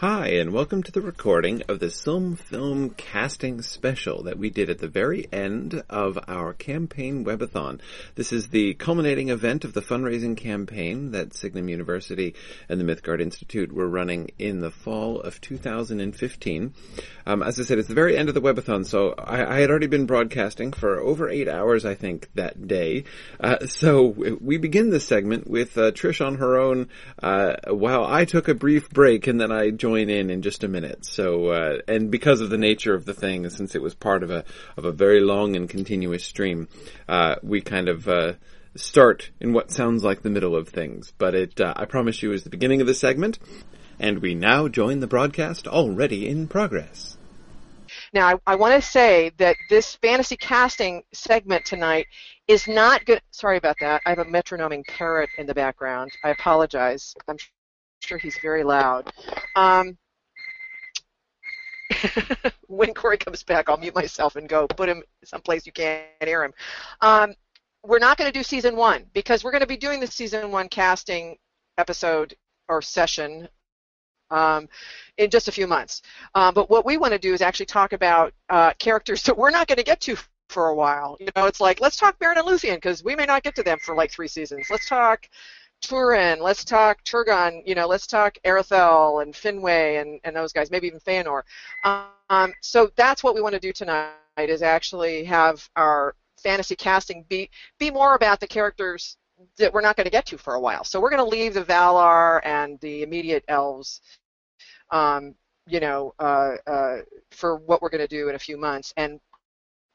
Hi, and welcome to the recording of the Silm Film Casting Special that we did at the very end of our campaign webathon. This is the culminating event of the fundraising campaign that Signum University and the Mythgard Institute were running in the fall of 2015. Um, as I said, it's the very end of the webathon, so I, I, had already been broadcasting for over eight hours, I think, that day. Uh, so we begin this segment with uh, Trish on her own, uh, while I took a brief break and then I joined join in in just a minute. So, uh, and because of the nature of the thing, since it was part of a of a very long and continuous stream, uh, we kind of uh, start in what sounds like the middle of things. But it, uh, I promise you, is the beginning of the segment. And we now join the broadcast already in progress. Now, I, I want to say that this fantasy casting segment tonight is not good. Sorry about that. I have a metronoming parrot in the background. I apologize. I'm sure he's very loud. Um, when Corey comes back, I'll mute myself and go put him someplace you can't hear him. Um, we're not going to do season one because we're going to be doing the season one casting episode or session um, in just a few months. Um, but what we want to do is actually talk about uh, characters that we're not going to get to for a while. You know, it's like let's talk Beren and Luthien because we may not get to them for like three seasons. Let's talk Turin, let's talk Turgon, you know, let's talk Aredhel and Finwë and, and those guys, maybe even Feanor. Um, so that's what we want to do tonight is actually have our fantasy casting be be more about the characters that we're not going to get to for a while. So we're going to leave the Valar and the immediate elves, um, you know, uh, uh, for what we're going to do in a few months, and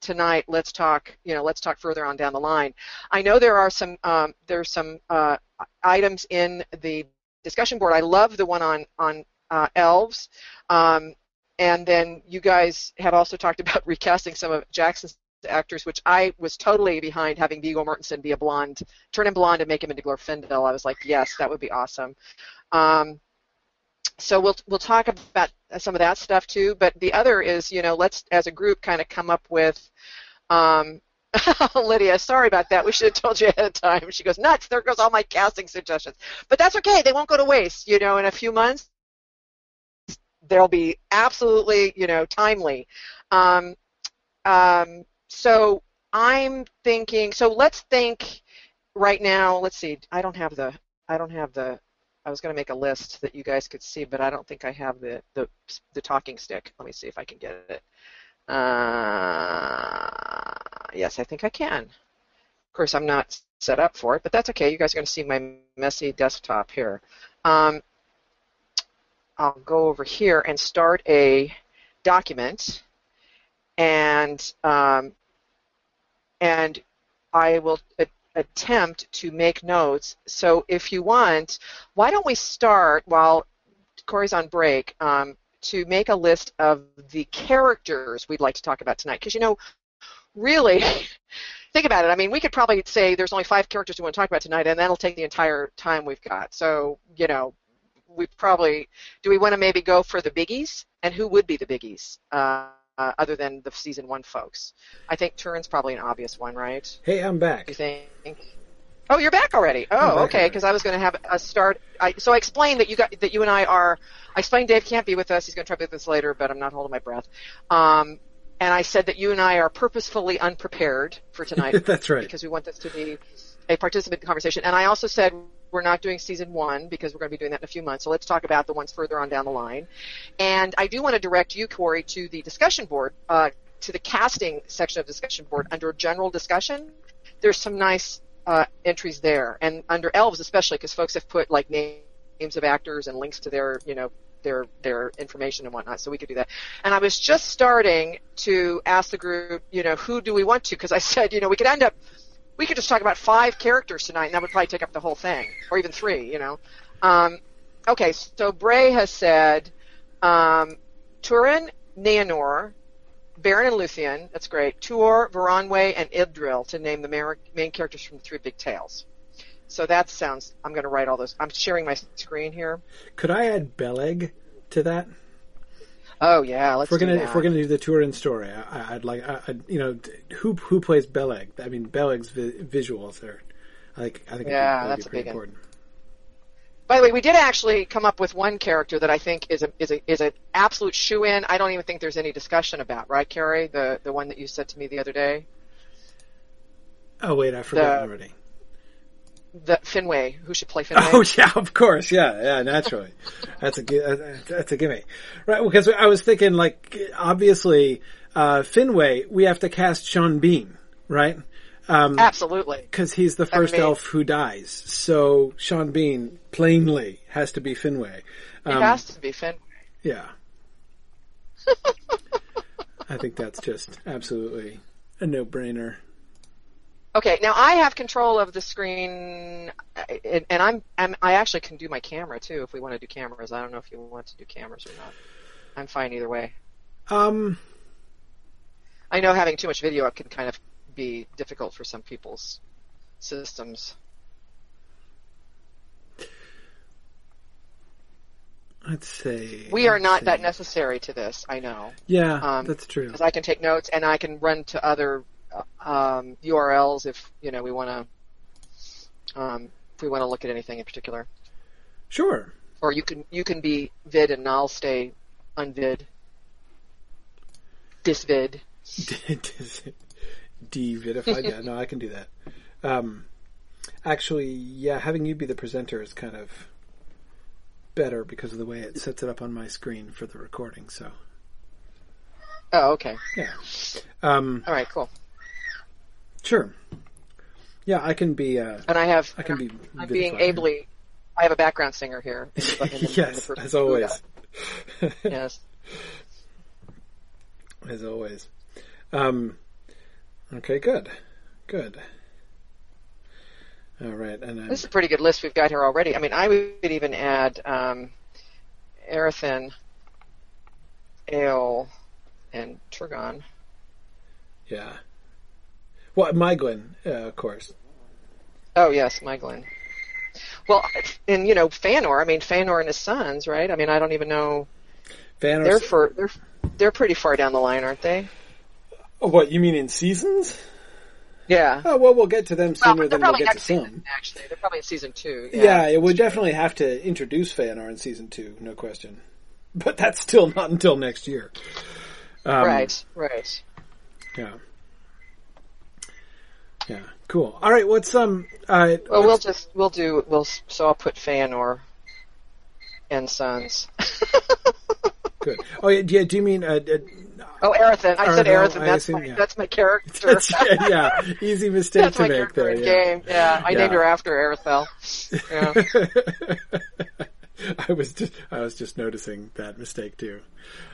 tonight let's talk you know let's talk further on down the line. I know there are some um, there's some uh, items in the discussion board. I love the one on on uh, elves. Um, and then you guys had also talked about recasting some of jackson's actors which i was totally behind having viggo mortensen be a blonde turn him blonde and make him into glorfindel. I was like yes that would be awesome. Um, so we'll we'll talk about some of that stuff too. But the other is, you know, let's as a group kind of come up with. Um, Lydia, sorry about that. We should have told you ahead of time. She goes nuts. There goes all my casting suggestions. But that's okay. They won't go to waste. You know, in a few months, they'll be absolutely, you know, timely. Um, um, so I'm thinking. So let's think right now. Let's see. I don't have the. I don't have the I was going to make a list that you guys could see, but I don't think I have the, the, the talking stick. Let me see if I can get it. Uh, yes, I think I can. Of course, I'm not set up for it, but that's okay. You guys are going to see my messy desktop here. Um, I'll go over here and start a document, and um, and I will attempt to make notes. So if you want, why don't we start while Corey's on break um, to make a list of the characters we'd like to talk about tonight? Because you know, really, think about it. I mean, we could probably say there's only five characters we want to talk about tonight, and that'll take the entire time we've got. So you know, we probably do. We want to maybe go for the biggies, and who would be the biggies? Uh, uh, other than the season one folks. I think Turin's probably an obvious one, right? Hey, I'm back. You think? Oh, you're back already. Oh, back okay. Because I was going to have a start. I, so I explained that you got that you and I are. I explained Dave can't be with us. He's going to try to be with us later, but I'm not holding my breath. Um, and I said that you and I are purposefully unprepared for tonight. That's right. Because we want this to be a participant conversation. And I also said we're not doing season one because we're going to be doing that in a few months. So let's talk about the ones further on down the line. And I do want to direct you, Corey, to the discussion board, uh, to the casting section of the discussion board under general discussion. There's some nice uh, entries there, and under elves especially, because folks have put like names of actors and links to their, you know, their their information and whatnot, so we could do that. And I was just starting to ask the group, you know, who do we want to? Because I said, you know, we could end up we could just talk about five characters tonight, and that would probably take up the whole thing, or even three, you know. Um, okay, so Bray has said um, Turin, Nienor, Beren and Luthien, that's great, Tuor, Voronwë, and Idril to name the main characters from the Three Big Tales. So that sounds, I'm going to write all those. I'm sharing my screen here. Could I add Beleg to that? Oh yeah, let's. If we're gonna if we're gonna do the tour Turin story, I, would like I, would you know who who plays Beleg. I mean Beleg's vi- visuals are, I think I think yeah, be, that's pretty big important. One. By the way, we did actually come up with one character that I think is a is a is an absolute shoe in. I don't even think there's any discussion about, right, Carrie? The the one that you said to me the other day, Oh wait, I forgot The- already. The Finwë, who should play Finwë? Oh yeah, of course, yeah, yeah, naturally. that's a uh, that's a gimme, right? Because I was thinking, like, obviously, uh, Finwë, we have to cast Sean Bean, right? Um, Absolutely. because he's the first mean- elf who dies. So Sean Bean plainly has to be Finwë. It Um, has to be Finwë. Yeah. I think that's just absolutely a no-brainer. Okay, now I have control of the screen, uh, and, and I'm, I'm I actually can do my camera too if we want to do cameras. I don't know if you want to do cameras or not. I'm fine either way. Um, I know having too much video up can kind of be difficult for some people's systems. let's say We are not see. that necessary to this. I know Yeah, um, that's true. because I can take notes and I can run to other um, URLs if you know we want to um, if we want to look at anything in particular. Sure. or you can you can be vid and I'll stay unvid. Disvid. Devidified. yeah, no, I can do that. Um, actually, yeah, having you be the presenter is kind of better because of the way it sets it up on my screen for the recording. So, Oh, okay. yeah. Um, All right, cool. Sure. Yeah, I can be. Uh, And I have I can be. I'm being ably. I have a background singer here. the- yes, as always. Yes. as always. Um, okay, good, good. All right, and I'm, This is a pretty good list we've got here already. I mean, I would even add um, Ale, and Turgon. yeah. Well, Maeglin, uh, of course. Oh yes, Maeglin. Well, and you know Feanor. I mean Feanor and his sons, right? I mean, I don't even know. Thanos. They're for they're they're pretty far down the line, aren't they? Oh, what you mean in seasons? Yeah. Oh well, we'll get to them sooner they're than we'll get to next some. Actually, they're probably in season two. Yeah, it would definitely have to introduce Feanor in season two, no question. But that's still not until next year. Um, right, right. Yeah. Yeah. Cool. All right. What's um? Uh, Well, we'll just we'll do we'll so I'll put Feanor and sons. good. Oh yeah. Do you, do you mean uh, uh, oh, Erethin. I said Erethin. That's assume, my yeah. that's my character. That's, yeah, easy mistake That's to make there. Yeah. game. Yeah, I Yeah. named her after Erethel. Yeah. I was just I was just noticing that mistake too.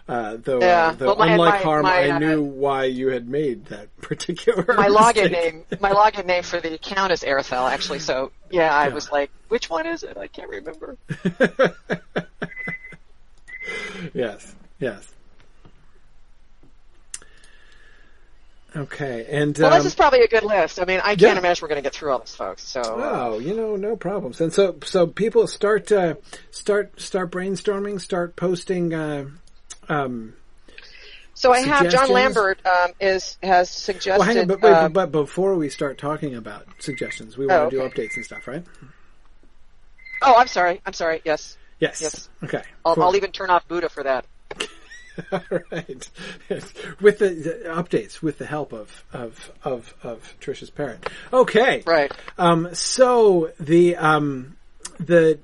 Uh, though, Yeah. uh, though Well, unlike my- harm, my, I uh, knew why you had made that particular. my login name my login name for the account is Erethel actually. So yeah, I Yeah. was like, which one is it? I can't remember. yes, yes. Okay, and Well, um, this is probably a good list. I mean, I can't yeah. imagine we're going to get through all this, folks. So uh, Oh, you know, no problems. And so, so people start, uh, start, start brainstorming, start posting, uh, um, So I have John Lambert um, is has suggested. well, hang on, but, wait, um, but before we start talking about suggestions, we want Oh, to do updates and stuff, right? oh, I'm sorry. I'm sorry. Yes, Yes. Yes. Okay. I'll, cool. I'll even turn off Buddha for that. All right. Yes. With the, the updates, with the help of, of, of, of Trisha's parent. Okay. Right. Um, so the um, the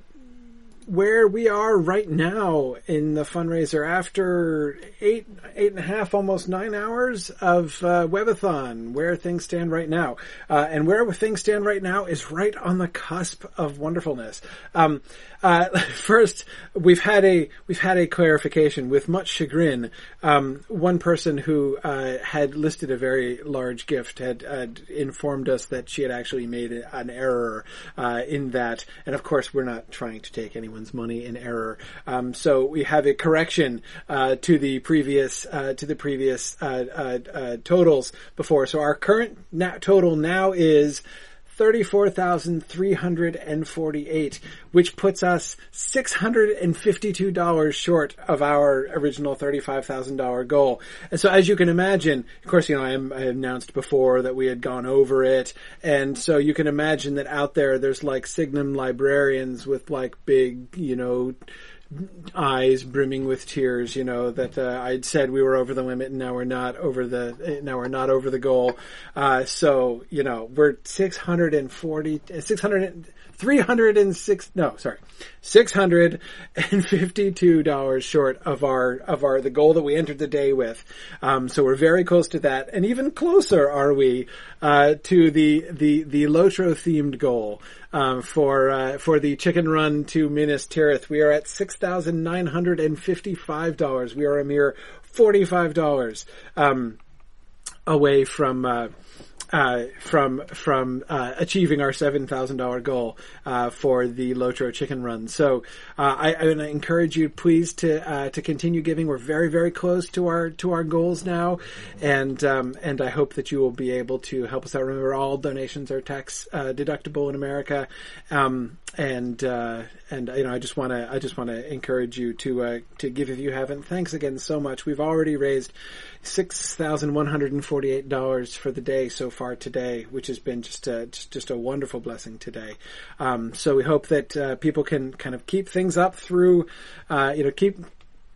where we are right now in the fundraiser after eight eight and a half, almost nine hours of uh, webathon, where things stand right now, uh, and where things stand right now is right on the cusp of wonderfulness. Um, uh, first, we've had a we've had a clarification with much chagrin. Um, one person who uh, had listed a very large gift had, had informed us that she had actually made an error uh, in that, and of course, we're not trying to take anyone's money in error. Um, so we have a correction uh, to the previous uh, to the previous uh, uh, uh, totals before. So our current na- total now is 34,348, which puts us $652 short of our original $35,000 goal. And so as you can imagine, of course, you know, I, I announced before that we had gone over it. And so you can imagine that out there, there's like Signum librarians with like big, you know, eyes brimming with tears, you know, that uh, I'd said we were over the limit and now we're not over the, now we're not over the goal. Uh, so, you know, we're 640, 600, 306, no, sorry, $652 short of our, of our, the goal that we entered the day with. Um, so we're very close to that. And even closer are we, uh, to the, the, the Lotro themed goal. Um, for uh, for the chicken run to Minas Tirith, we are at six thousand nine hundred and fifty five dollars. We are a mere forty five dollars um, away from uh, uh, from from uh, achieving our seven thousand dollar goal uh, for the Lotro Chicken Run. So uh, I, I encourage you, please, to uh, to continue giving. We're very very close to our to our goals now, and um, and I hope that you will be able to help us out. Remember, all donations are tax uh, deductible in America, um, and and you know I just want to I just want to encourage you to to give if you haven't. Thanks again so much. We've already raised six thousand one hundred and forty eight dollars for the day so far today, which has been just a just, just a wonderful blessing today. Um, so we hope that uh, people can kind of keep things up through, uh, you know, keep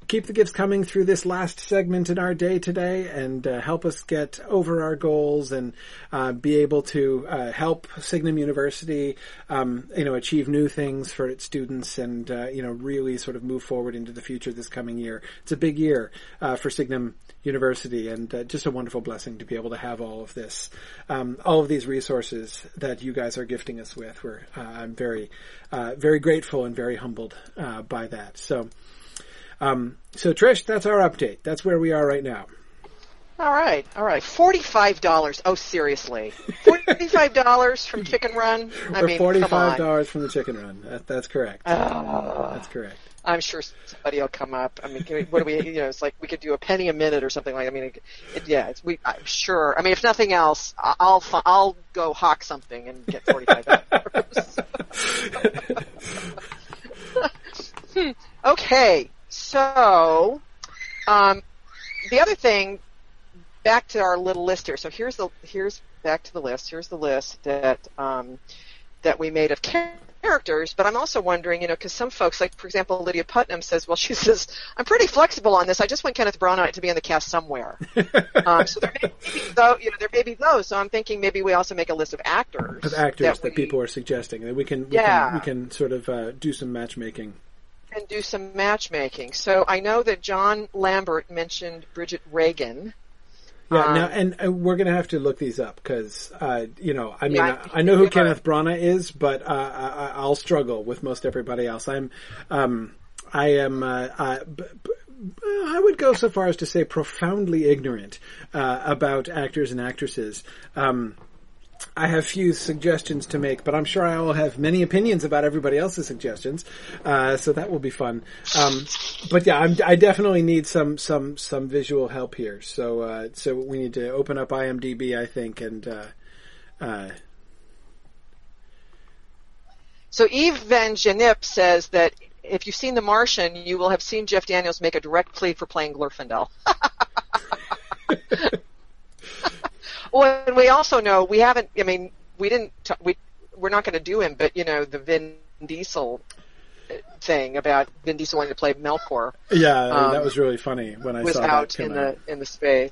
keep the gifts coming through this last segment in our day today and uh, help us get over our goals and uh, be able to uh, help Signum University, um, you know, achieve new things for its students and, uh, you know, really sort of move forward into the future this coming year. It's a big year uh, for Signum University and uh, just a wonderful blessing to be able to have all of this, um, all of these resources that you guys are gifting us with. We're, I'm very, very grateful and very humbled by that. So, um, so Trish, that's our update. That's where we are right now. All right, all right. Forty-five dollars. Oh, seriously, forty-five dollars from Chicken Run. I or mean, forty-five dollars from the Chicken Run. That, that's correct. Uh, that's correct. I'm sure somebody will come up. I mean, we, what do we? You know, it's like we could do a penny a minute or something like. I mean, it, it, yeah, it's, we. I'm sure. I mean, if nothing else, I'll I'll go hawk something and get forty-five dollars. hmm. Okay, so, um, the other thing, back to our little list here. So here's the here's back to the list. Here's the list that um, that we made of characters. But I'm also wondering, you know, because some folks, like for example, Lydia Putnam says, well, she says, I'm pretty flexible on this. I just want Kenneth Branagh to be in the cast somewhere. um, so there may be though, you know, there may be those. So I'm thinking maybe we also make a list of actors of actors that, that we, people are suggesting that we can we yeah. can we can sort of uh, do some matchmaking and do some matchmaking. So I know that John Lambert mentioned Bridget Regan. Yeah, um, now, and, and, we're going to have to look these up because, uh, you know, I mean, yeah, I, I, know who Kenneth Branagh is, but uh, I, will struggle with most everybody else. I'm, um, I am, uh, I, b- b- I would go so far as to say profoundly ignorant uh, about actors and actresses. Um, I have few suggestions to make, but I'm sure I will have many opinions about everybody else's suggestions. Uh, so that will be fun. Um, but yeah, I'm, i definitely need some some some visual help here. So uh, so we need to open up IMDb, I think, and. Uh, uh so Eve Van Genip says that if you've seen The Martian, you will have seen Jeff Daniels make a direct plea for playing Glorfindel. Well, and we also know we haven't. I mean, we didn't. T- we we're not going to do him, but you know the Vin Diesel thing about Vin Diesel wanting to play Melkor. Yeah, um, that was really funny when I was saw out that in the in the space.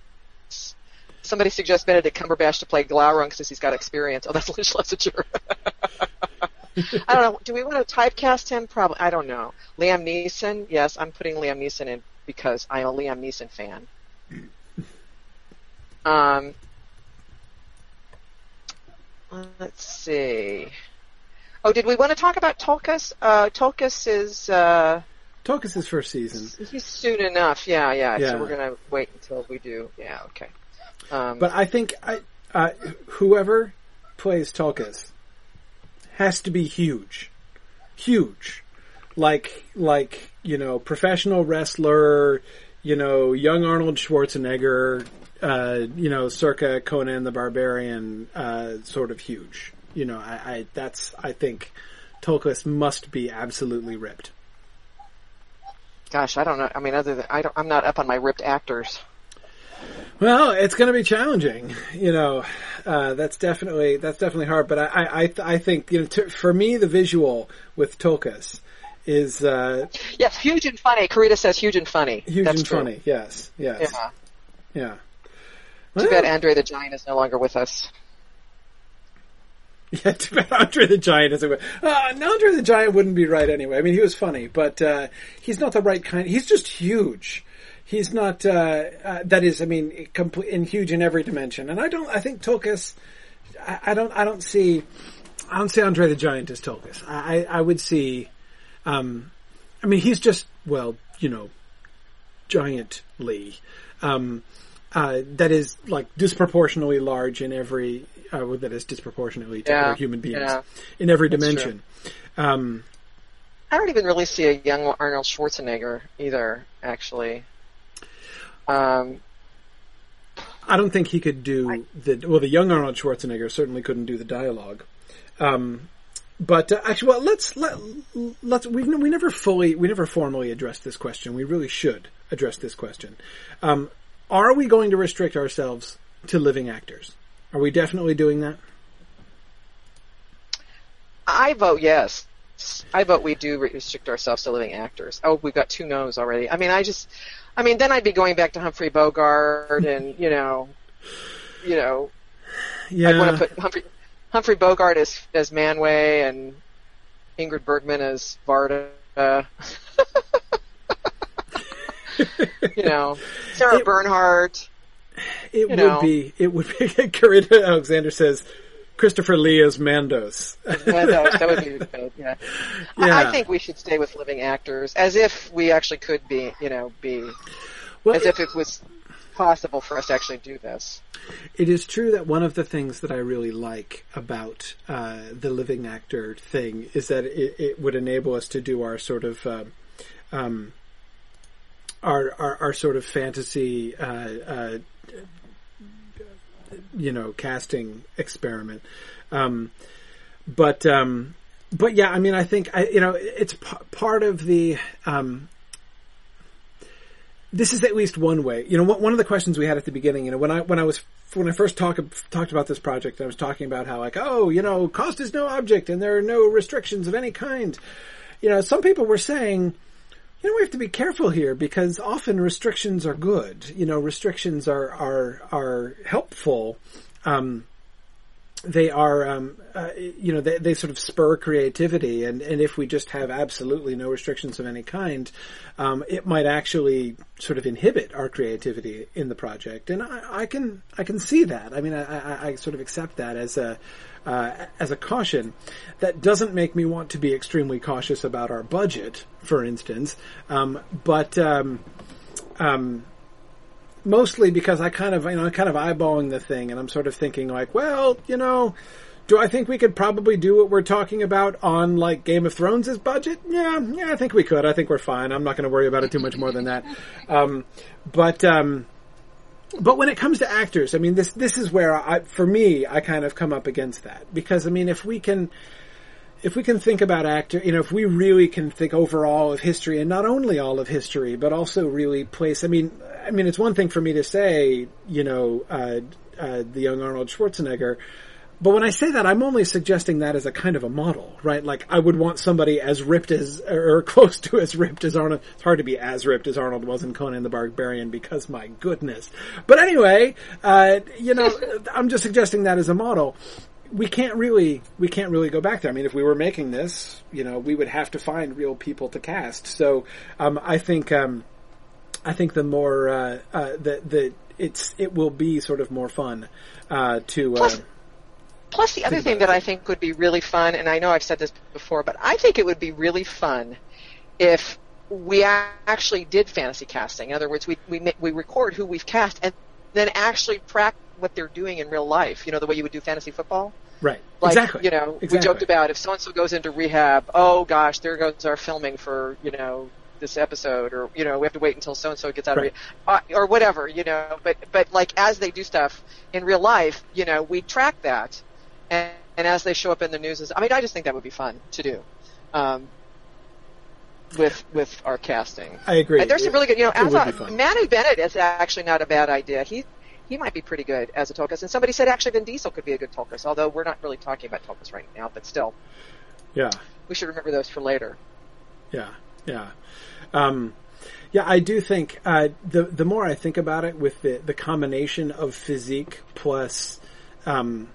Somebody suggests Benedict Cumberbatch to play Glaurung since he's got experience. Oh, that's Liz Schlesinger. I don't know. Do we want to typecast him? Probably. I don't know. Liam Neeson. Yes, I'm putting Liam Neeson in because I'm a Liam Neeson fan. Um, Let's see. Oh, did we want to talk about Tulkas? Uh, Tulkas is. Uh, is first season. He's soon enough. Yeah, yeah. yeah. So we're gonna wait until we do. Yeah. Okay. Um, but I think I, uh, whoever plays Tulkas has to be huge, huge, like like you know professional wrestler, you know young Arnold Schwarzenegger, uh, you know, circa Conan the Barbarian, uh, sort of huge. You know, I, I that's I think Tulkas must be absolutely ripped. Gosh, I don't know. I mean, other than I don't, I'm not up on my ripped actors. Well, it's going to be challenging. You know, uh, that's definitely that's definitely hard. But I I, I think you know to, for me the visual with Tulkas is uh, yes, huge and funny. Karita says huge and funny. huge That's and true. funny. Yes, yes, Yeah. yeah. Too bad Andre the Giant is no longer with us. Yeah, too bad Andre the Giant isn't. With, Uh, no, Andre the Giant wouldn't be right anyway. I mean, he was funny, but uh, he's not the right kind. He's just huge. He's not. Uh, uh, that is, I mean, complete and huge in every dimension. And I don't. I think Tulkas. I, I don't. I don't see. I don't see Andre the Giant as Tulkas. I, I I would see. Um, I mean, he's just well, you know, giantly. Um, uh, that is like disproportionately large in every. Uh, that is disproportionately to Yeah, other human beings yeah. in every That's dimension. Um, I don't even really see a young Arnold Schwarzenegger either. Actually, um, I don't think he could do the well. The young Arnold Schwarzenegger certainly couldn't do the dialogue. Um, but uh, actually, well, let's let let's we we never fully we never formally addressed this question. We really should address this question. Um, are we going to restrict ourselves to living actors? Are we definitely doing that? I vote yes. I vote we do restrict ourselves to living actors. Oh, we've got two no's already. I mean, I just, I mean, then I'd be going back to Humphrey Bogart and you know, you know, Yeah, I want to put Humphrey Humphrey Bogart as as Manwë and Ingrid Bergman as Varda. you know, Sarah It- Bernhardt. it would know. be. It would be. Karina Alexander says Christopher Lee as Mandos. Yeah, that, that would be good. Yeah. I, I think we should stay with living actors, as if we actually could be, you know, be well, as if it was possible for us to actually do this. It is true that one of the things that I really like about uh, the living actor thing is that it, it would enable us to do our sort of uh, um, our, our our sort of fantasy, uh, uh, you know, casting experiment. Um, but um, but yeah, I mean, I think I, you know, it's p- part of the. Um, this is at least one way. You know, one of the questions we had at the beginning, you know, when I when I was when I first talk, talked about this project, I was talking about how like, oh, you know, cost is no object and there are no restrictions of any kind. You know, some people were saying, you know, we have to be careful here because often restrictions are good. You know, restrictions are are are helpful. Um, they are, um, uh, you know, they, they sort of spur creativity, and, and if we just have absolutely no restrictions of any kind, um, it might actually sort of inhibit our creativity in the project. And I, I can I can see that. I mean, I, I, I sort of accept that as a uh, as a caution. That doesn't make me want to be extremely cautious about our budget, for instance. Um, but um, um, mostly because I kind of, you know, I'm kind of eyeballing the thing and I'm sort of thinking like, well, you know, do I think we could probably do what we're talking about on like Game of Thrones' budget? Yeah, yeah, I think we could. I think we're fine. I'm not going to worry about it too much more than that. Um, but, um, but when it comes to actors, I mean, this, this is where I, for me, I kind of come up against that. Because I mean, if we can, if we can think about actor, you know, if we really can think overall of history and not only all of history, but also really place, I mean, I mean, it's one thing for me to say, you know, uh, uh, the young Arnold Schwarzenegger, but when I say that, I'm only suggesting that as a kind of a model, right? Like, I would want somebody as ripped as, or close to as ripped as Arnold. It's hard to be as ripped as Arnold was in Conan the Barbarian because my goodness. But anyway, uh, you know, I'm just suggesting that as a model we can't really we can't really go back there. I mean, if we were making this, you know, we would have to find real people to cast. So um, I think um, I think the more uh, uh, the the it's it will be sort of more fun uh, to. Uh, Plus- Plus, the other thing that I think would be really fun, and I know I've said this before, but I think it would be really fun if we actually did fantasy casting. In other words, we we we record who we've cast and then actually track what they're doing in real life. You know, the way you would do fantasy football. right. Like, exactly. you know, we joked about if so and so goes into rehab, oh gosh, there goes our filming for, you know, this episode or, you know, we have to wait until so and so gets out Right. of rehab, uh, or whatever, you know, but, but like as they do stuff in real life, you know, we track that and, and as they show up in the news, is I mean, I just think that would be fun to do. Um, with with our casting, I agree. and there's some really good. You know, It would as a, Manu Bennett is actually not a bad idea. He he might be pretty good as a Tulkas, and somebody said actually Vin Diesel could be a good Tulkas. Although we're not really talking about Tulkas right now, but still, Yeah, we should remember those for later. yeah, yeah. Um, yeah, I do think uh, the the more I think about it, with the the combination of physique plus um,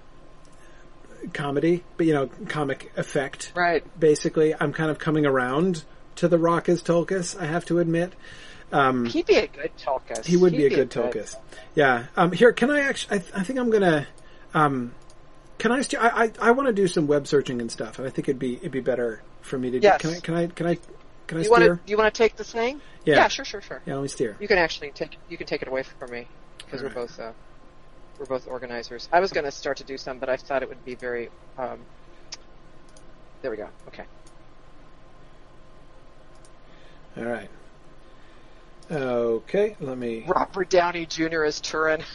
comedy, but you know, comic effect, Right. basically, I'm kind of coming around to the Rock as Tulkas. I have to admit. Um, He'd be a good Tulkas. He would He'd be a good Tulkas. Yeah. Um, here, can I actually? I, th- I think I'm gonna. Um, can I? St- I I, I want to do some web searching and stuff, and I think it'd be it'd be better for me to. Yes. Do. Can I? Can I? Can I? Can I You want steer? to? You want to take this thing? Yeah. sure, sure, sure. Yeah, let me steer. You can actually take you can take it away from me because we're both uh, we're both organizers. I was going to start to do some, but I thought it would be very. Um, there we go. Okay. All right. Okay. Let me. Robert Downey Jr. as Turin.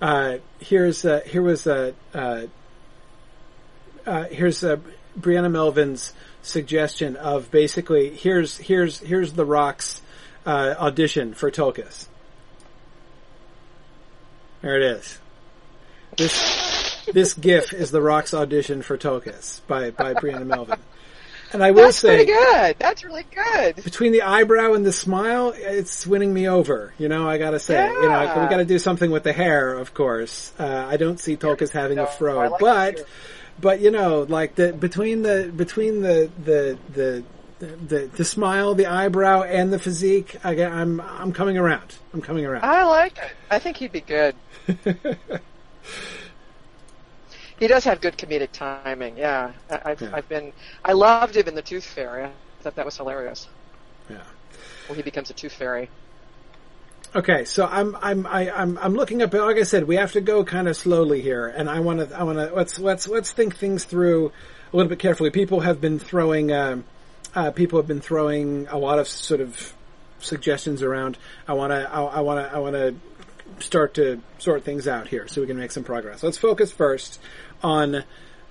Uh, here's uh, here was uh, uh, uh, here's uh, Brianna Melvin's suggestion of basically here's here's here's the Rock's uh, audition for Tulkas. There it is. This this GIF is the Rock's audition for Tulkas by by Brianna Melvin. And I will That's say, pretty good. That's really good. between the eyebrow and the smile, it's winning me over. You know, I gotta say, you know, we gotta do something with the hair, of course. Uh, I don't see Tulkas having a fro, like but, but you know, like the between the between the the the. The, the smile, the eyebrow, and the physique. I, I'm I'm coming around. I'm coming around. I like it. I think he'd be good. He does have good comedic timing. Yeah, I, I've Yeah. I've been I loved him in the Tooth Fairy. I thought that was hilarious. Yeah. Well, he becomes a Tooth Fairy. Okay, so I'm I'm I, I'm I'm looking up. Like I said, we have to go kind of slowly here, and I want to I want to let's let's let's think things through a little bit carefully. People have been throwing um, uh, people have been throwing a lot of sort of suggestions around. I want to I want to I want to start to sort things out here so we can make some progress. Let's focus first on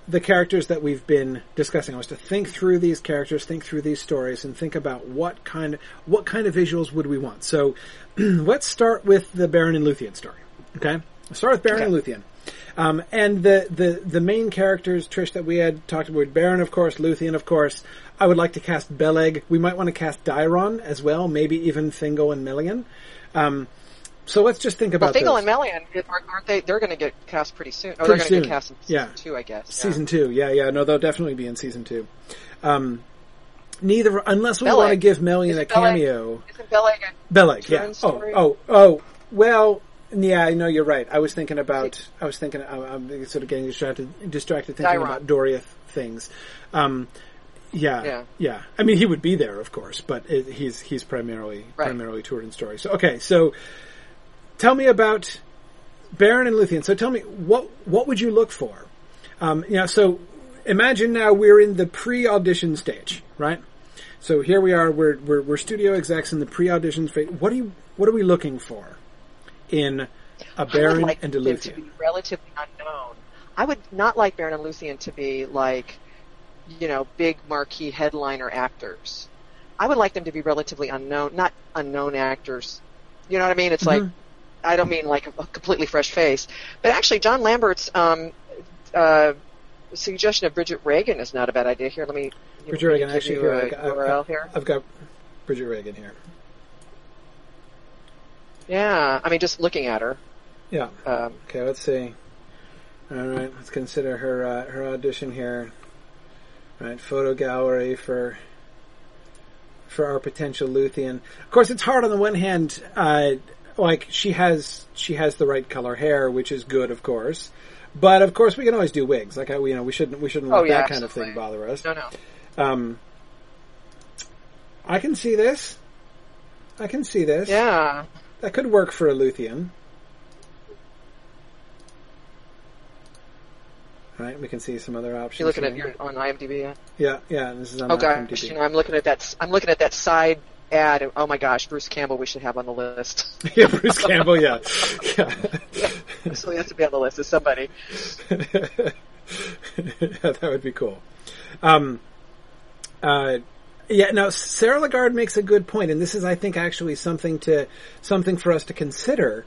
the characters that we've been discussing. I was to think through these characters, think through these stories, and think about what kind what kind of visuals would we want. So let's start with the Beren and Luthien story. Okay, let's start with Beren and Luthien. Um, and the, the, the main characters, Trish, that we had talked about, Beren, of course, Luthien, of course. I would like to cast Beleg. We might want to cast Dairon as well, maybe even Thingol and Melian. Um, so let's just think Well, about those. and Melian, aren't they? They're going to get cast pretty soon. Oh, Pretty they're going to get cast in Yeah. season two, I guess. Yeah. Season two, yeah, yeah. No, they'll definitely be in season two. Um, neither, unless we want to give Melian Is a cameo. Isn't Beleg a- Beleg, yeah. Turin's Oh, oh, oh. Well, yeah, I know you're right. I was thinking about. I was thinking. I'm, I'm sort of getting distracted. Distracted thinking Dairon. about Doriath things. Um, yeah, Yeah. yeah. I mean, he would be there, of course, but it, he's he's primarily Right. primarily Turin's story. So okay, so tell me about Beren and Luthien. So tell me what what would you look for? Um, you know, so imagine now we're in the pre-audition stage, right? So here we are. We're we're, we're studio execs in the pre-audition phase. What do you what are we looking for in a Beren like and a Luthien? be relatively unknown. I would not like Beren and Luthien to be like, you know, big marquee headliner actors. I would like them to be relatively unknown, not unknown actors. You know what I mean? It's like, Mhm. I don't mean like a, a completely fresh face, but actually John Lambert's um, uh, suggestion of Bridget Regan is not a bad idea. Here, let me. Bridget Regan. Actually, here a I got, URL I've, here. I've got Bridget Regan here. Yeah, I mean, just looking at her. Yeah. Um, Okay, let's see. All right, let's consider her uh, her audition here. Right, photo gallery for for our potential Luthien. Of course, it's hard on the one hand. Uh, like she has she has the right color hair, which is good, of course. But of course, we can always do wigs. Like I, you know, we shouldn't we shouldn't let Oh, yeah, that kind of thing bother us. no, no. Um, I can see this. I can see this. Yeah. That could work for a Luthien. Right, we can see some other options. You're looking at your on IMDb. Yeah? Yeah, yeah. This is on Oh IMDb. gosh, you know, I'm looking at that. I'm looking at that side add, oh my gosh, Bruce Campbell we should have on the list. yeah, Bruce Campbell. Yeah, yeah. so he has to be on the list as somebody. yeah, that would be cool. Um, uh, yeah, now Sarah Lagarde makes a good point, and this is, I think, actually something to something for us to consider.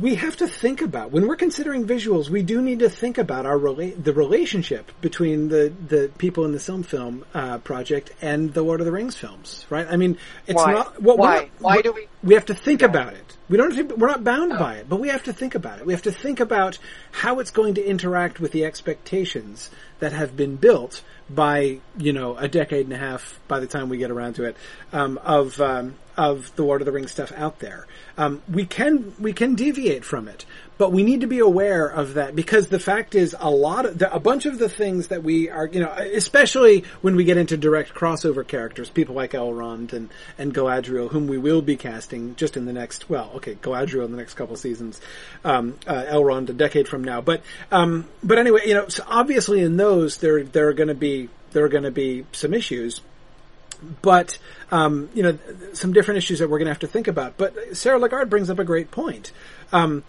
We have to think about when we're considering visuals. We do need to think about our rela- the relationship between the the people in the Silm Film uh, project and the Lord of the Rings films, right? I mean, it's Why? not well, Why? not- Why do we- we have to think about it. We don't. Have to, we're not bound Oh. by it, but we have to think about it. We have to think about how it's going to interact with the expectations that have been built by you know a decade and a half by the time we get around to it um, of um, of the Lord of the Rings stuff out there. Um, we can we can deviate from it, but we need to be aware of that because the fact is a lot of the, a bunch of the things that we are you know especially when we get into direct crossover characters, people like Elrond and and Galadriel, whom we will be casting just in the next well, okay, Galadriel in the next couple seasons, um, uh, Elrond a decade from now, but um, but anyway, you know, so obviously in those there there are going to be there are going to be some issues but um, you know some different issues that we're going to have to think about. But Sarah Lagarde brings up a great point. Um,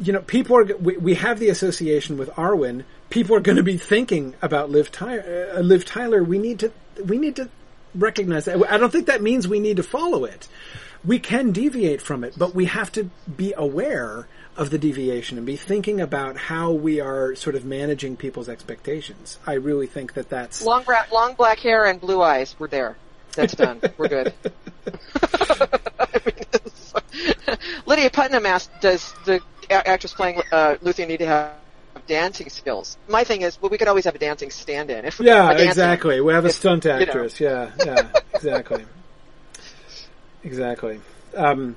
you know, people are we, we have the association with Arwen. People are going to be thinking about Liv Tyler. Uh, Liv Tyler. We need to we need to recognize that. I don't think that means we need to follow it. We can deviate from it, but we have to be aware of the deviation and be thinking about how we are sort of managing people's expectations. I really think that that's Long, bra- long black hair and blue eyes. We're there. That's done. We're good. I mean, Lydia Putnam asked, "Does the actress playing uh, Luthien need to have dancing skills?" My thing is, well, we could always have a dancing stand-in. If Yeah, dancing- exactly. We have a if, stunt you know. actress. Yeah, yeah, exactly. Exactly. Um,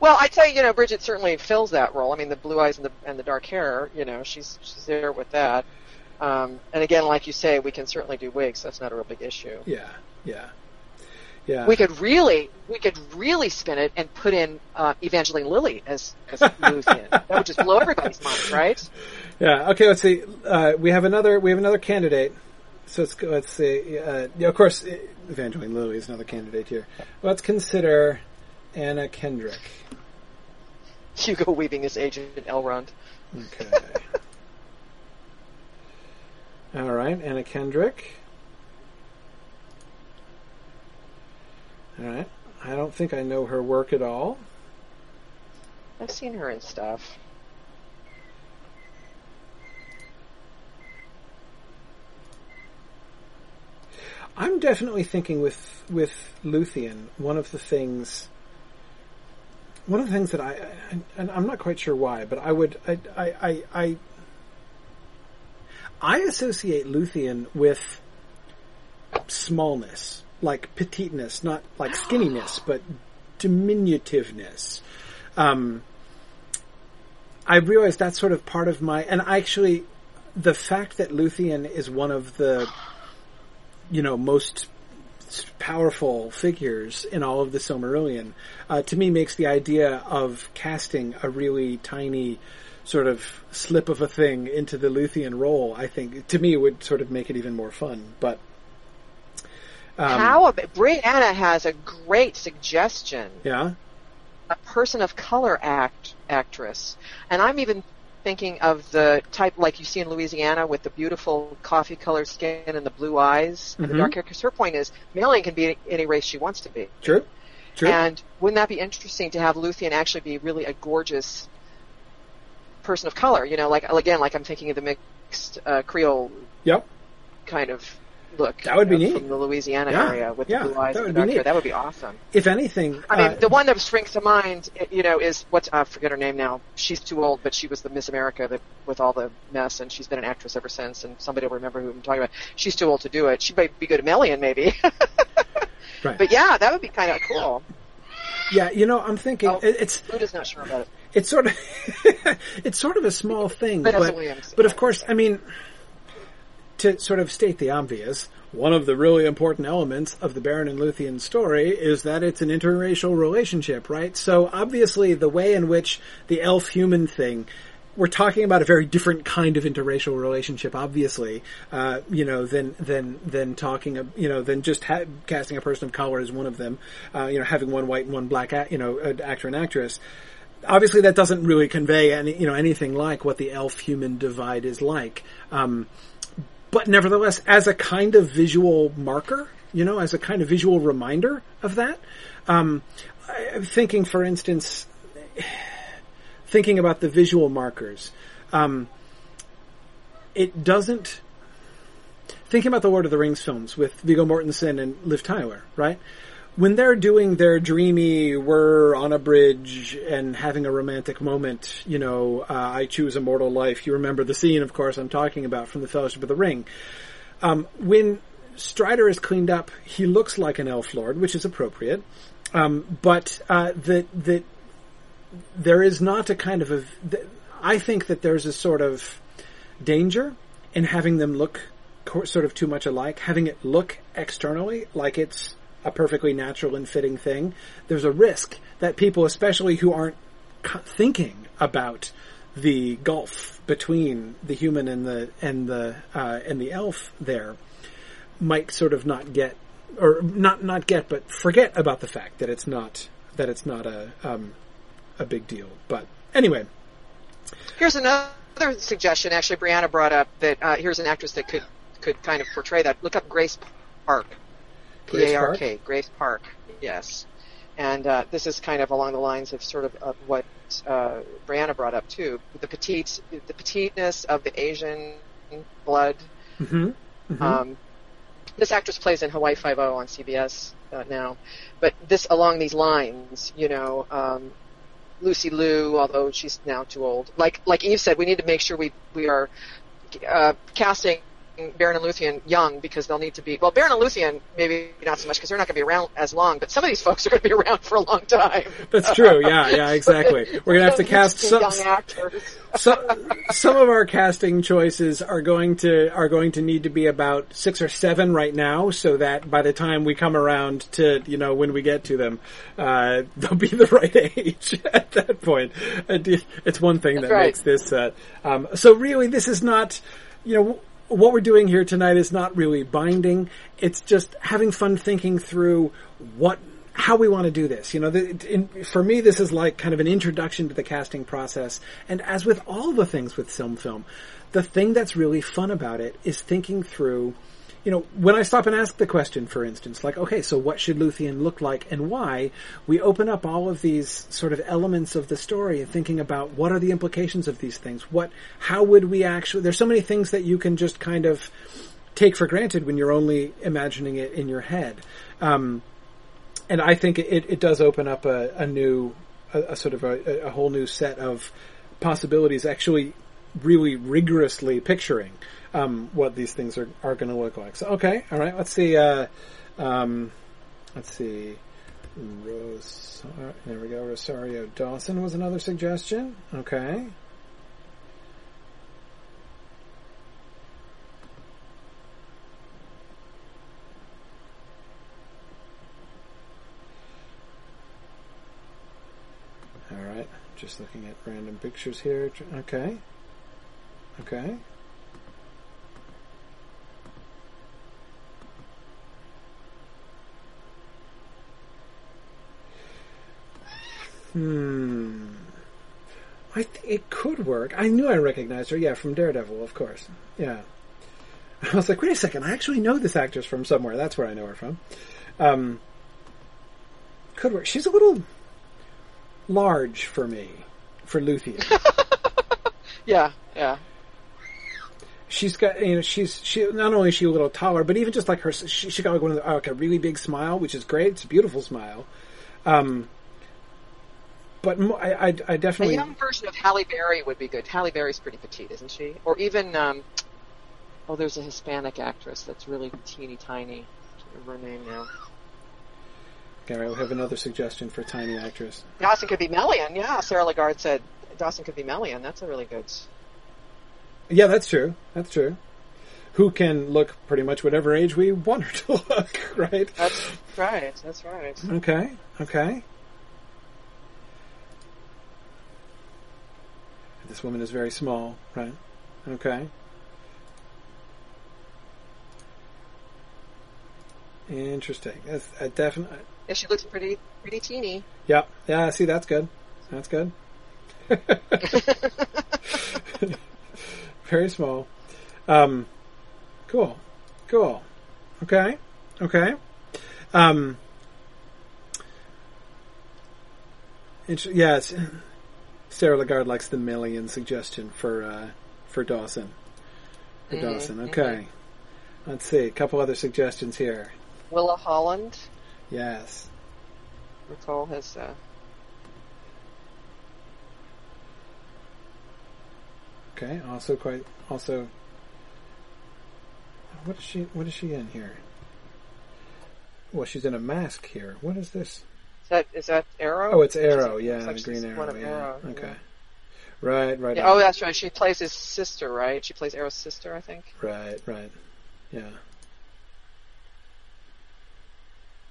Well, I tell you, you know, Bridget certainly fills that role. I mean, the blue eyes and the and the dark hair. You know, she's she's there with that. Um, and again, like you say, we can certainly do wigs. That's not a real big issue. yeah, yeah, yeah. We could really, we could really spin it and put in uh, Evangeline Lilly as as Luthien. that would just blow everybody's mind, right? Yeah. Okay. Let's see. Uh, we have another. We have another candidate. So let's go. Let's see. Uh, yeah, of course, uh, Evangeline Lilly is another candidate here. Let's consider Anna Kendrick. Hugo Weaving as Agent Elrond. Okay. All right, Anna Kendrick. All right. I don't think I know her work at all. I've seen her in stuff. I'm definitely thinking with with Luthien. One of the things, one of the things that I, I and I'm not quite sure why, but I would I I I I, I associate Luthien with smallness, like petiteness, not like skinniness, but diminutiveness. Um, I realize that's sort of part of my, and actually, the fact that Luthien is one of the you know, most powerful figures in all of the Silmarillion, uh, to me makes the idea of casting a really tiny sort of slip of a thing into the Luthien role, I think, to me would sort of make it even more fun. But, um, How about Brianna has a great suggestion. yeah, a person of color act actress, and I'm even thinking of the type like you see in Louisiana with the beautiful coffee colored skin and the blue eyes and Mhm. the dark hair. Because her point is, Marion can be any race she wants to be. true, true. And wouldn't that be interesting to have Luthien actually be really a gorgeous person of color? You know, like again, like I'm thinking of the mixed uh, Creole yep. kind of look. That would be know, neat. from the Louisiana Yeah, area with yeah, the blue eyes that would be neat. That would be awesome. If anything, I mean, uh, the one that springs to mind, you know, is what I forget her name now. She's too old, but she was the Miss America that, with all the mess, and she's been an actress ever since. And somebody will remember who I'm talking about. She's too old to do it. She might be good at Melian, maybe. right. but yeah, that would be kind of cool. yeah, you know, I'm thinking Oh. it, it's Luda's not sure about it. it's sort of it's sort of a small thing, Vanessa but but of course, I mean, to sort of state the obvious, one of the really important elements of the Beren and Luthien story is that it's an interracial relationship, right? So obviously, the way in which the elf-human thing we're talking about a very different kind of interracial relationship, obviously, uh, you know, than than than talking, you know, than just ha- casting a person of color as one of them, uh, you know, having one white and one black, a- you know, actor and actress. Obviously, that doesn't really convey any, you know, anything like what the elf-human divide is like. Um, but nevertheless, as a kind of visual marker, you know, as a kind of visual reminder of that, um, I'm thinking, for instance, thinking about the visual markers, um, it doesn't. Thinking about the Lord of the Rings films with Viggo Mortensen and Liv Tyler, right? When they're doing their dreamy, we're on a bridge and having a romantic moment, you know, uh, I choose a mortal life. You remember the scene, of course, I'm talking about from the Fellowship of the Ring. Um, when Strider is cleaned up, he looks like an elf lord, which is appropriate. Um, but uh, that that there is not a kind of a. I think that there's a sort of danger in having them look sort of too much alike, having it look externally like it's a perfectly natural and fitting thing. There's a risk that people, especially who aren't thinking about the gulf between the human and the and the uh, and the elf, there might sort of not get or not not get, but forget about the fact that it's not that it's not a um, a big deal. But anyway, here's another suggestion. Actually, Brianna brought up that uh, here's an actress that could could kind of portray that. Look up Grace Park, P A R K, Grace Park. Yes, and uh, this is kind of along the lines of sort of, of what uh, Brianna brought up too. The petite, the petiteness of the Asian blood. Mm-hmm. Mm-hmm. Um, this actress plays in Hawaii Five O on CBS uh, now, but this along these lines, you know, um, Lucy Liu, although she's now too old. Like like Eve said, we need to make sure we we are uh, casting Beren and Luthien young because they'll need to be well Beren and Luthien maybe not so much because they're not going to be around as long but some of these folks are going to be around for a long time. That's true. Yeah yeah exactly. We're going to have to cast some young actors. some, some of our casting choices are going to are going to need to be about six or seven right now so that by the time we come around to you know when we get to them uh, they'll be the right age at that point. It's one thing that's that right. makes this set um, so really this is not you know what we're doing here tonight is not really binding. It's just having fun thinking through what how we want to do this. You know, the, in, for me, this is like kind of an introduction to the casting process. And as with all the things with film film, the thing that's really fun about it is thinking through you know, when I stop and ask the question, for instance, like, okay, so what should Luthien look like and why? We open up all of these sort of elements of the story and thinking about what are the implications of these things? What, how would we actually, there's so many things that you can just kind of take for granted when you're only imagining it in your head. Um, and I think it, it does open up a, a new, a, a, sort of a, a whole new set of possibilities actually really rigorously picturing um, what these things are, are going to look like. So, okay, all right, let's see. Uh, um, let's see. Rosar- there we go. Rosario Dawson was another suggestion. Okay. All right, just looking at random pictures here. Okay. Okay. Hmm. I th- it could work. I knew I recognized her. Yeah, from Daredevil, of course. Yeah. I was like, wait a second. I actually know this actress from somewhere. That's where I know her from. Um, could work. She's a little large for me, for Luthien. yeah, yeah. She's got, you know, she's she not only is she a little taller, but even just like her, she, she got like one of the, like a really big smile, which is great. It's a beautiful smile. Um, but I, I, I, definitely a young version of Halle Berry would be good. Halle Berry's pretty petite, isn't she? Or even um, oh, there's a Hispanic actress that's really teeny tiny. I can't remember her name now. Gary, we have another suggestion for tiny actress. Dawson could be Melian. Yeah, Sarah Lagarde said Dawson could be Melian. That's a really good. Yeah, that's true. That's true. Who can look pretty much whatever age we want her to look, right? That's right. That's right. Okay. Okay. This woman is very small, right? Okay. Interesting. That's a definite. Yeah, she looks pretty pretty teeny. Yeah, yeah. See, that's good. That's good. very small. Um, cool, cool. Okay, okay. Um, int- yes, Sarah Lagarde likes the Melian suggestion for uh, for Dawson. For Mhm, Dawson, okay. Let's see a couple other suggestions here. Willa Holland. Yes, Nicole has. Uh, okay. Also quite also. What is she? What is she in here? Well, she's in a mask here. What is this? Is that is that Arrow? Oh, it's Arrow. Looks Yeah, like Green one Arrow. of Yeah. Arrow, Okay. yeah. Right. Right. Yeah, oh, that's right. She plays his sister, right? She plays Arrow's sister, I think. Right. Right. Yeah.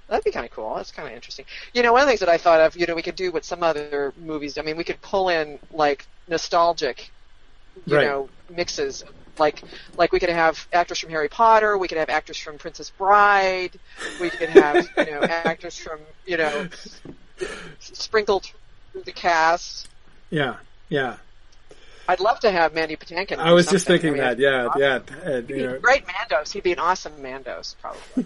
That'd be kind of cool. That's kind of interesting. You know, one of the things that I thought of, you know, we could do what some other movies. I mean, we could pull in like nostalgic, you Right. know, mixes. Like, like we could have actors from Harry Potter. We could have actors from Princess Bride. We could have, you know, actors from, you know, sprinkled through the cast. Yeah. Yeah. I'd love to have Mandy Patinkin. I do was just thinking I mean, that. Yeah. awesome. Yeah. uh, He'd you be know, great Mandos. He'd be an awesome Mandos, probably.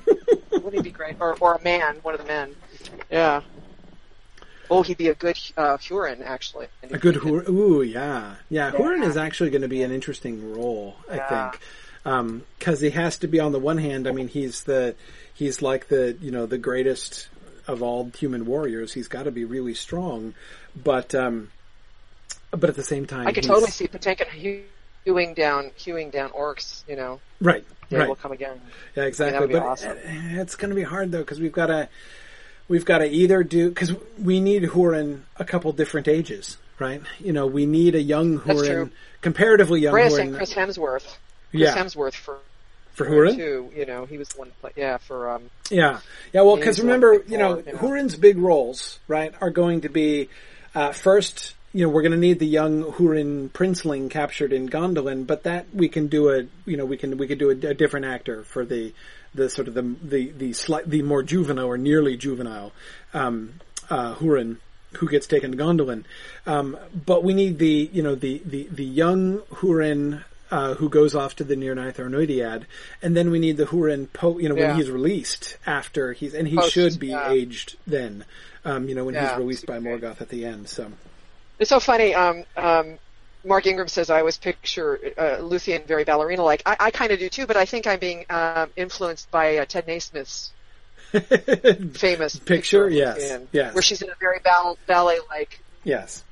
Wouldn't he be great? Or, or a man, one of the men. Yeah. Oh, he'd be a good uh, Húrin, actually. A good Hur- Ooh, yeah, yeah. Yeah. Húrin is actually going to be an interesting role, I Yeah. think, because he has to be on the one hand. I mean, he's the he's like the you know the greatest of all human warriors. He's got to be really strong, but um, but at the same time, I could totally see Patinkin hewing down, hewing down orcs. You know, right, they right. will come again. Yeah, exactly. be but awesome. uh, it's going to be hard though because we've got to we've got to either do because we need Húrin a couple different ages, right? You know, we need a young Húrin, comparatively young Húrin and Chris Hemsworth. Chris yeah, Hemsworth for for Húrin. too. You know, he was the one. Play, yeah, for um. Yeah, yeah. Well, because remember, you know, you know. Húrin's big roles, right, are going to be uh, first. You know, we're going to need the young Húrin princeling captured in Gondolin, but that we can do a, you know, we can we could do a, a different actor for the the sort of the the the slight the more juvenile or nearly juvenile um, uh, Húrin who gets taken to Gondolin. Um, but we need the you know the the the young Húrin. Uh, who goes off to the Nirnaeth Arnoediad, and then we need the Húrin po- you know, when he's released after he's, and he Post, should be yeah. aged then, um, you know, when he's released by. Morgoth at the end. So, It's so funny. Um, um, Mark Ingram says I always picture uh, Luthien very ballerina like. I, I kind of do too, but I think I'm being um, influenced by uh, Ted Nasmith's famous Picture? of Yes, Luthien, yes. where she's in a very ball, ballet like, yes,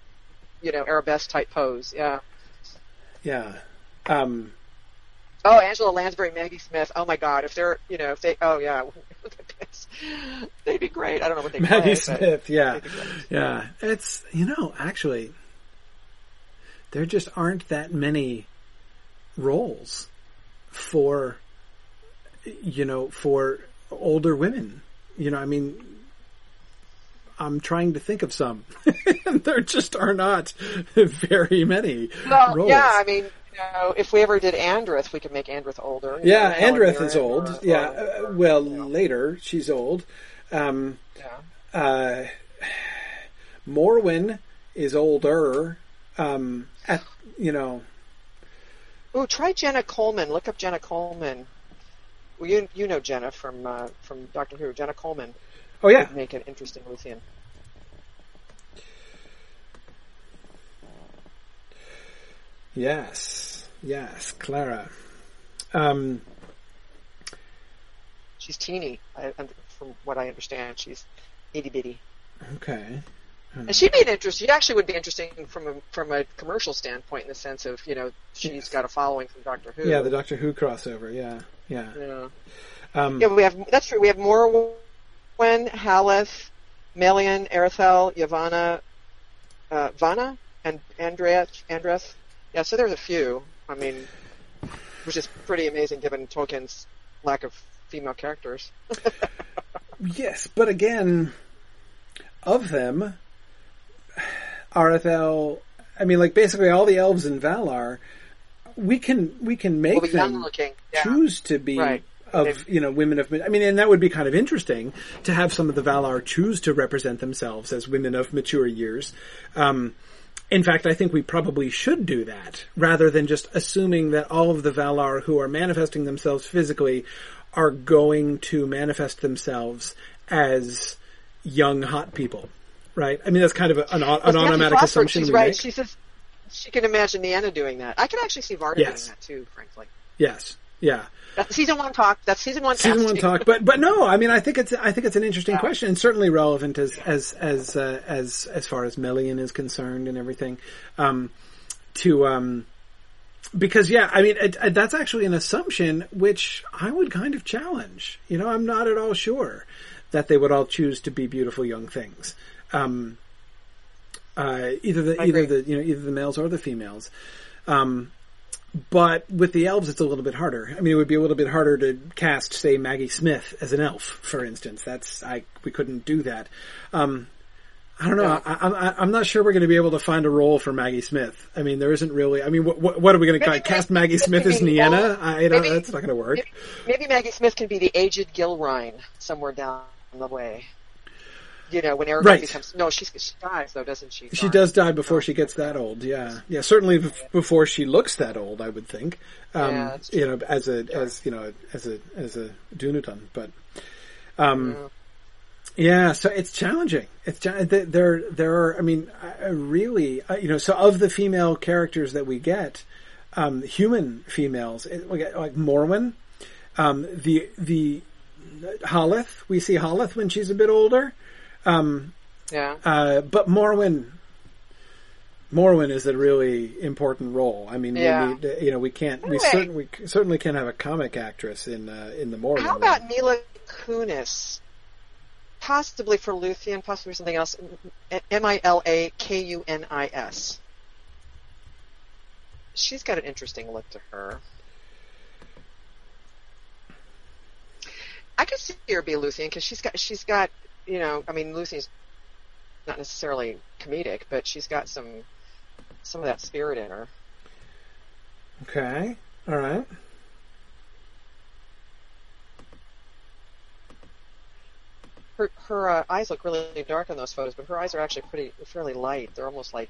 you know, arabesque type pose. Yeah. yeah, um, Oh, Angela Lansbury, Maggie Smith. Oh my God, if they're, you know, if they, oh yeah, they'd be great. I don't know what they Maggie play, Smith. Yeah, they'd be great. yeah. It's you know actually, there just aren't that many roles for you know for older women. You know, I mean. I'm trying to think of some. there just are not very many Well, roles. yeah, I mean, you know, if we ever did Andreth, we could make Andreth older. Yeah, know, Helen Andreth is old. or- yeah, or- uh, well, later she's old. Um, yeah. uh, Morwen is older. Um, at you know, Ooh, try Jenna Coleman. Look up Jenna Coleman. Well, you you know Jenna from uh, from Doctor Who. Jenna Coleman oh yeah, would make an interesting Luthien. yes, yes, Clara. Um, She's teeny, I, from what I understand. She's itty bitty, okay, and she'd be an interest. She actually would be interesting from a from a commercial standpoint, in the sense of you know she's Yes. got a following from Doctor Who. yeah, the Doctor Who crossover. Yeah, yeah. yeah. Um, Yeah, we have. That's true. We have Morwen, Haleth, Melian, Aredhel, Yavanna, uh, Vanna, and Andrea, Andreth. Yeah, so there's a few. I mean, which is pretty amazing given Tolkien's lack of female characters. Yes, but again, of them, Aredhel I mean, like basically all the elves in Valar, we can we can make Well, the them looking. Yeah. choose to be Right. of you know women of. I mean, and that would be kind of interesting to have some of the Valar choose to represent themselves as women of mature years. Um, in fact, I think we probably should do that rather than just assuming that all of the Valar who are manifesting themselves physically are going to manifest themselves as young hot people. Right? I mean, that's kind of an, an automatic assumption She's right. make. She says she can imagine Nienna doing that. I can actually see Varda Yes. doing that too, frankly. Yes. Yeah. That's season one talk. That's season one. season one talk, but but no, I mean, I think it's I think it's an interesting Yeah. question and certainly relevant as as as uh, as as far as Melian is concerned and everything. Um, to um, because yeah, I mean, it, it- that's actually an assumption which I would kind of challenge. You know, I'm not at all sure that they would all choose to be beautiful young things. Um, uh, either the either the you know either the males or the females. Um, but with the elves, it's a little bit harder. I mean, it would be a little bit harder to cast, say, Maggie Smith as an elf, for instance. That's I we couldn't do that. Um, I don't know. Yeah. I, I, I'm not sure we're going to be able to find a role for Maggie Smith. I mean, there isn't really. I mean, what, what, are we going to cast Maggie Smith as Nienna? I don't. Maybe- That's not going to work. Maybe, maybe Maggie Smith can be the aged Gilraen somewhere down the way. You know, when Aragorn Right. becomes no, she she dies though, doesn't she? She does die before she gets that old. Yeah, yeah. Certainly bef- before she looks that old, I would think. Um, Yeah, you know, as a as you know as a as a Dunedain, but um, Yeah. yeah. So it's challenging. It's there. There are. I mean, really. uh, You know, so of the female characters that we get, um, human females, we get like Morwen, um, the the Haleth. We see Haleth when she's a bit older. Um, Yeah. uh, but Morwen, Morwen is a really important role. I mean, Yeah. we need, you know, we can't, we Anyway. certainly, we certainly can't have a comic actress in, uh, in the Morwen. How role. about Mila Kunis? Possibly for Luthien, possibly something else. M I L A K U N I S. She's got an interesting look to her. I could see her be Luthien because she's got she's got you know I mean Lucy's not necessarily comedic, but she's got some some of that spirit in her. Okay. All right. Her her uh, eyes look really dark in those photos, but her eyes are actually pretty fairly light. They're almost like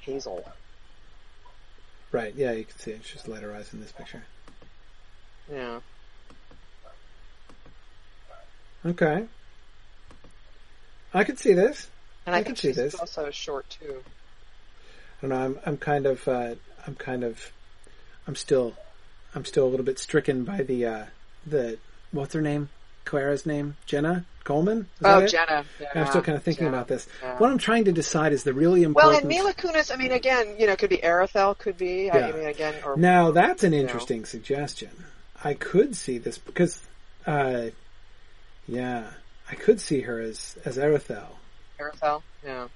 hazel. Right. Yeah, you can see it. It's just lighter eyes in this picture. Yeah. Okay. I could see this. And I I, can see this. also short too. I don't know. I'm, I'm kind of, uh, I'm kind of, I'm still, I'm still a little bit stricken by the, uh, the, what's her name? Clara's name? Jenna Coleman? Is Oh? Jenna. I'm still kind of thinking Jenna. about this. Yeah. What I'm trying to decide is the really important. Well, and Mila Kunis, I mean, again, you know, could be Aredhel, could be. Yeah. I mean, again, or now that's an know. interesting suggestion. I could see this because, uh, yeah, I could see her as as Aredhel. Aredhel. Yeah.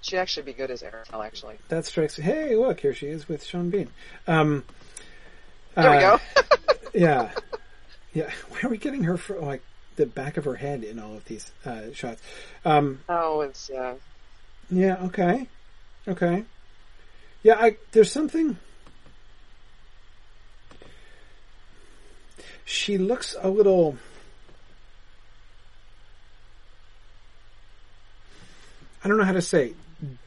She'd actually be good as Aredhel, actually. That strikes. me. Hey, look, here she is with Sean Bean. Um, There we uh, go. yeah, yeah. Where are we getting her from? Like the back of her head in all of these uh, shots. Um, oh, it's yeah. yeah. Okay. Okay. Yeah. I there's something. She looks a little. I don't know how to say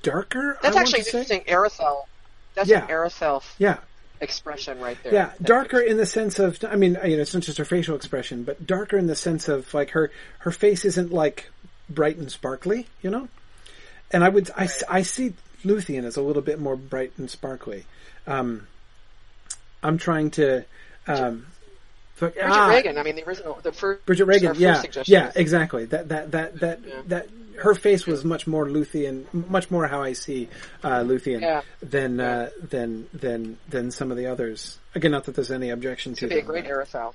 darker. That's I actually to say? interesting. Aredhel. That's Yeah. an Aredhel Yeah, expression right there. Yeah, darker in the sense of, I mean, you know, it's not just her facial expression, but darker in the sense of like her, her face isn't like bright and sparkly, you know? And I would, I I see Luthien as a little bit more bright and sparkly. Um, I'm trying to, um, Bridget ah, Reagan. I mean, the original, the first. Bridget Regan, yeah, yeah, exactly. That that that that Yeah. that her face was much more Luthien, much more how I see uh, Luthien Yeah. than uh, than than than some of the others. Again, not that there's any objection to be a great Aredhel.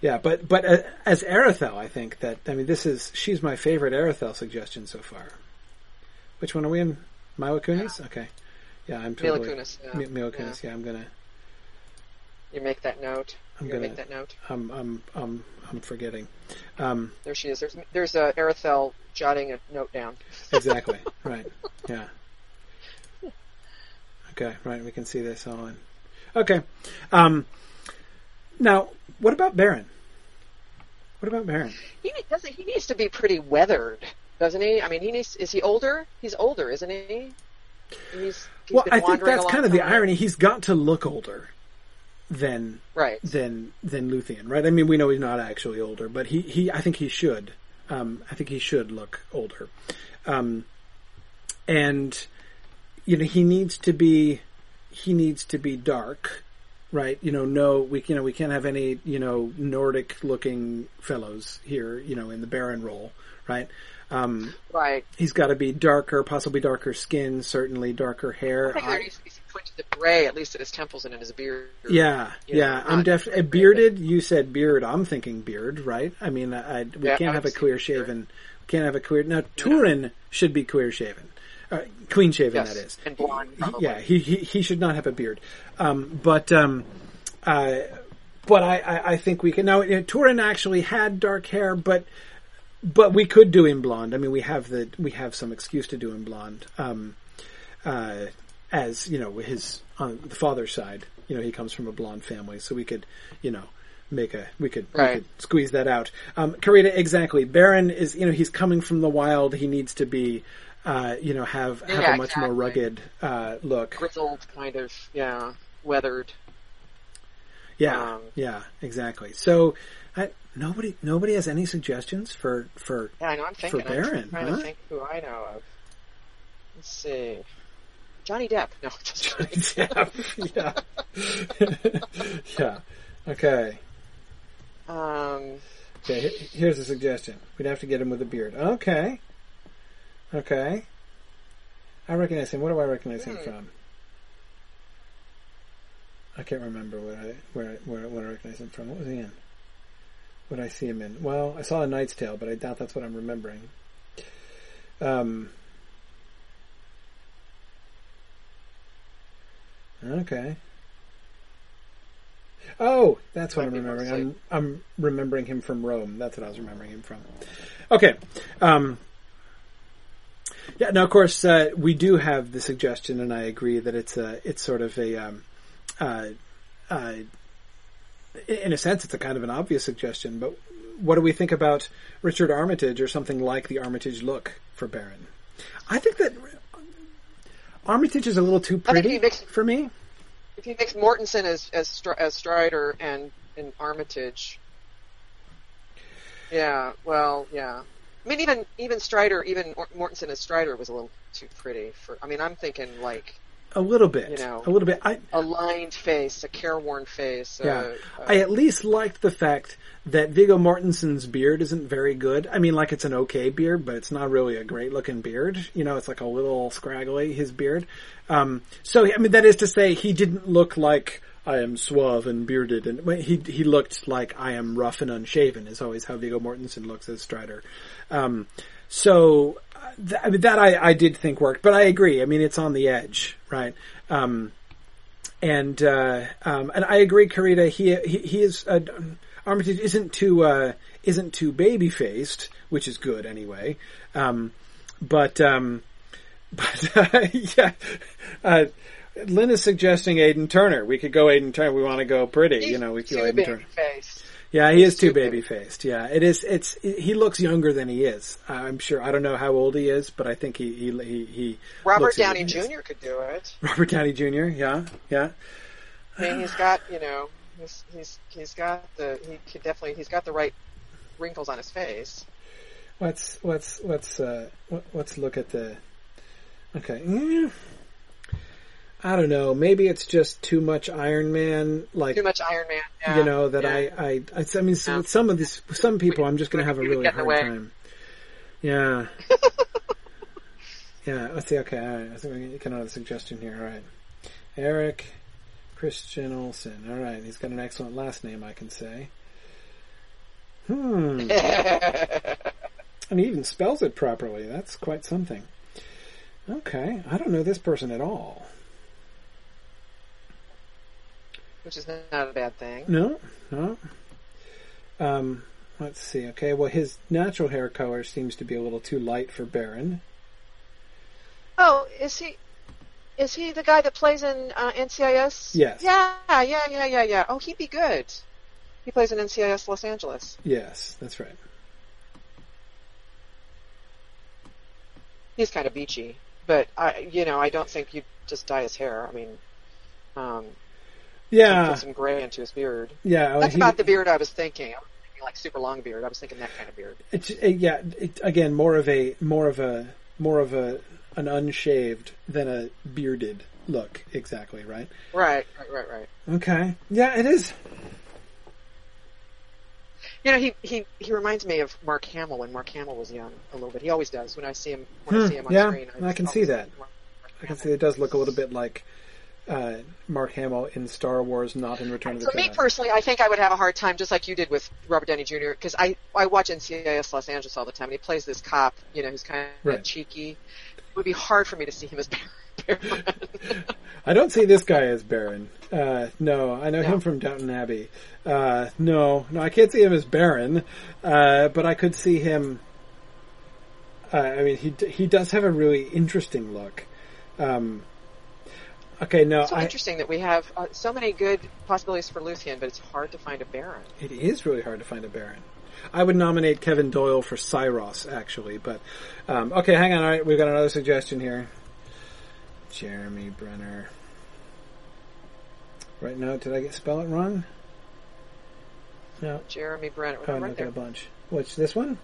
Yeah, but but uh, as Aredhel, I think that I mean this is she's my favorite Aredhel suggestion so far. Which one are we in? Mila Kunis? Okay. Yeah, I'm Mila totally Kunis, yeah. Mi- Mila Kunis. Yeah. I'm gonna You make that note. I'm gonna- make that note. I'm I'm I'm I'm forgetting. Um, There she is. There's there's a Aredhel jotting a note down. exactly. right. Yeah. Okay, right. We can see this on. Okay. Um, now, what about Beren? What about Beren? He doesn't. He needs to be pretty weathered, doesn't he? I mean, he needs. Is he older? He's older, isn't he? He's, he's well, I think that's kind of the irony. He's got to look older than Right. than than Luthien, right? I mean, we know he's not actually older, but he, he I think he should. Um, I think he should look older. Um, and you know, he needs to be he needs to be dark, right? You know, no, we you know we can't have any you know Nordic looking fellows here, you know, in the Beren role, right? Um, Right. he's got to be darker, possibly darker skin, certainly darker hair. I think I- there needs to be some twinge of the gray, at least at his temples and in his beard. yeah, you know, yeah. I'm definitely bearded. You said beard. I'm thinking beard, right? I mean, I, I- we Yeah, can't I have a clear shaven. We can't have a clear. Now, Turin should be clear shaven, uh, clean shaven. Yes, That is, and blonde, probably. yeah, he, he he should not have a beard. Um, but um, uh, but I, I I think we can now. uh, Turin actually had dark hair, but but we could do him blonde. I mean, we have the we have some excuse to do him blonde. Um, uh, as you know, his on the father's side, you know, he comes from a blonde family, so we could, you know, make a we could, we could squeeze that out. Um, Karita, exactly. Beren is, you know, he's coming from the wild. He needs to be, uh, you know, have have Yeah, a much more rugged uh, look. Grizzled, kind of. Yeah. Weathered. Yeah, Um, yeah, exactly. So, I, nobody nobody has any suggestions for for Yeah, I know. I'm thinking. Beren, I'm trying huh? to think who I know of. Let's see. Johnny Depp. No, just kidding. yeah, yeah, yeah. Okay. Um, Okay, here's a suggestion. We'd have to get him with a beard. Okay. Okay. I recognize him. What do I recognize him Hmm. from? I can't remember what I where where what I recognize him from. What was he in? What did I see him in? Well, I saw a Knight's Tale, but I doubt that's what I'm remembering. Um. Okay. Oh, that's what I'm remembering. I'm I'm remembering him from Rome. That's what I was remembering him from. Okay. Um, yeah. Now, of course, uh, we do have the suggestion, and I agree that it's a it's sort of a um, uh, uh, in a sense, it's a kind of an obvious suggestion. But what do we think about Richard Armitage or something like the Armitage look for Beren? I think that Armitage is a little too pretty makes- for me. if he makes Mortensen as as, as Strider and and Armitage. Yeah. Well. Yeah. I mean, even even Strider, even Mortensen as Strider was a little too pretty for. I mean, I'm thinking like A little bit, You know. a little bit. I a lined face, a careworn face. Yeah. Uh, uh, I at least liked the fact that Viggo Mortensen's beard isn't very good. I mean, like it's an okay beard, but it's not really a great looking beard. You know, it's like a little scraggly, his beard. Um, so, I mean, that is to say, he didn't look like I am suave and bearded, and he he looked like I am rough and unshaven. Is always how Viggo Mortensen looks as Strider. Um, so, th- I mean, that I, I did think worked, but I agree. I mean, it's on the edge, right? Um, and uh, um, and I agree, Karita. He he, he is uh, Armitage isn't too uh, isn't too baby faced, which is good anyway. Um, but um, but uh, yeah, uh, Lynn is suggesting Aidan Turner. We could go Aidan Turner. We want to go pretty, he's you know. We could go Aidan Turner. face. Yeah, he is too baby faced. Yeah, it is. It's he looks younger than he is. I'm sure. I don't know how old he is, but I think he he he. he Robert Downey than he is. Jr. could do it. Robert Downey Jr. Yeah, yeah. I mean, he's got you know, he's he's he's got the he could definitely he's got the right wrinkles on his face. Let's let's let's uh let- let's look at the. Okay. I don't know. Maybe it's just too much Iron Man. Like Too much Iron Man. Yeah, you know that yeah. I, I I mean Yeah. with some of these some people I'm just going to have a really get in the hard time. Yeah. yeah. Let's see. Okay. All right. I think we can get another suggestion here. All right. Eric Christian Olsen. All right. He's got an excellent last name. I can say. Hmm. And he even spells it properly. That's quite something. Okay, I don't know this person at all. Which is not a bad thing. No, no. Um, let's see. Okay, well, his natural hair color seems to be a little too light for Beren. Oh, is he? Is he the guy that plays in uh, NCIS? Yes. Yeah, yeah, yeah, yeah, yeah. Oh, he'd be good. He plays in NCIS Los Angeles. Yes, that's right. He's kind of beachy, but I, you know, I don't think you just dye his hair. I mean, um, Yeah, put some gray into his beard. yeah. That's he- about the beard I was thinking. I was thinking like super long beard. I was thinking that kind of beard. It's uh, yeah. It, again, more of a more of a more of a an unshaved than a bearded look. Exactly right. Right, right, right, right. Okay. Yeah, it is. You know, he, he, he reminds me of Mark Hamill when Mark Hamill was young a little bit. He always does when I see him when I Hmm, see him on yeah, screen. I can see that. I can see it does look a little bit like uh, Mark Hamill in Star Wars, not in Return of the For me personally, I think I would have a hard time, just like you did with Robert Downey Jr., because I, I watch NCIS Los Angeles all the time, and he plays this cop, you know, who's kind of Right. cheeky. It would be hard for me to see him as Beren. I don't see this guy as Beren. Uh, no, I know No. him from Downton Abbey. Uh, no, no, I can't see him as Beren, uh, but I could see him. Uh, I mean, he he does have a really interesting look. Um, okay, no, so I, interesting that we have uh, so many good possibilities for Luthien, but it's hard to find a Beren. it is really hard to find a Beren. I would nominate Kevin Doyle for Saeros, actually, but um, okay, hang on. All right, we've got another suggestion here. Jeremy Renner. Right now, did I get spell it wrong? No. Jeremy Renner. Oh, right there. a bunch. Which this one?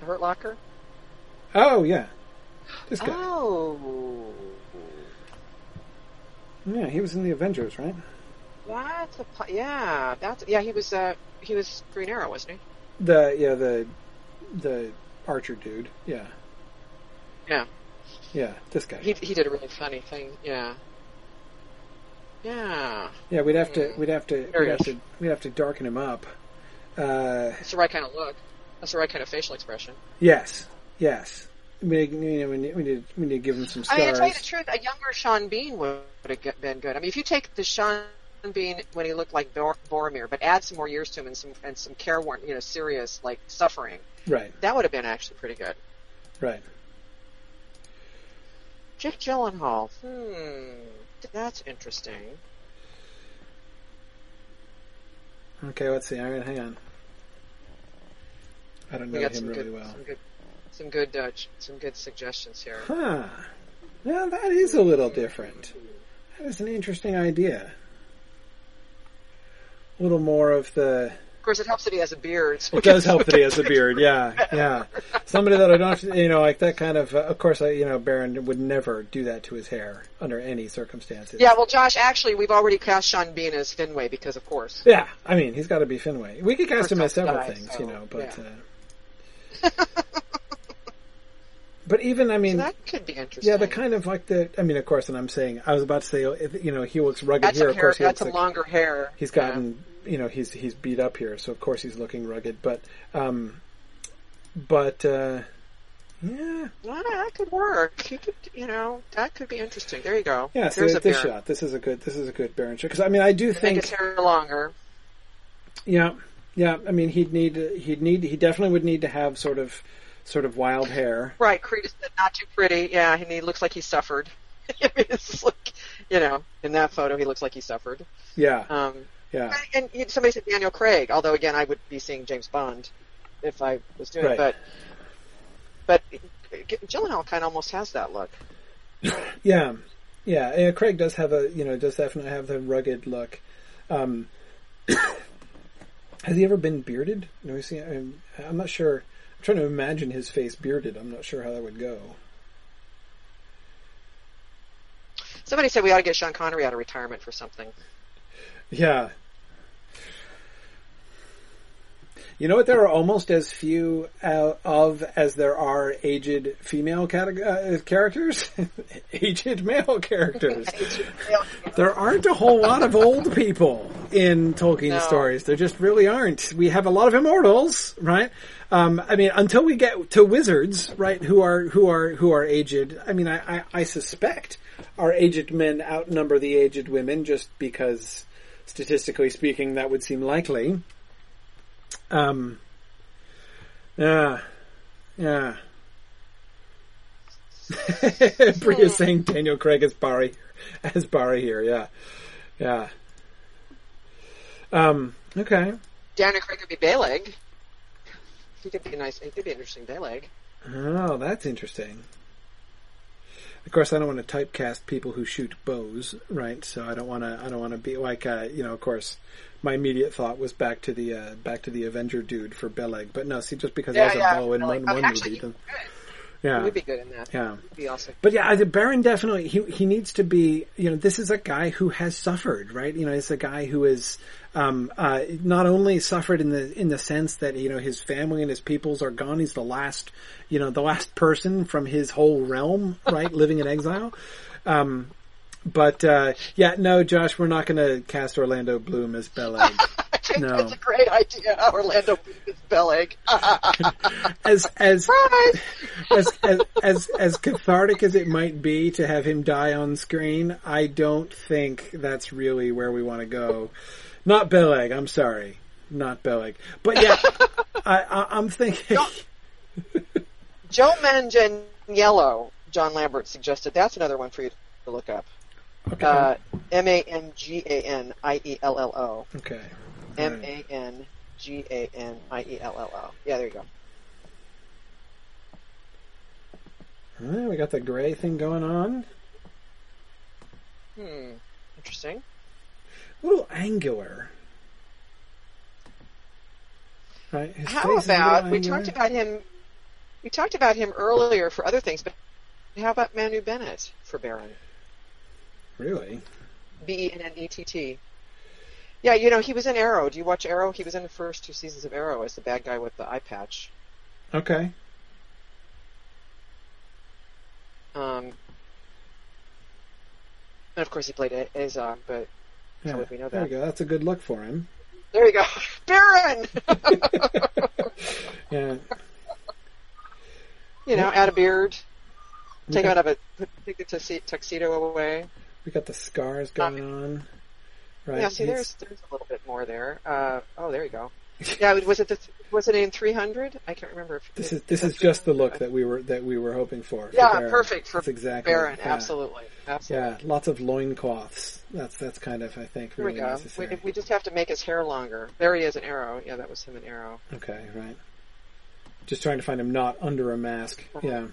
The Hurt Locker. Oh yeah, this guy. Oh, Yeah, he was in the Avengers, right? that's a yeah. That's yeah. He was uh he was Green Arrow, wasn't he? The yeah the the Archer dude. Yeah, Yeah. yeah, this guy. He he did a really funny thing. Yeah. Yeah. yeah, we'd have to we'd have to we'd have to we'd have to darken him up. Uh, That's the right kind of look. That's the right kind of facial expression. yes, yes. We, you know, we need, we need we need to give him some stars. I mean, to tell you the truth, a younger Sean Bean would have been good. I mean, if you take the Sean Bean when he looked like Bor- Boromir, but add some more years to him and some and some careworn, you know, serious like suffering, Right, that would have been actually pretty good. right. Jake Gyllenhaal. Hmm, that's interesting. Okay, let's see. All right, hang on. I don't know him really good, well. good, some good, uh, some good suggestions here. Huh. Well, that is a little different. That is an interesting idea. A little more of the. Of course, it helps that he has a beard. so It does help that he has a beard. Yeah, yeah. Somebody that I don't, to, you know, like that kind of. Uh, of course, I, you know, Beren would never do that to his hair under any circumstances. Yeah, well, Josh, actually, we've already cast Sean Bean as Finwë because, of course. Yeah, I mean, he's got to be Finwë. We could cast him as several guy, things, so, you know, but. yeah. Uh, but even, I So mean, that could be interesting. yeah, the kind of like the. I mean, of course, and I'm saying, I was about to say, you know, he looks rugged that's here. some Of hair, course, he that's some like, longer hair. he's Yeah. gotten you know he's he's beat up here so of course he's looking rugged but um but uh yeah Well, that could work. He could, you know, that could be interesting. There you go. yeah so There's a this Beren. shot this is a good this is a good Beren shot because I mean I do think his hair longer. yeah yeah I mean he'd need he'd need he definitely would need to have sort of sort of wild hair Right, Creed not too pretty. Yeah, and he looks like he suffered. I mean, it's like, you know, in that photo, he looks like he suffered. yeah Um, yeah and and somebody said Daniel Craig, although again, I would be seeing James Bond if I was doing Right. it. But, but Gyllenhaal kind of almost has that look. yeah yeah yeah Craig does have a you know does definitely have the rugged look um has he ever been bearded no see I'm, I'm not sure I'm trying to imagine his face bearded I'm not sure how that would go Somebody said we ought to get Sean Connery out of retirement for something. Yeah. You know what? There are almost as few uh, of as there are aged female cate- uh, characters. aged male characters. There aren't a whole lot of old people in Tolkien No. stories. There just really aren't. We have a lot of immortals, right? Um, I mean, until we get to wizards, right? Who are who are who are aged? I mean, I, I, I suspect our aged men outnumber the aged women, just because statistically speaking, that would seem likely. Um, yeah, yeah. Bria saying Daniel Craig as Barry, as Barry here. Yeah, yeah. Um. Okay. Daniel Craig could be Beleg. He could be a nice. He could be an interesting Beleg. Oh, that's interesting. Of course, I don't want to typecast people who shoot bows, right? So I don't want to. I don't want to be like, uh, you know. Of course, my immediate thought was back to the uh, back to the Avenger dude for Beleg, but no, see, just because Yeah, he has yeah, a bow in one, one actually, movie, doesn't- He yeah, would be good in that. yeah. He'd be awesome. But yeah, the Beren definitely he he needs to be. You know, this is a guy who has suffered, right? You know, it's a guy who is um, uh, not only suffered in the in the sense that you know his family and his peoples are gone. He's the last, you know, the last person from his whole realm, right, living in exile. Um, but uh, yeah, no, Josh, we're not going to cast Orlando Bloom as Beleg. I No. that's a great idea. Orlando Bloom is Beleg. as as as, as as as cathartic as it might be to have him die on screen, I don't think that's really where we want to go. Not Beleg, I'm sorry, not Beleg. But yeah, I, I, I'm thinking. Joe Manganiello, John Lambert suggested. That's another one for you to look up. Okay. Uh, M A N G A N I E L L O. okay. M A N G A N I E L L O. Yeah, there you go. Alright, we got the gray thing going on. Hmm. Interesting. A little angular. Right. His How face is a little about we talked about him? We talked about him earlier for other things, but how about Manu Bennett for Beren? Really? B E N N E T T. Yeah, you know he was in Arrow. Do you watch Arrow? He was in the first two seasons of Arrow as the bad guy with the eye patch. Okay. Um, and of course he played Azog, but Yeah. would we know there that? you go. That's a good look for him. there you go, Beren. Yeah. you know, add a beard, take out of it, take the tuxedo away. We got the scars going on. Right. Yeah, see, there's there's a little bit more there. Uh, oh, there you go. Yeah, was it the was it in 300? I can't remember. If This is this is just the look that we were that we were hoping for. for Yeah, Beren. perfect for That's exactly Beren. yeah. Absolutely, absolutely. Yeah, lots of loincloths. That's that's kind of I think Here we really go. We, necessary. we just have to make his hair longer. There he is an Arrow. Yeah, that was him an Arrow. Okay, right. Just trying to find him not under a mask. Yeah.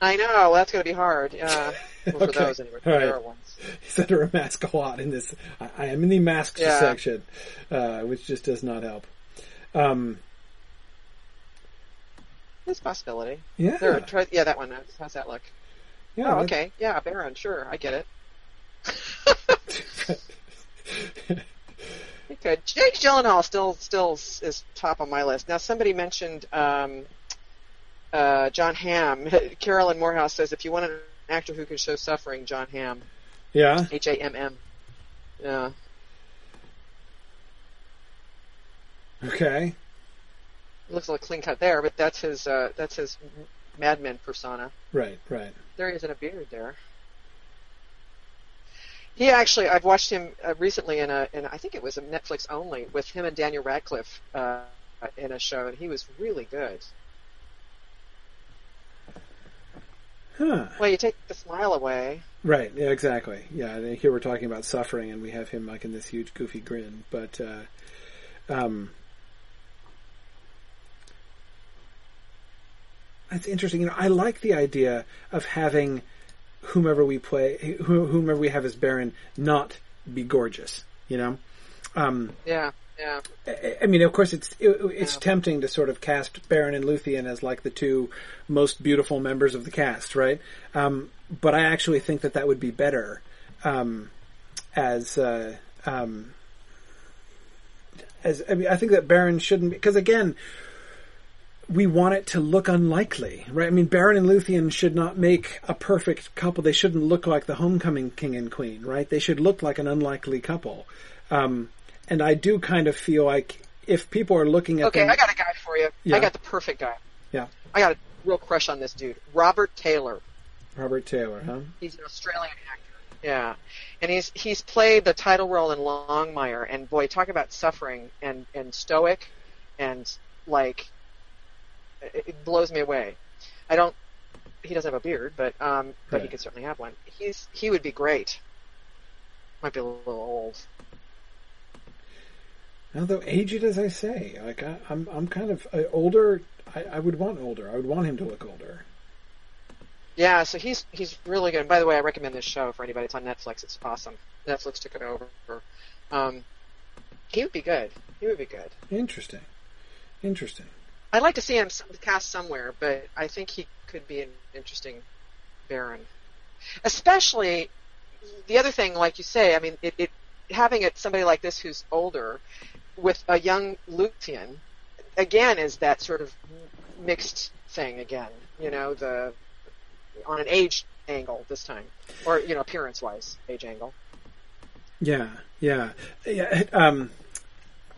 I know that's going to be hard. Yeah, well, for Okay. those anyway, for All right. Ones. He's under a mask a lot in this. I, I am in the masks Yeah. section, uh, which just does not help. Um, a possibility. yeah. There, try, yeah, that one. How's that look? yeah. oh, okay. Yeah, Beren. Sure, I get it. Could. Jake Gyllenhaal still still is top on my list. Now, somebody mentioned um, uh, Jon Hamm. Carolyn Morehouse says if you want an actor who can show suffering, Jon Hamm. yeah. H A M M. Yeah. Okay. looks like a clean cut there, but that's his uh, that's his Mad Men persona. Right. Right. There isn't a beard there. He actually, I've watched him uh, recently in a, in I think it was a Netflix only with him and Daniel Radcliffe uh, in a show, and he was really good. Huh. Well, you take the smile away. Right. Yeah. Exactly. Yeah. Here we're talking about suffering, and we have him like in this huge goofy grin. But uh, um, that's interesting. You know, I like the idea of having whomever we play, whomever we have as Beren, not be gorgeous. You know. Um, Yeah, yeah. I- I mean, of course, it's it, it's Yeah. tempting to sort of cast Beren and Luthien as like the two most beautiful members of the cast, right? Um, but I actually think that that would be better um, as uh, um, as I mean, I think that Beren shouldn't because again. We want it to look unlikely, right? I mean, Beren and Luthien should not make a perfect couple. They shouldn't look like the homecoming king and queen, right? They should look like an unlikely couple. Um, and I do kind of feel like if people are looking at Okay, them, I got a guy for you. Yeah. I got the perfect guy. Yeah. I got a real crush on this dude, Robert Taylor. Robert Taylor, huh? He's an Australian actor. Yeah, and he's he's played the title role in Longmire, and boy, talk about suffering and and stoic, and like it, blows me away. I don't. he doesn't have a beard, but um, but he could certainly have one. He's he would be great. Might be a little old. Although aged as I say, like I, I'm, I'm kind of uh, older. I, I would want older. I would want him to look older. Yeah, so he's he's really good. And by the way, I recommend this show for anybody. It's on Netflix. It's awesome. Netflix took it over. Um, he would be good. He would be good. Interesting. Interesting. I'd like to see him cast somewhere, but I think he could be an interesting Beren. Especially the other thing, like you say, I mean, it, it having it somebody like this who's older with a young Luthien again is that sort of mixed thing again. You know, the on an age angle this time, or you know, appearance wise, age angle. Yeah, yeah, yeah. Um,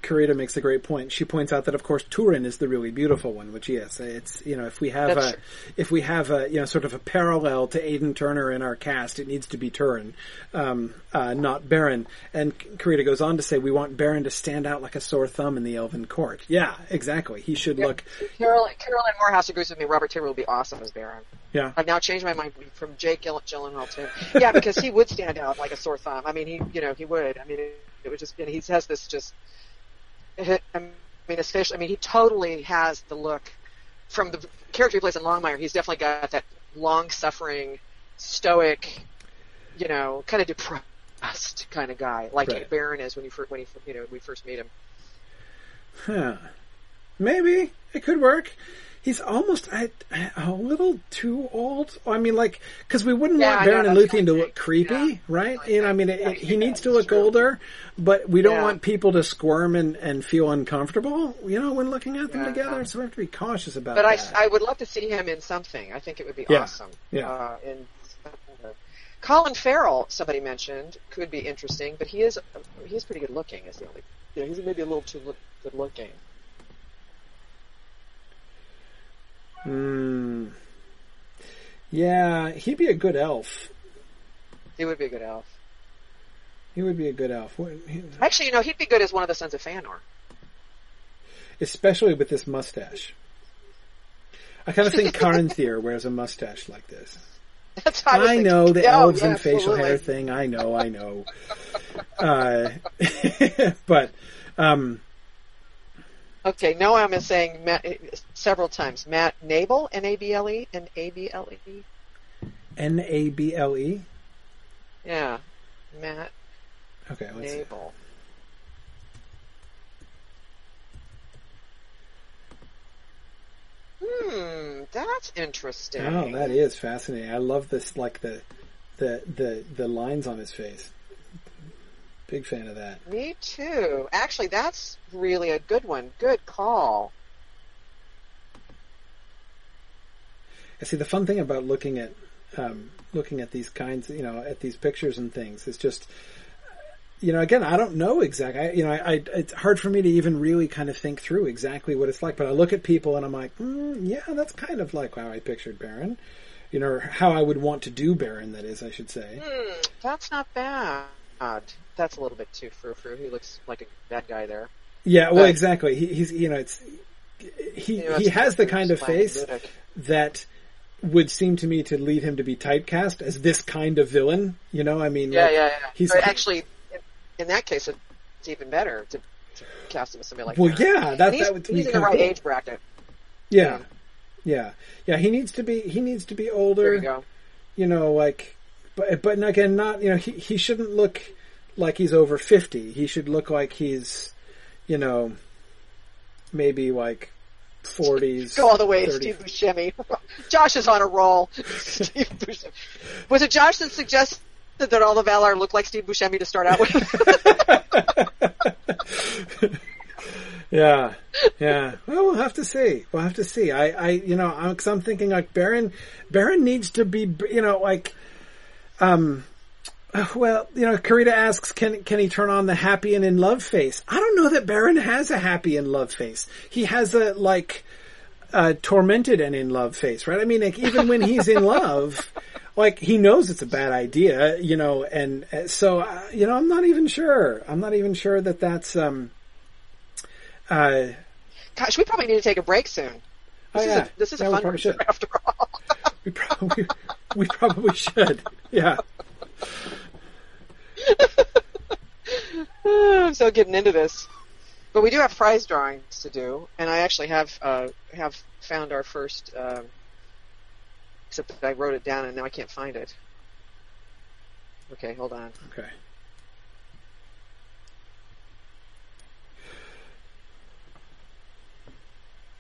Karita makes a great point. She points out that, of course, Turin is the really beautiful one. Which, yes, it's you know, if we have That's a, if we have a, you know, sort of a parallel to Aidan Turner in our cast, it needs to be Turin, um, uh, not Beren. And Karita goes on to say, we want Beren to stand out like a sore thumb in the Elven court. Yeah, exactly. He should look. Carolyn, Carolyn Morehouse agrees with me. Robert Taylor will be awesome as Beren. Yeah, I've now changed my mind from Jake Gill- Gyllenhaal to yeah, because he would stand out like a sore thumb. I mean, he you know he would. I mean, it, it was just you know, he has this just. I mean, especially I mean, he totally has the look from the character he plays in Longmire. He's definitely got that long-suffering, stoic, you know, kind of depressed kind of guy, like Right. Beren is when you when he you know we first meet him. Huh. Maybe it could work. He's almost a, a little too old. I mean, like, because we wouldn't Yeah, want Beren and that's Luthien to look creepy, Yeah. right? my You know, I mean, it, Yeah, it, he yeah, needs to look true. older, but we don't Yeah. want people to squirm and, and feel uncomfortable, you know, when looking at them Yeah. together. So we have to be cautious about that. But I, that. I would love to see him in something. I think it would be Yeah. awesome. Yeah. Uh, in Colin Farrell, somebody mentioned, could be interesting, but he is he is pretty good looking. Is the only yeah, he's maybe a little too look, good looking. Hmm. Yeah, he'd be a good elf. He would be a good elf. He would be a good elf. What- he- Actually, you know, he'd be good as one of the sons of Feanor. Especially with this mustache. I kind of think Caranthir wears a mustache like this. That's how I, I know the Yeah, elves yeah, and facial hair thing. I know, I know. uh, but um, Okay, Noam is saying Matt, several times. Matt Nable, N A B L E, N A B L E. N A B L E. Yeah, Matt Okay, let's see. Nable. Hmm, that's interesting. Oh, that is fascinating. I love this, like the the the the lines on his face. Big fan of that. Me too. Actually, that's really a good one. Good call. I see the fun thing about looking at um, looking at these kinds, you know, at these pictures and things is just, you know, again, I don't know exactly. I, you know, I, I, it's hard for me to even really kind of think through exactly what it's like. But I look at people and I'm like, mm, yeah, that's kind of like how I pictured Beren. You know, or how I would want to do Beren. That is, I should say. Hmm, that's not bad. That's a little bit too frou frou. He looks like a bad guy there. Yeah, well, But- exactly. He, he's, you know, it's he You know, he has the kind of face that would seem to me to lead him to be typecast as this kind of villain. You know, I mean, Yeah, like, yeah, yeah. he's- But actually, in, that case, it's even better to, to cast him as somebody like Well, that. yeah, that he's, that would he's in the right cool. age bracket. Yeah, yeah, yeah. He needs to be. He needs to be There older. you go. You know, like, but but again, not. You know, he he shouldn't look like he's over fifty. He should look like he's, you know, maybe like forties. Go all the way, 30. Steve Buscemi. Josh is on a roll. Steve Buscemi. Was it Josh that suggested that all the Valar look like Steve Buscemi to start out with? Yeah, yeah. Well, we'll have to see. We'll have to see. I, I, you know, I'm, cause I'm thinking like Beren, Beren needs to be, you know, like, um, well, you know, Karita asks, can can he turn on the happy and in love face? I don't know that Beren has a happy and love face. He has a like, uh, tormented and in love face, right? I mean, like even when he's in love, like he knows it's a bad idea, you know, and uh, so uh, you know, I'm not even sure. I'm not even sure that that's um. Uh, Gosh, we probably need to take a break soon. Oh, This yeah. is a, this is Yeah, a we fun probably should. after all. We probably we probably should. Yeah. I'm so getting into this. But we do have prize drawings to do, and I actually have uh, have found our first. Um, except that I wrote it down and now I can't find it. Okay, hold on. Okay.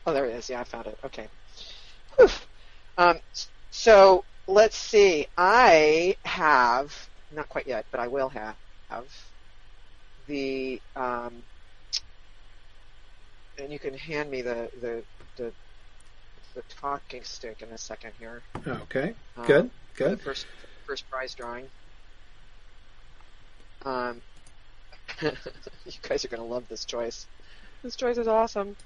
Oh, there it is. Yeah, I found it. Okay. Um, so let's see. I have not quite yet, but I will have, have the um, and you can hand me the the the, the talking stick in a second here. Okay. Um, Good. Good. first first prize drawing. Um, you guys are gonna love this choice. This choice is awesome.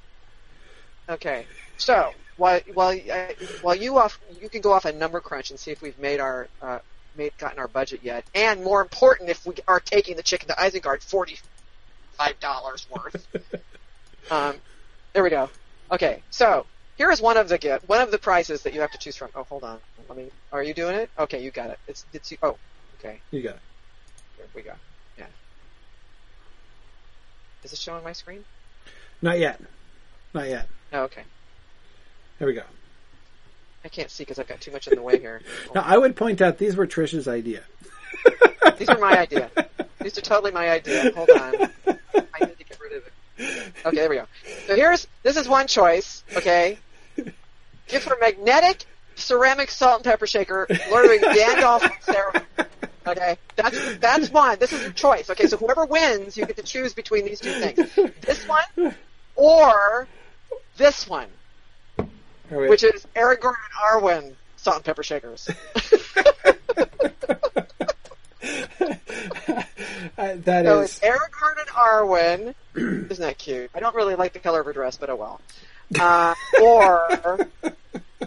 Okay, so while while uh, while you off, you can go off a number crunch and see if we've made our uh, made gotten our budget yet, and more important, if we are taking the chicken to Isengard forty five dollars worth. um, there we go. Okay, so here is one of the gift, one of the prizes that you have to choose from. Oh, hold on. Let me. Are you doing it? Okay, you got it. It's it's. Oh, okay. You got it. Here we go. Yeah. Is it showing my screen? Not yet. Not yet. Oh, okay. There we go. I can't see because I've got too much in the way here. Now I would point out these were Trish's idea. These are my idea. These are totally my idea. Hold on. I need to get rid of it. Okay, there we go. So here's this is one choice. Okay, gift for magnetic ceramic salt and pepper shaker, Lord of the Rings, Gandalf and Sarah. Okay, that's that's one. This is your choice. Okay, so whoever wins, you get to choose between these two things. This one or this one, Oh, which is Aragorn and Arwen salt and pepper shakers. Uh, that So is it's Aragorn and Arwen. Isn't that cute? I don't really like the color of her dress, but oh well. Uh, or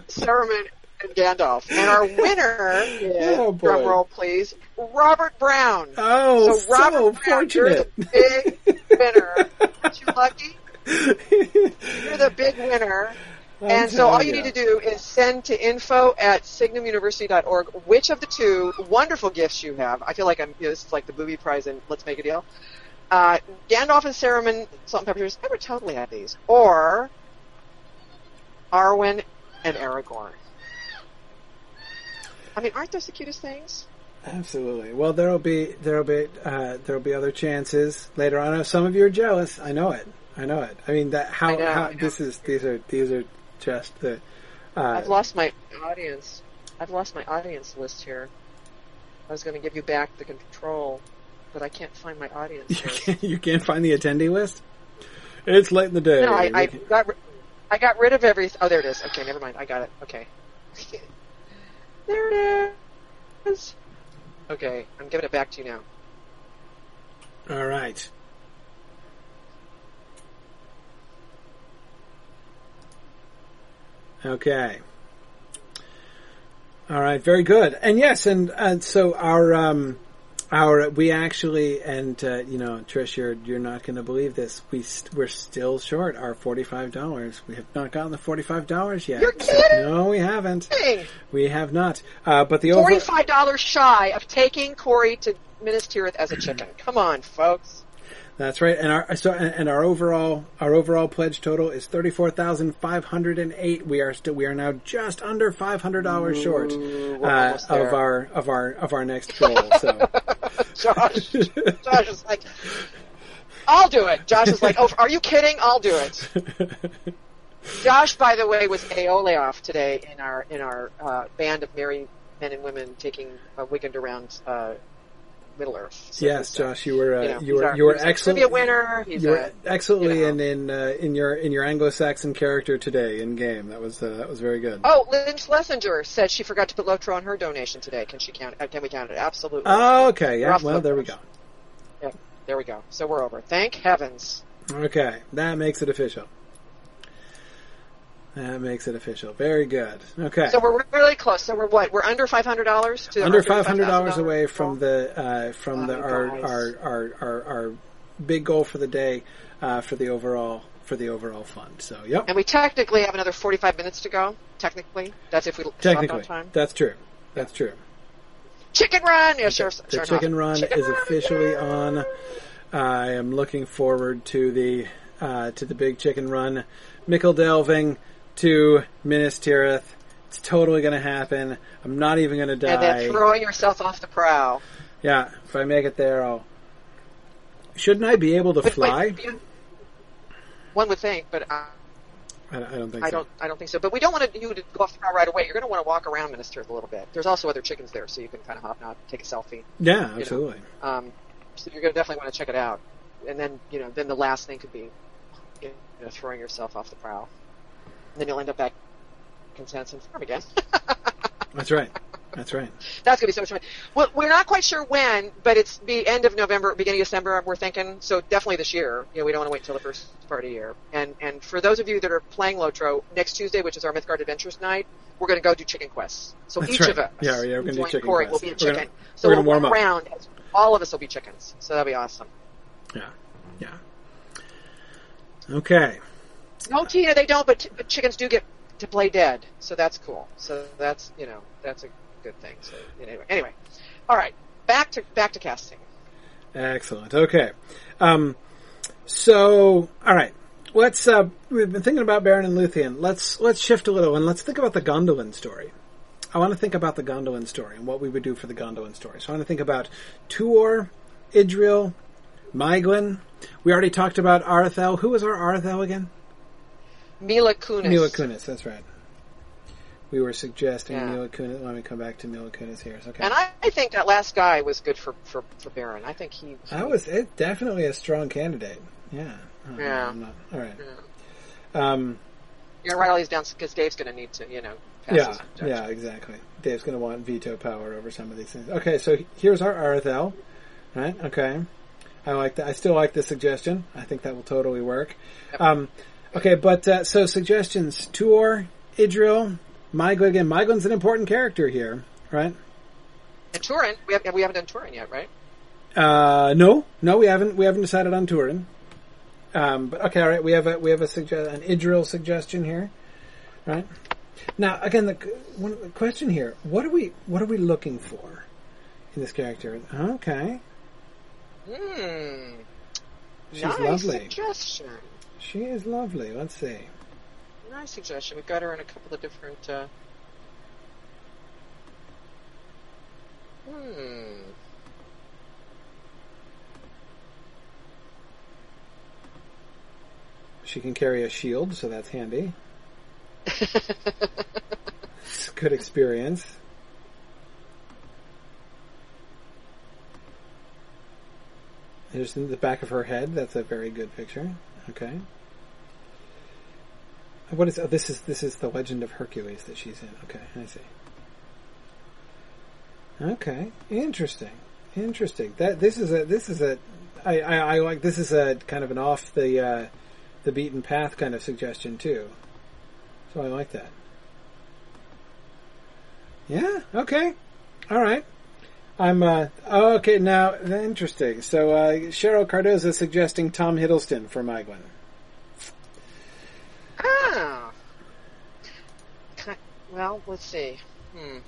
Saruman and Gandalf. And our winner is, Oh, drum roll please, Robert Brown. oh so Robert so Brown, fortunate. big winner. Aren't you lucky? You're the big winner. I'm And so all telling you need to do is send to info at signumuniversity.org which of the two wonderful gifts you have. I feel like I'm, you know, this is like the booby prize and Let's Make a Deal. Uh, Gandalf and Saruman, Salt and Peppers, I would totally have these. Or Arwen and Aragorn. I mean, aren't those the cutest things? Absolutely. Well, there'll be there'll be uh, there'll be other chances later on. If some of you are jealous. I know it. I know it. I mean that how, know, how this is these are these are just the. Uh, I've lost my audience. I've lost my audience list here. I was going to give you back the control, but I can't find my audience you, list. can't, you can't find the attendee list. It's late in the day. No, I, I got I got rid of everything. Oh, there it is. Okay, never mind. I got it. Okay. there it is. Okay, I'm giving it back to you now. All right. Okay. All right, very good. And yes, and, and so our um, our we actually and uh, you know Trish, you're you're not going to believe this. We st- we're still short our forty five dollars. We have not gotten the forty five dollars yet. You're kidding? No, we haven't. Hey, We have not. Uh, but the forty-five dollars shy of taking Corey to Minas Tirith as a chicken. Come on, folks. That's right, and our so and our overall our overall pledge total is thirty four thousand five hundred and eight. We are still we are now just under five hundred dollars short uh, of our of our of our next goal. So Josh, Josh is like, I'll do it. Josh is like, oh, are you kidding? I'll do it. Josh, by the way, was Aole off today in our in our uh, band of merry men and women taking a weekend around uh, Middle Earth. So yes, Josh, you were uh, you you, know, he's were our- you were excellent. trivia winner. He's You were a, excellently you know. in in uh, in your in your Anglo-Saxon character today in game. That was uh, that was very good. Oh, Lynn Schlesinger said she forgot to put Lotro on her donation today. Can she count? Uh, can we count it? Absolutely. Oh, okay, yeah. Well, the- there we go. Yep, there we go. So we're over. Thank heavens. Okay, that makes it official. That makes it official. Very good. Okay. So we're really close. So we're what? We're under five hundred dollars under five hundred dollars away from the uh, from the Oh, our, our, our our our big goal for the day uh, for the overall for the overall fun. So, yep. And we technically have another 45 minutes to go. Technically, that's if we stopped Technically, on time. that's true. That's true. Chicken run. Yeah, sure. The sure chicken enough. run Chicken is run, officially yeah. on. I am looking forward to the uh, to the big chicken run. Michel Delving to Minas Tirith. It's totally going to happen. I'm not even going to die. And then throwing yourself off the prow. Yeah, if I make it there, I'll. Shouldn't I be able to Wait, fly? wait, one would think, but I, I, don't think I so. don't. I don't think so. But we don't want to, you to go off the prow right away. You're going to want to walk around Minas Tirith a little bit. There's also other chickens there, so you can kind of hop out, take a selfie. Yeah, absolutely. Um, so you're going to definitely want to check it out. And then, you know, then the last thing could be, you know, throwing yourself off the prow. And then you'll end up back in Sanson Farm again. That's right. That's right. That's going to be so much fun. Well, we're not quite sure when, but it's the end of November, beginning of December. We're thinking so definitely this year. You know, we don't want to wait until the first part of the year. And and for those of you that are playing Lotro, next Tuesday, which is our Mythgard Adventures night, we're going to go do chicken quests. So That's each right. of us, Yeah, yeah, we're gonna do including chicken Corey, quests. will be a We're gonna- chicken. so we're we'll gonna warm around. All of us will be chickens. So that'll be awesome. Yeah. Yeah. Okay. No, Tina, they don't. But, but chickens do get to play dead, so that's cool. So that's you know that's a good thing. So anyway, anyway, all right, back to back to casting. Excellent. Okay. Um, so, all right. Let's. Uh, we've been thinking about Beren and Luthien. Let's let's shift a little and let's think about the Gondolin story. I want to think about the Gondolin story and what we would do for the Gondolin story. So I want to think about Tuor, Idril, Maeglin. We already talked about Aredhel. Who was our Aredhel again? Mila Kunis. Mila Kunis. That's right. We were suggesting Yeah. Mila Kunis. Let me come back to Mila Kunis here. Okay. And I, I think that last guy was good for for, for Beren. I think he. That was it. Definitely a strong candidate. Yeah. Oh, Yeah. Not- all right. Yeah. Um, gonna write all these down because Dave's going to need to, you know. Pass yeah, yeah, exactly. Dave's going to want veto power over some of these things. Okay, so here's our Aredhel. Right? Okay. I like that. I still like the suggestion. I think that will totally work. Yep. Um, okay, but uh, so suggestions: Tuor, Idril, Maeglin. Again, Maeglin's an important character here, right? And Turin, we have we haven't done Turin yet, right? Uh, no, no, we haven't. We haven't decided on Turin. Um, but okay, all right. We have a we have a suggest an Idril suggestion here, right? Now, again, the one the question here: what are we what are we looking for in this character? Okay, Hmm. She's nice lovely. suggestion. She is lovely. Let's see. Nice suggestion. We've got her in a couple of different. Uh... Hmm. She can carry a shield, so that's handy. It's good experience. There's in the back of her head. That's a very good picture. Okay. What is oh, this? Is this is the Legend of Hercules that she's in? Okay, I see. Okay, interesting, interesting. That this is a this is a I, I, I like this is a kind of an off the uh, the beaten path kind of suggestion too. So I like that. Yeah. Okay. All right. I'm uh oh, okay now interesting. So uh Cheryl Cardoza suggesting Tom Hiddleston for Maeglin. Ah. Well, let's see. Hmm.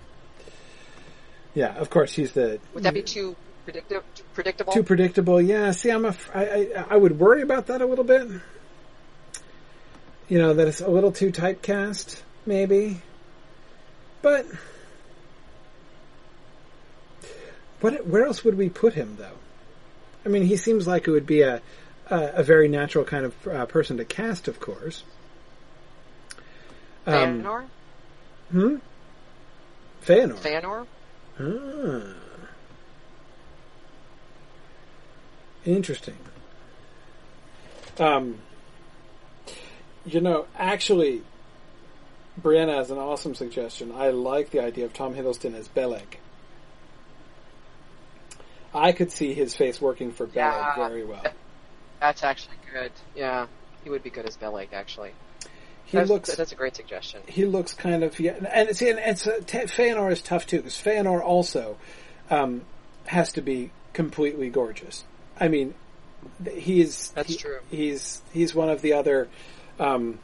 Yeah, of course he's the Would that be too predictive? Predictable? too predictable. Yeah, see, I'm a, I, I, I would worry about that a little bit. You know, that it's a little too typecast, maybe. But what? Where else would we put him, though? I mean, he seems like it would be a a, a very natural kind of uh, person to cast, of course. Um, Feanor? hmm. Feanor. Feanor? Ah. Interesting. Um, you know, actually, Brianna has an awesome suggestion. I like the idea of Tom Hiddleston as Beleg. I could see his face working for Yeah. very well. That's actually good. Yeah. He would be good as Beleg, actually. He that's, looks that's a great suggestion. he looks kind of yeah, and see, and it's uh, Te- Feanor is tough too because Feanor also um, has to be completely gorgeous. I mean, he's That's he- true. He's he's one of the other um,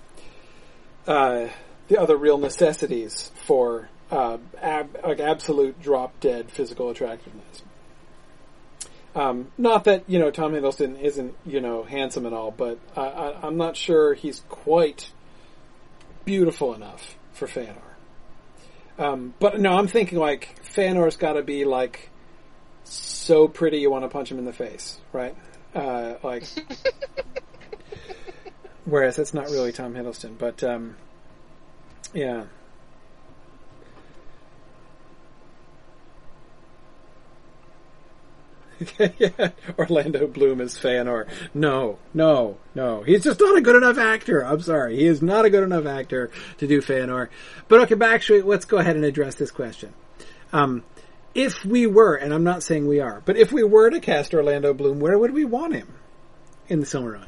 uh, the other real necessities for uh, ab- like absolute drop dead physical attractiveness. Um, not that you know Tom Hiddleston isn't you know handsome and all, but I, I, I'm not sure he's quite beautiful enough for Feanor. Um, but no, I'm thinking like Feanor's got to be like so pretty you want to punch him in the face, right? Uh, like, whereas that's not really Tom Hiddleston, but um, yeah. Yeah, Orlando Bloom is Feanor. No, no, no. He's just not a good enough actor. I'm sorry. He is not a good enough actor to do Feanor. But okay, but actually, let's go ahead and address this question. Um, if we were, and I'm not saying we are, but if we were to cast Orlando Bloom, where would we want him in the Silmarillion?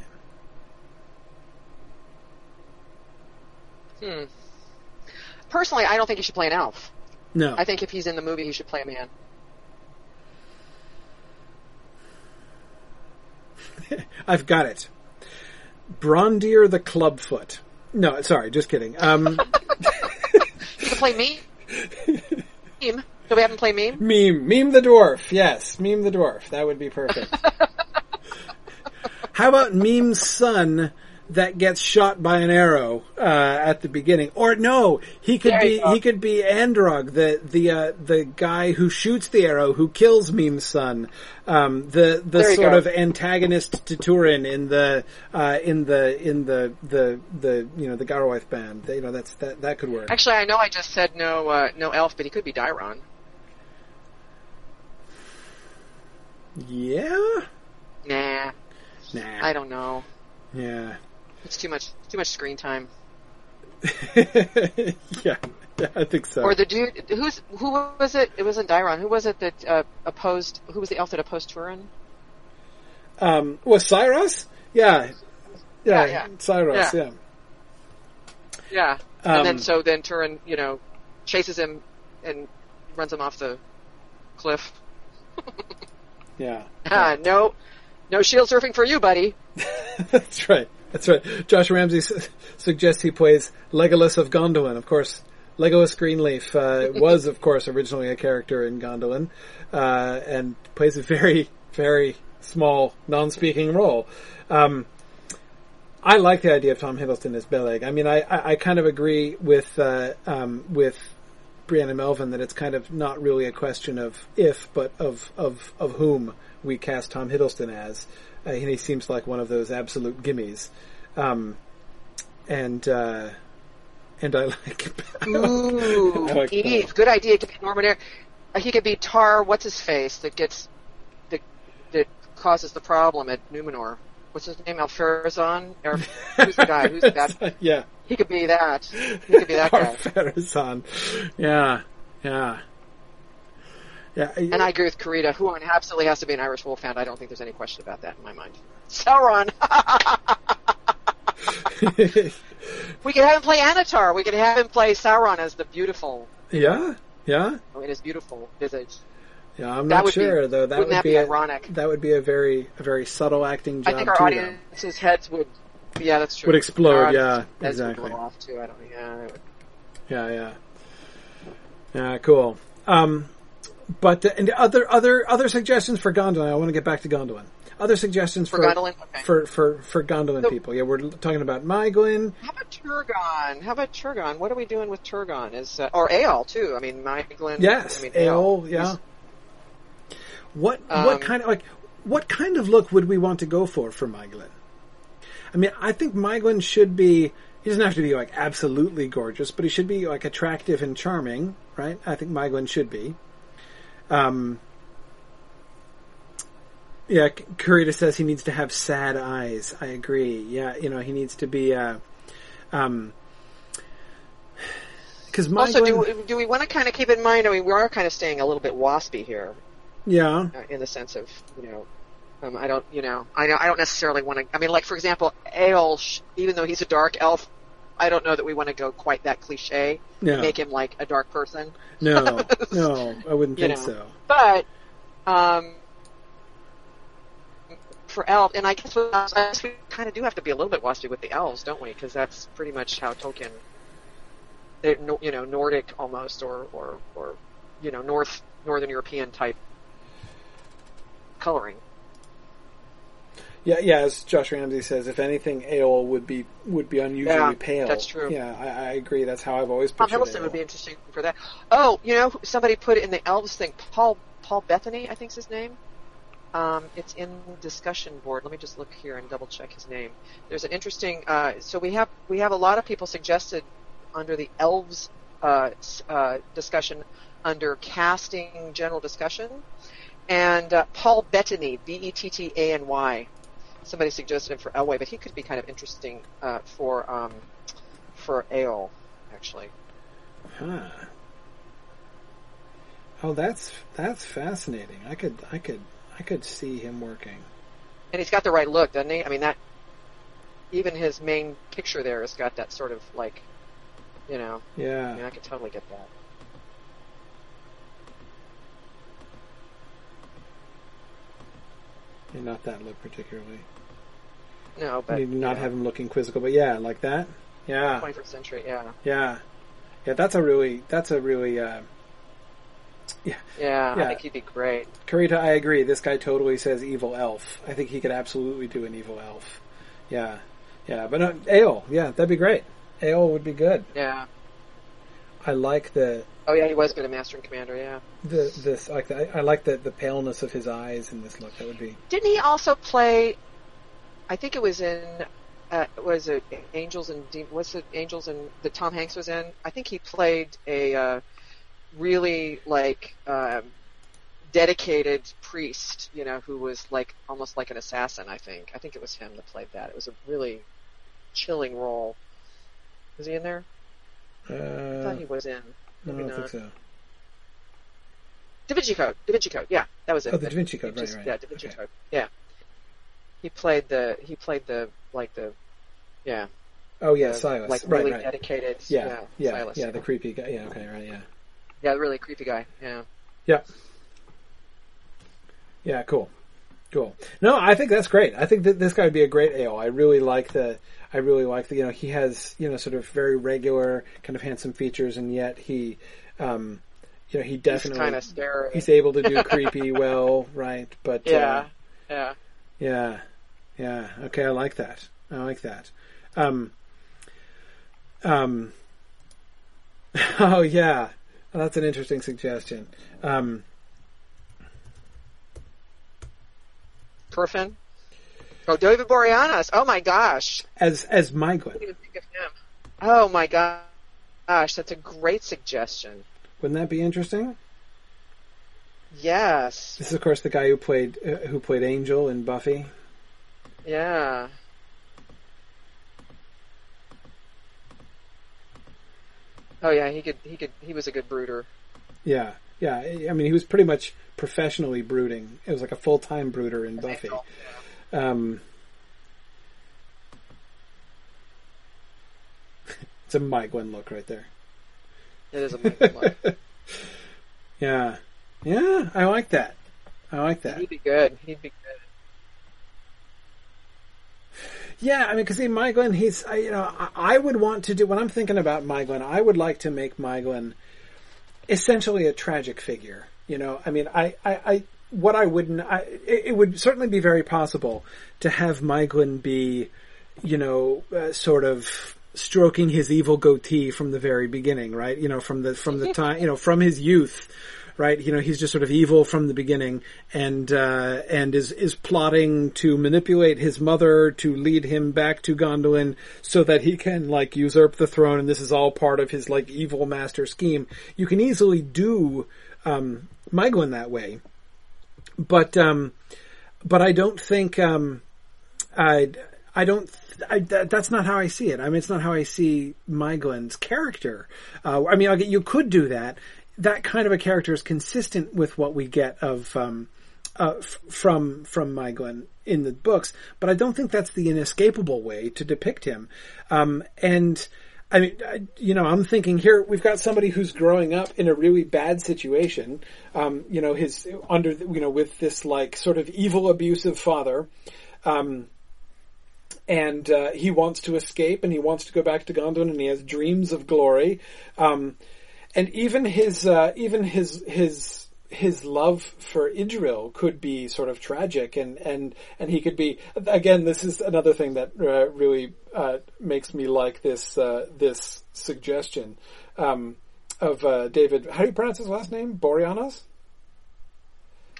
Hmm. Personally, I don't think he should play an elf. No. I think if he's in the movie, he should play a man. I've got it. Brandir the Clubfoot. No, sorry, just kidding. Um, He could play me. Mîm. Do we have him play Mîm? Mîm, Mîm the dwarf. Yes, Mîm the dwarf. That would be perfect. How about Mîm's son that gets shot by an arrow uh, at the beginning? Or no, he could There be he could be Androg, the the uh, the guy who shoots the arrow, who kills Mîm's son. Um, the the There sort of antagonist to Turin in the uh, in the in the the the you know the Gaurwaith band. You know that's that that could work. Actually, I know I just said no, uh, no elf, but he could be Daeron. Yeah. Nah, Nah. I don't know. Yeah. It's too much, too much screen time. yeah, I think so. Or the dude who's who was it? It wasn't Daeron. Who was it that uh, opposed? Who was the elf that opposed Turin? um, was Saeros? Yeah, yeah, Yeah, yeah. Saeros. Yeah. Yeah, Yeah. Um, and then so then Turin, you know, chases him and runs him off the cliff. yeah. Ah, no, no shield surfing for you, buddy. That's right. That's right. Josh Ramsey s- suggests he plays Legolas of Gondolin. Of course, Legolas Greenleaf uh, was, of course, originally a character in Gondolin, uh, and plays a very, very small, non-speaking role. Um, I like the idea of Tom Hiddleston as Beleg. I mean, I, I, I kind of agree with uh, um, with Brianna Melvin that it's kind of not really a question of if, but of of of whom we cast Tom Hiddleston as. Uh, and he seems like one of those absolute gimmies. Um, and uh, and I like. Ooh, I like Eve, good idea. He could be Norman Air. Uh, he could be Tar. What's his face that gets that that causes the problem at Numenor? What's his name? Ar-Pharazôn? Or who's the guy? Who's the bad? yeah, He could be that. He could be that guy. Pharazôn. Yeah, yeah, yeah. And I agree with Karita, who absolutely has to be an Irish Wolfhound. I don't think there's any question about that in my mind. Sauron. we could have him play Annatar. We could have him play Sauron as the beautiful, yeah, yeah, in his beautiful visage. yeah. I'm That not would be- though. That wouldn't would that be, be a, ironic? That would be a very, a very subtle acting job I think our too. audience's heads would. Yeah, that's true. Would explode, yeah, heads would exactly. off too. I don't. Yeah. would- Yeah, yeah, yeah. Cool. Um, but uh, and other other other suggestions for Gondolin. I want to get back to Gondolin. Other suggestions For for Gondolin? Okay. for for for Gondolin So- people. Yeah, we're talking about Maeglin. How about Turgon? How about Turgon? What are we doing with Turgon? Is uh, or Eöl too? I mean, Maeglin. Yes, I mean, Eöl. Eöl. Yeah. He's- What Um, what kind of like what kind of look would we want to go for for Maeglin? I mean, I think Maeglin should be. He doesn't have to be like absolutely gorgeous, but he should be like attractive and charming, right? I think Maeglin should be. Um. Yeah, Karita says he needs to have sad eyes. I agree. Yeah, you know, he needs to be. Uh, um. Because Also, do, do we want to kind of keep in mind? I mean, we are kind of staying a little bit waspy here. yeah, uh, in the sense of you know um, I don't you know I don't, I don't necessarily want to I mean like for example sh- even though he's a dark elf I don't know that we want to go quite that cliche no, make him like a dark person no, no, I wouldn't think know. so. but um for elf, and I guess, elves, I guess we kind of do have to be a little bit waspy with the elves, don't we? Because that's pretty much how Tolkien, you know, Nordic almost, or or or you know, North Northern European type coloring. Yeah, yeah. As Josh Ramsey says, if anything, Eöl would be would be unusually Yeah, pale. that's true. Yeah, I, I agree. That's how I've always Tom pictured Hiddleston Eöl. would be interesting for that. Oh, you know, somebody put it in the elves thing. Paul Paul Bettany, I think's his name. Um, it's in discussion board. Let me just look here and double check his name. There's an interesting. Uh, so we have we have a lot of people suggested under the elves uh, uh, discussion under casting general discussion, and uh, Paul Bettany, B E T T A N Y. Somebody suggested him for Elwë, but he could be kind of interesting uh, for um, for Eöl, actually. Huh. Oh, that's that's fascinating. I could I could I could see him working. And he's got the right look, doesn't he? I mean, that even his main picture there has got that sort of like, you know. I mean, Yeah. I could totally get that. And not that look particularly. No, but Maybe not yeah, have him looking quizzical, but yeah, like that. Yeah. 21st century. Yeah, Yeah. Yeah, that's a really that's a really uh yeah. Yeah. I think he'd be great. Karita, I agree. This guy totally says evil elf. I think he could absolutely do an evil elf. Yeah. Yeah, but uh, Eöl, yeah, that'd be great. Eöl would be good. Yeah. I like the Oh yeah, he was good at Master and Commander. Yeah. the this like the, I, I like the the paleness of his eyes in this look. That would be Didn't he also play? I think it was in. Uh, was it Angels and De- what's it Angels and that Tom Hanks was in? I think he played a uh, really like um, dedicated priest, you know, who was like almost like an assassin. I think. I think it was him that played that. It was a really chilling role. Was he in there? Uh, I thought he was in. no, I maybe don't think so. Da Vinci Code. Da Vinci Code. Yeah, that was it. Oh, the Da Vinci Code, right, right. Yeah, Da Vinci Okay. Code. Yeah. He played the. He played the like the. Yeah. Oh yeah, the, Silas. Like right, really right. dedicated. Yeah, Yeah. yeah, Silas. yeah, the creepy guy. Yeah, okay, right, yeah. Yeah, the really creepy guy. Yeah. Yeah. Yeah, cool. Cool. No, I think that's great. I think that this guy would be a great Eöl. I really like the, I really like the, you know, he has, you know, sort of very regular, kind of handsome features, and yet he, um, you know, he He's definitely, kind of scary. he's able to do creepy well, right? But, yeah. uh, Yeah. yeah, yeah. Okay, I like that. I like that. Um, um, oh yeah, that's an interesting suggestion. Um, Griffin. Oh, David Boreanaz. Oh my gosh. as as I Maeglin, didn't even think of him. Oh my go- gosh, that's a great suggestion. wouldn't that be interesting? Yes. This is, of course, the guy who played uh, who played Angel in Buffy. Yeah. Oh yeah, he could. He could. He was a good brooder. Yeah, yeah. I mean, he was pretty much professionally brooding. It was like a full time brooder in Buffy. Um, it's a Mike Maeglin look right there. It is a Mike look. Yeah, yeah. I like that. I like that. He'd be good. He'd be good. Yeah, I mean, because see, Maeglin, he's, I, you know, I, I would want to do, when I'm thinking about Maeglin, I would like to make Maeglin essentially a tragic figure. You know, I mean, I, I, I what I wouldn't, I, it, it would certainly be very possible to have Maeglin be, you know, uh, sort of stroking his evil goatee from the very beginning, right? You know, from the, from the time, you know, from his youth, right? You know, he's just sort of evil from the beginning and, uh, and is, is plotting to manipulate his mother to lead him back to Gondolin so that he can like usurp the throne and this is all part of his like evil master scheme. You can easily do, um, Maeglin that way. But, um, but I don't think, um, I, I don't, I, that, that's not how I see it. I mean, it's not how I see Maeglin's character. Uh, I mean, you could do that. That kind of a character is consistent with what we get of, um, uh, f- from, from Maeglin in the books, but I don't think that's the inescapable way to depict him. Um, and, I mean, I, you know, I'm thinking here we've got somebody who's growing up in a really bad situation. Um, you know, his under, you know, with this like sort of evil, abusive father. Um, and uh, he wants to escape and he wants to go back to Gondolin and he has dreams of glory. Um, and even his uh, even his his his love for Idril could be sort of tragic and, and, and he could be, again, this is another thing that uh, really uh, makes me like this, uh, this suggestion um, of uh, David, how do you pronounce his last name? Boreanaz?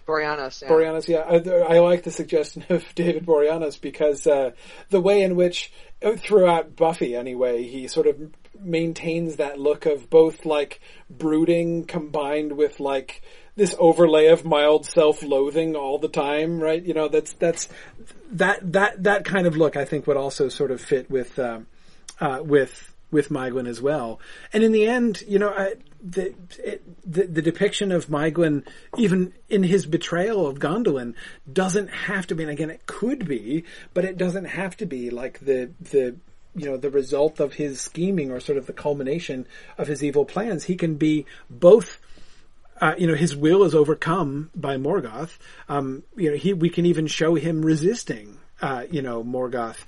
Boreanaz, yeah. Boreanaz, yeah. I, I, like the suggestion of David Boreanaz because uh, the way in which, uh, throughout Buffy anyway, he sort of maintains that look of both like brooding combined with like this overlay of mild self-loathing all the time, right? You know, that's that's that that that kind of look. I think would also sort of fit with um, uh, with with Maeglin as well. And in the end, you know, I, the, it, the, the depiction of Maeglin, even in his betrayal of Gondolin, doesn't have to be. And again, it could be, but it doesn't have to be like the the you know the result of his scheming or sort of the culmination of his evil plans. He can be both uh, you know, his will is overcome by Morgoth. Um, you know, he, we can even show him resisting, uh, you know, Morgoth.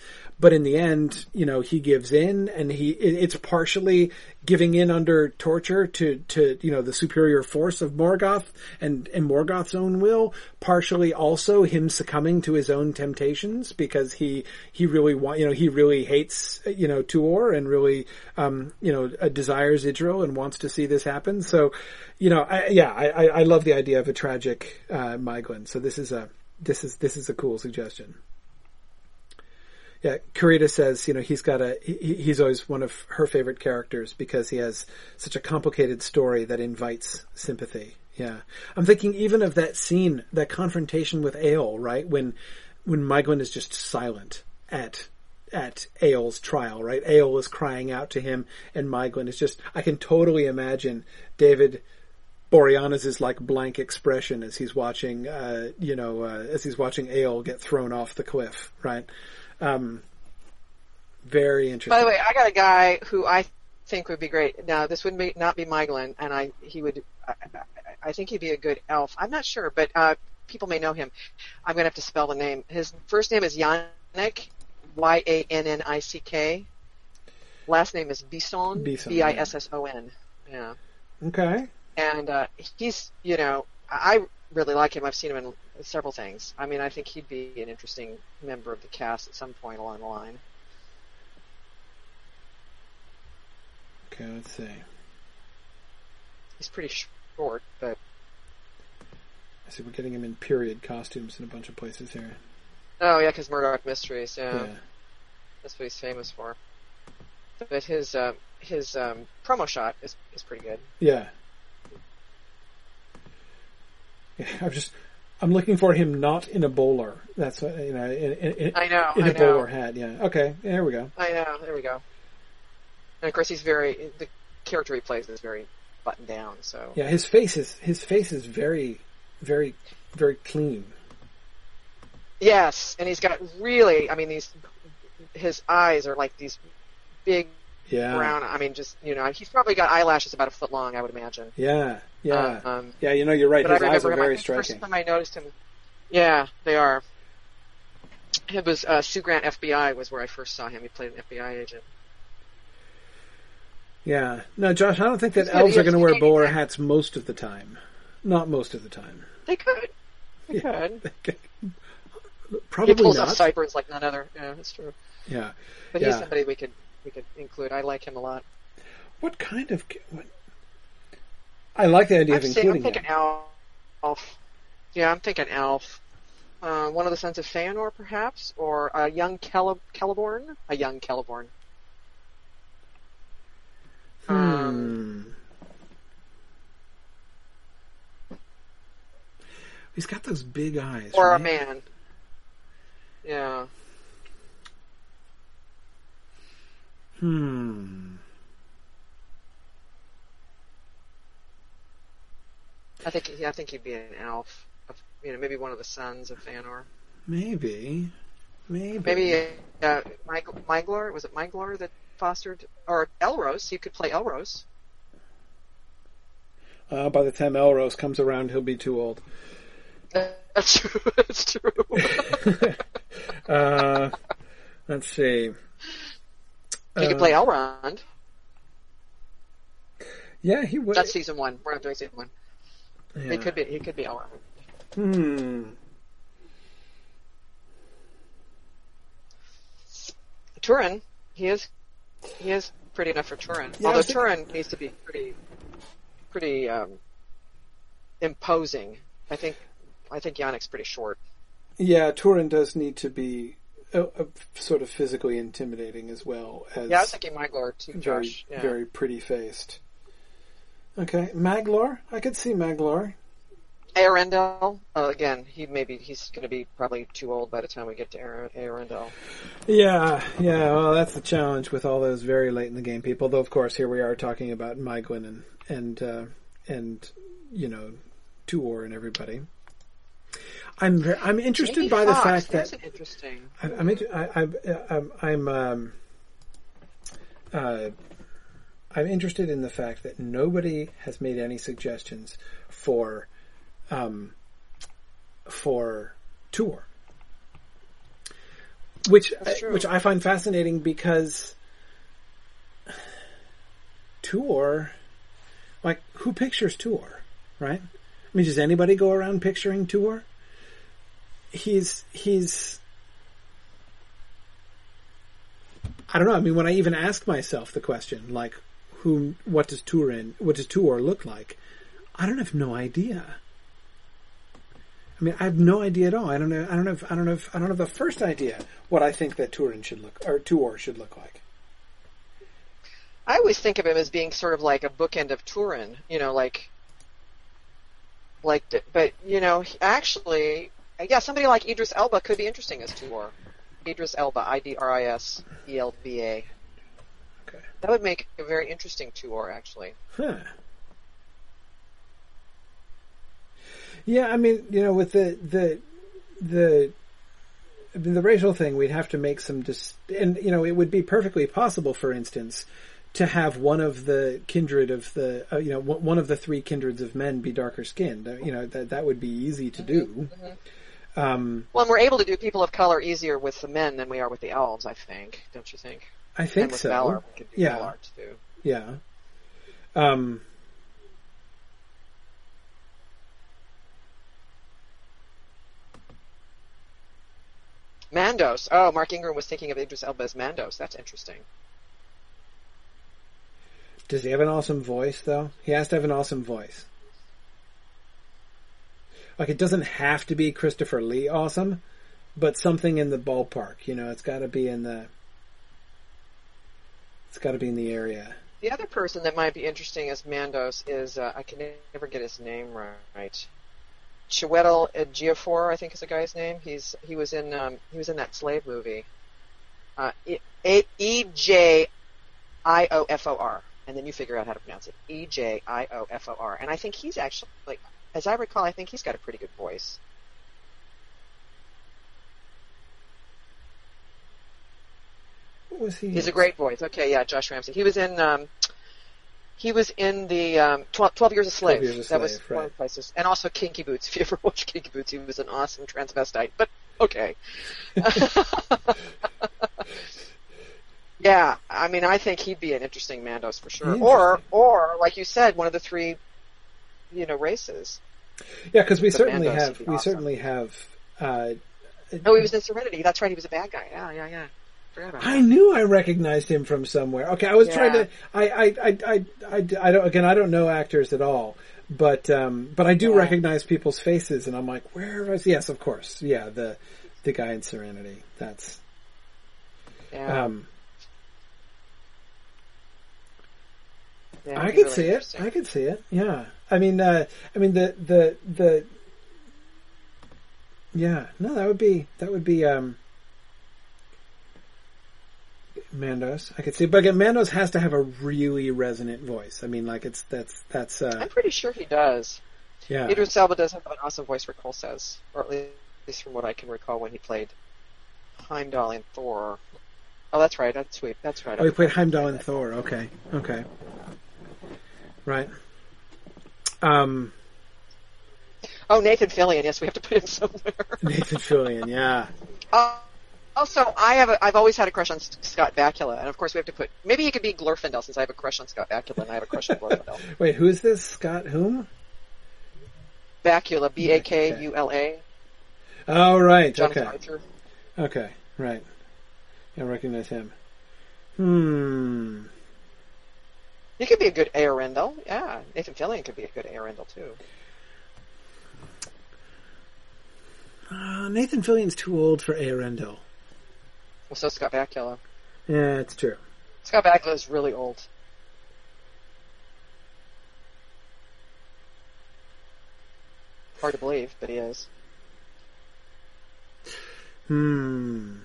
But in the end, you know, he gives in and he, it's partially giving in under torture to, to, you know, the superior force of Morgoth and, and Morgoth's own will, partially also him succumbing to his own temptations because he, he really want, you know, he really hates, you know, Tuor and really, um, you know, uh, desires Idril and wants to see this happen. So, you know, I, yeah, I, I love the idea of a tragic, uh. So this is a, this is, this is a cool suggestion. Yeah, Karita says, you know, he's got a, he, he's always one of her favorite characters because he has such a complicated story that invites sympathy. Yeah. I'm thinking even of that scene, that confrontation with Eol, right? When, when Maeglin is just silent at, at Eol's trial, right? Eol is crying out to him and Maeglin is just, I can totally imagine David, Boreanaz's like blank expression as he's watching, uh, you know, uh, as he's watching Eol get thrown off the cliff, right? Um, very interesting. By the way, I got a guy who I think would be great. Now, this would be, not be Maeglin, and I he would. I, I think he'd be a good elf. I'm not sure, but uh, people may know him. I'm going to have to spell the name. His first name is Yannick, Y A N N I C K. Last name is Bisson, B I S S O N. Yeah. Okay. And uh, he's, you know, I really like him. I've seen him in several things. I mean, I think he'd be an interesting member of the cast at some point along the line. Okay, let's see. He's pretty short, but. I see we're getting him in period costumes in a bunch of places here. Oh yeah, because Murdoch Mysteries, yeah. yeah. That's what he's famous for. But his uh, his um, promo shot is is pretty good. Yeah. Yeah, I'm just I'm looking for him not in a bowler. That's what, you know. In, in, I know. In a I bowler hat. Yeah. Okay. Yeah, there we go. I know. There we go. And of course, he's very the character he plays is very buttoned down. So yeah, his face is his face is very, very, very clean. Yes, and he's got really. I mean, these his eyes are like these big yeah. brown. I mean, just you know, he's probably got eyelashes about a foot long. I would imagine. Yeah, yeah, um, yeah. You know, you're right. His eyes are very him, striking. First time I noticed him, yeah, they are. It was uh, Sue Grant FBI was where I first saw him. He played an FBI agent. Yeah. No, Josh, I don't think that elves are going to wear bowler hats most of the time. Not most of the time. They could. They yeah. could. Probably he pulls not. off ciphers like none other. Yeah, that's true. Yeah. But yeah. he's somebody we could we could include. I like him a lot. What kind of? What, I like the idea I'm of including. I'm thinking. Elf. Yeah, I'm thinking Elf. Uh, one of the sons of Feanor, perhaps, or a young Cele- Celeborn. A young Celeborn. Hmm. Um, He's got those big eyes. Or right? a man. Yeah. Hmm. I think I think he'd be an elf. Of, you know, maybe one of the sons of Feanor. Maybe. Maybe. Maybe uh, Maglor. Was it Maglor that fostered or Elros? You could play Elros. Uh, by the time Elros comes around, he'll be too old. That's true. That's true. uh, let's see. He could play Elrond. Yeah, he would. That's season one. We're not doing season one. yeah. He could be. He could be Elrond. Hmm. Turin. He is. He is pretty enough for Turin. Yeah, Although thinking- Turin needs to be pretty, pretty um, imposing. I think. I think Yannick's pretty short. Yeah, Turin does need to be uh, uh, sort of physically intimidating as well as Yeah, I was thinking Maglor too, very, Josh. Yeah. very pretty faced. Okay, Maglor. I could see Maglor. Eärendil. Uh, again, he maybe he's going to be probably too old by the time we get to Ar- Eärendil. Yeah, yeah. Well, that's the challenge with all those very late in the game people. Though, of course, here we are talking about Maeglin and and uh, and you know, Tuor and everybody. I'm ver- I'm interested Jamie by the fact that's that interesting. I, I'm, inter- I, I, I'm I'm um, uh, I'm interested in the fact that nobody has made any suggestions for um, for Tuor, which which I find fascinating because Tuor, like who pictures Tuor, right? I mean, does anybody go around picturing Tuor? He's he's I don't know. I mean, when I even ask myself the question, like, who, what does Turin, what does Tuor look like? I don't have no idea. I mean, I have no idea at all. I don't know. I don't know. If, I don't know. If, I don't have the first idea what I think that Turin should look or Tuor should look like. I always think of him as being sort of like a bookend of Turin. You know, like, like, but you know, actually, yeah, somebody like Idris Elba could be interesting as Tuor. Idris Elba, I D R I S E L B A. Okay. That would make a very interesting Tuor, actually. Huh. Yeah, I mean, you know, with the the the I mean, the racial thing, we'd have to make some dis- and you know, it would be perfectly possible, for instance, to have one of the kindred of the uh, you know one one of the three kindreds of men be darker skinned. Uh, you know, that that would be easy to do. Um, Well, and we're able to do people of color easier with the men than we are with the elves. I think, don't you think? I think and with so. Valar, we could do Yeah. Valar too. Yeah. Um, Mandos. Oh, Mark Ingram was thinking of Idris Elba as Mandos. That's interesting. does he have an awesome voice though? He has to have an awesome voice. Like it doesn't have to be Christopher Lee awesome, but something in the ballpark. You know, it's got to be in the. It's got to be in the area. The other person that might be interesting as Mandos is uh, I can never get his name right. Chiwetel Ejiofor, I think is the guy's name. He's he was in um, he was in that slave movie. Uh, E J I O F O R, and then you figure out how to pronounce it. E J I O F O R, and I think he's actually like, as I recall, I think he's got a pretty good voice. What was he? He's a great voice. Okay, yeah, Josh Ramsey. He was in um, he was in the um, 12, 12 Years a Slave. Years a that was Slave, one of the places. And also Kinky Boots. If you ever watched Kinky Boots, he was an awesome transvestite. But okay. yeah, I mean, I think he'd be an interesting Mandos for sure. Or, or like you said, one of the three, you know, races. Yeah, because we certainly have. be We awesome. certainly have. Uh, Oh, he was in Serenity. That's right. He was a bad guy. Yeah, yeah, yeah. I that. knew I recognized him from somewhere. Okay, I was trying to. I, I, I, I, I, don't. Again, I don't know actors at all, but um, but I do Yeah. recognize people's faces, and I'm like, where was? Yes, of course. Yeah, the the guy in Serenity. That's. Yeah, Um, yeah, I could really see it. I could see it. Yeah. I mean, uh, I mean the the the. Yeah. No, that would be that would be um. Mandos, I could see, but again, Mandos has to have a really resonant voice. I mean, like it's that's that's uh, I'm pretty sure he does. yeah. Idris Elba does have an awesome voice for Cole says, or at least from what I can recall when he played Heimdall in Thor. Oh, that's right. That's sweet. That's right. Oh, he played Heimdall in Thor. Okay, okay, right. Um, Oh, Nathan Fillion. Yes, we have to put him somewhere. Nathan Fillion, yeah. Uh, also, I have a, I've always had a crush on Scott Bakula, and of course we have to put maybe he could be Glorfindel since I have a crush on Scott Bakula and I have a crush on Glorfindel. Wait, who is this? Scott whom? Bakula, B A K U L A. Oh, right. Jonathan okay. Archer. Okay, right. I recognize him. Hmm. He could be a good Eärendil. Yeah, Nathan Fillion could be a good Eärendil too. Uh, Nathan Fillion's too old for Eärendil. Well, so Scott Bakula. Yeah, it's true. Scott Bakula is really old. Hard to believe, but he is. Hmm.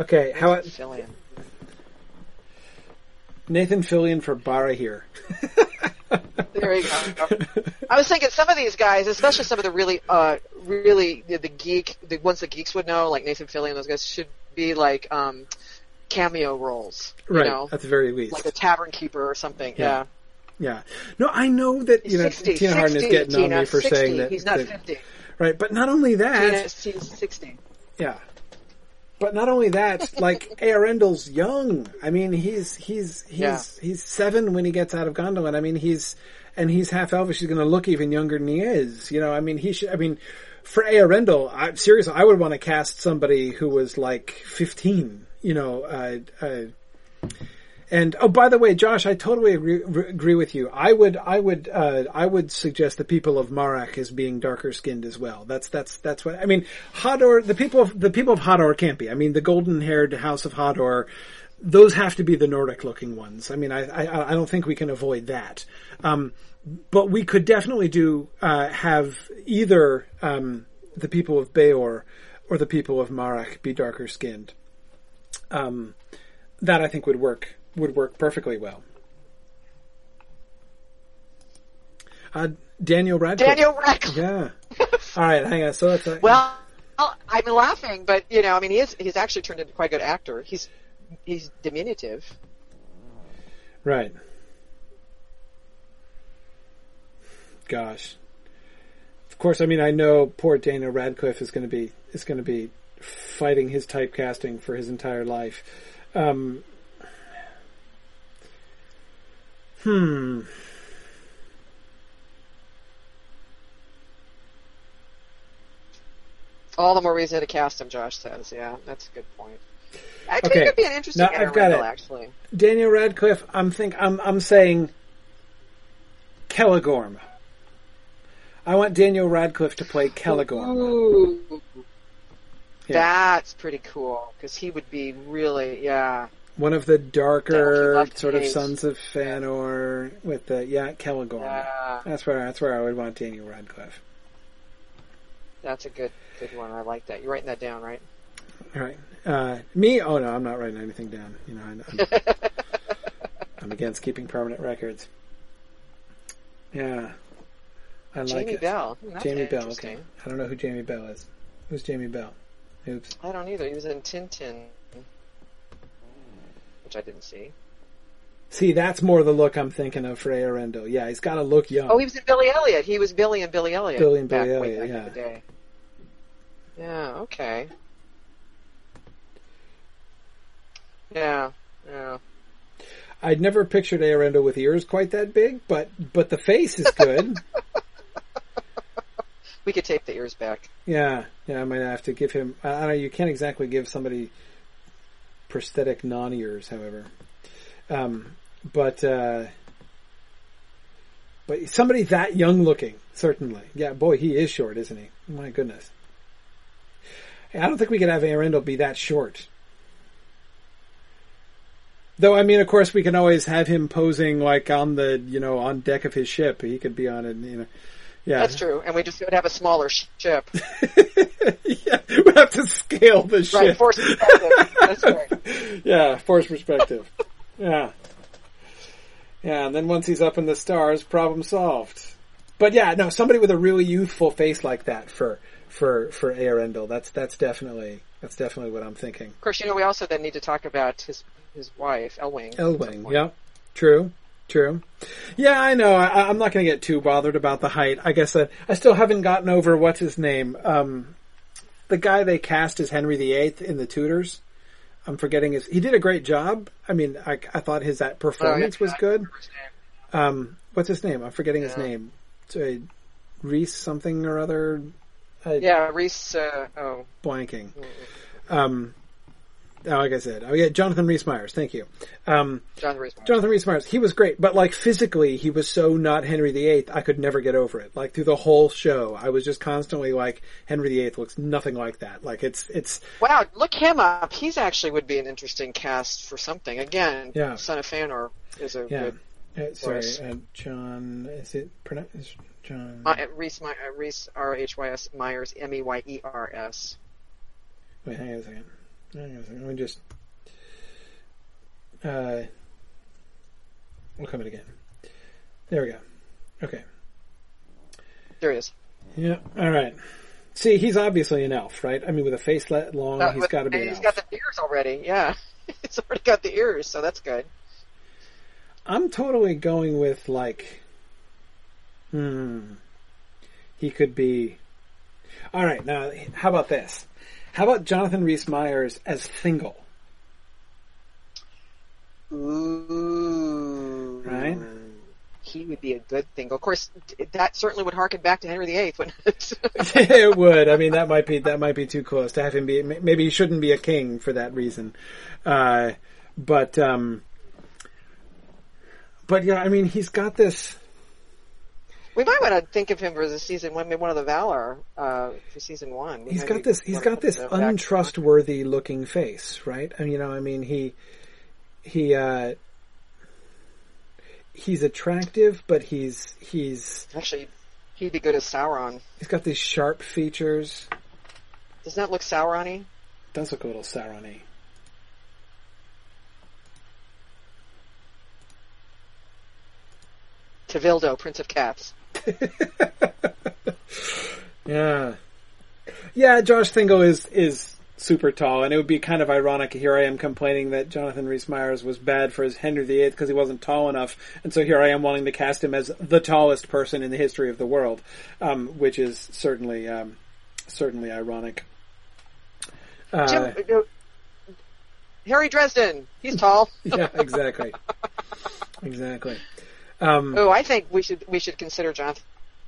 Okay, how Fillion. Nathan Fillion for Barahir. There you go. I was thinking some of these guys, especially some of the really, uh, really the, the geek, the ones that geeks would know, like Nathan Fillion, those guys should be like um, cameo roles. You right, know, at the very least. like a tavern keeper or something. Yeah. Yeah. yeah. No, I know that you know 60, Tina Harden is getting Tina, on me for 60. saying that. he's not that- 50. right, but not only that, Tina, she's 60. Yeah. But not only that, like Eärendil's young. I mean, he's he's he's Yeah. he's seven when he gets out of Gondolin. I mean, he's and he's half elvish. He's going to look even younger than he is. You know, I mean, he should. I mean, for Eärendil, I seriously, I would want to cast somebody who was like fifteen. You know, uh, uh, and oh, by the way, Josh, I totally agree, agree with you. I would, I would, uh, I would suggest the people of Marach as being darker skinned as well. That's that's that's what I mean. Hador, the people of the people of Hador can't be. I mean, the golden haired House of Hador. those have to be the Nordic looking ones. I mean, I I, I don't think we can avoid that. Um, but we could definitely do uh, have either um, the people of Beor or the people of Marach be darker skinned. Um, that I think would work would work perfectly well. Uh, Daniel Radcliffe. Daniel Radcliffe. Yeah. All right, hang on. So that's a, Well, I'm laughing, but you know, I mean, he is he's actually turned into quite a good actor. He's he's diminutive. right. Gosh. Of course, I mean, I know poor Daniel Radcliffe is going to be is going to be fighting his typecasting for his entire life. Um, hmm. All the more reason to cast him, Josh says. Yeah, that's a good point. I think Okay. it could be an interesting Now, I've got it. actually. Daniel Radcliffe, I'm think I'm I'm saying Celegorm. I want Daniel Radcliffe to play Celegorm. Ooh, Yeah. that's pretty cool because he would be really, yeah. One of the darker sort of sons of Feanor with the yeah Celegorm. Yeah, That's where that's where I would want Daniel Radcliffe. that's a good good one. I like that. You're writing that down, right? All right, uh, me? Oh no, I'm not writing anything down. You know, I'm, I'm, I'm against keeping permanent records. Yeah, I like Jamie it. Bell. Hmm, That's Jamie Bell. Okay, I don't know who Jamie Bell is. Who's Jamie Bell? Oops. I don't either. He was in Tintin, which I didn't see. See, that's more the look I'm thinking of for Eärendil. Yeah, he's got to look young. Oh, he was in Billy Elliot. He was Billy and Billy Elliot. Billy and back Billy way Elliot, back yeah. the day. Yeah. Okay. Yeah. Yeah. I'd never pictured Eärendil with ears quite that big, but but the face is good. We could tape the ears back. yeah, yeah. I might have to give him. I don't know. You can't exactly give somebody prosthetic non-ears, however. Um, but uh, but somebody that young looking, certainly. Yeah, boy, he is short, isn't he? My goodness. I don't think we could have Eärendil be that short. Though, I mean, of course, we can always have him posing like on the, you know, on deck of his ship. He could be on it, you know. Yeah. That's true. And we just would have a smaller sh- ship. yeah, we have to scale the ship. Right. Force perspective. That's right. yeah, force perspective. yeah. Yeah, and then once he's up in the stars, problem solved. But yeah, no, somebody with a really youthful face like that for for for Eärendil. That's that's definitely that's definitely what I'm thinking. Of course, you know, we also then need to talk about his his wife, Elwing. Elwing, yeah, true, True. Yeah, I know. I, I'm not going to get too bothered about the height. I guess uh, I still haven't gotten over what's his name. Um, the guy they cast as Henry VIII in the Tudors. I'm forgetting his. He did a great job. I mean, I, I thought his that performance was good. Um, what's his name? I'm forgetting his name. It's a Reese something or other. I, Yeah, Reese. Uh, oh, blanking. Um, oh, like I said, oh yeah, Jonathan Rhys Meyers. Thank you. Um. Jonathan Rhys Meyers. He was great, but like physically, he was so not Henry VIII. I could never get over it. Like through the whole show, I was just constantly like, Henry VIII looks nothing like that. Like it's it's Wow, look him up. He's actually would be an interesting cast for something. Again, Yeah. Son of Feanor is a yeah. good. Uh, sorry, uh, John. Is it pronounced John? Uh, Reese, My, uh, Reese R H Y S Myers M E Y E R S. Wait, hang on a second. Hang on a second. Let me just. Uh, we'll come it again. There we go. Okay. There he is. Yeah. All right. See, he's obviously an elf, right? I mean, with a face that long, he's got to be He's elf. got the ears already. Yeah, he's already got the ears, so that's good. I'm totally going with like, hmm, he could be. All right, now how about this? How about Jonathan Rhys Meyers as Thingol? Ooh. Right. He would be a good thing. Of course, that certainly would harken back to Henry VIII, wouldn't it? it would. I mean, that might be that might be too close to have him be. Maybe he shouldn't be a king for that reason. Uh, but um, but yeah, I mean, he's got this. We might want to think of him for the season one, maybe one of the Valar uh, for season one. He's got this. He's got this untrustworthy looking face, right? And you know, I mean, he he uh, he's attractive, but he's he's Actually, he'd be good as Sauron. he's got these sharp features. Doesn't that look Sauron-y? Does look a little Sauron-y. Tevildo, Prince of Cats. Yeah. Yeah, Josh Thingol is is super tall, and it would be kind of ironic. Here I am complaining that Jonathan Rhys Meyers was bad for his Henry VIII because he wasn't tall enough, and so here I am wanting to cast him as the tallest person in the history of the world, um, which is certainly um, certainly ironic. Uh, Jim, uh, Harry Dresden. He's tall. yeah, exactly, exactly. Um, Oh, I think we should we should consider Jonathan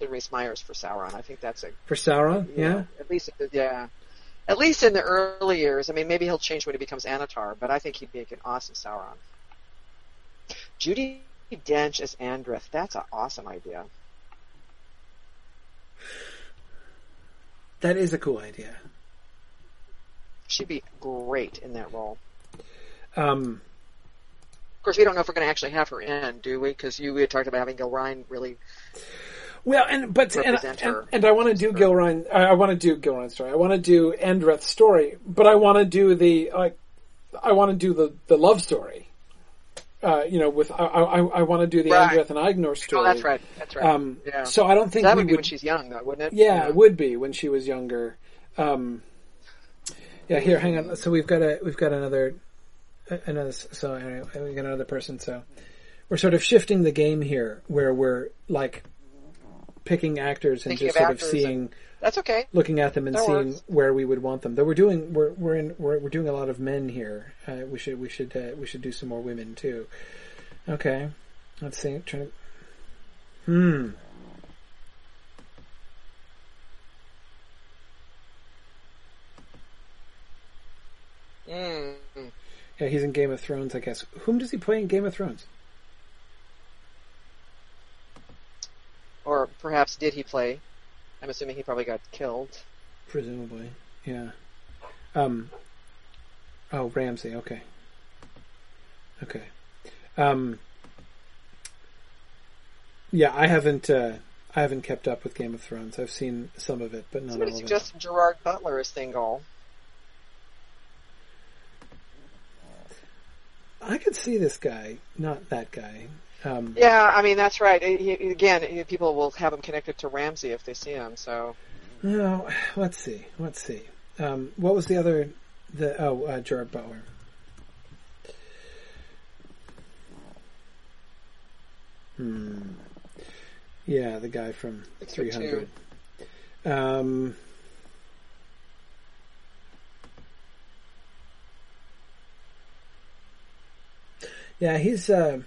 Rhys Meyers for Sauron. I think that's a for Sauron, yeah. At least, yeah. At least in the early years. I mean, maybe he'll change when he becomes Annatar, but I think he'd make an awesome Sauron. Judi Dench as Andreth. That's an awesome idea. that is a cool idea. She'd be great in that role. Um, Of course, we don't know if we're going to actually have her in, do we? Because you we had talked about having Gilraen really. Well, and but and, and, and I want to do Gilraen. I, I want to do Gilraen's story. I want to do Andreth's story, but I want to do the like. I want to do the the love story. Uh, you know, with I I, I want to do the Right. Andreth and Aegnor story. Oh, that's right. That's right. Um, yeah. So I don't think that would be when she's young, though, wouldn't it? yeah, it would be when she was younger. Um, yeah, here, hang on. So we've got a we've got another another. So anyway, we got another person. So we're sort of shifting the game here, where we're like picking actors and Thinking just of sort of seeing, That's okay. looking at them and That seeing works. where we would want them. Though we're doing we're we're in we're, we're doing a lot of men here. Uh, we should we should uh, we should do some more women too. Okay, let's see. Trying to, hmm. Mm. Yeah, he's in Game of Thrones, I guess. Whom does he play in Game of Thrones? Or perhaps did he play? I'm assuming he probably got killed. Presumably, yeah. Um. Oh, Ramsay. Okay. Okay. Um. Yeah, I haven't. Uh, I haven't kept up with Game of Thrones. I've seen some of it, but not Somebody all of it. Somebody suggested Gerard Butler as Thingol. I could see this guy, not that guy. Um, Yeah, I mean that's right. He, again, he- people will have him connected to Ramsay if they see him. So No, let's see. Let's see. Um, what was the other? The oh, uh, Gerard Butler. Hmm. Yeah, the guy from 300. Um, yeah, he's. Uh,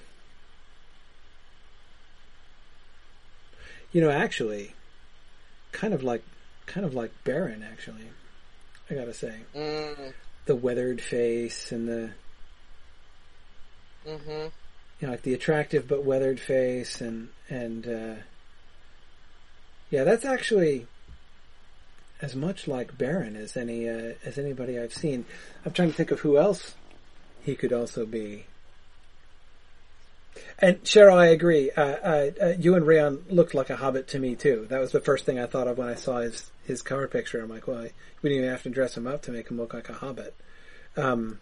you know, actually, kind of like, kind of like Beren. Actually, I gotta say, Mm, the weathered face and the hmm you know, like the attractive but weathered face and and uh, yeah, that's actually as much like Beren as any uh, as anybody I've seen. I'm trying to think of who else he could also be. And Cheryl, I agree. Uh, uh, uh, Iwan Rheon looked like a hobbit to me too. That was the first thing I thought of when I saw his his cover picture. I'm like, well, we didn't even have to dress him up to make him look like a hobbit. Um,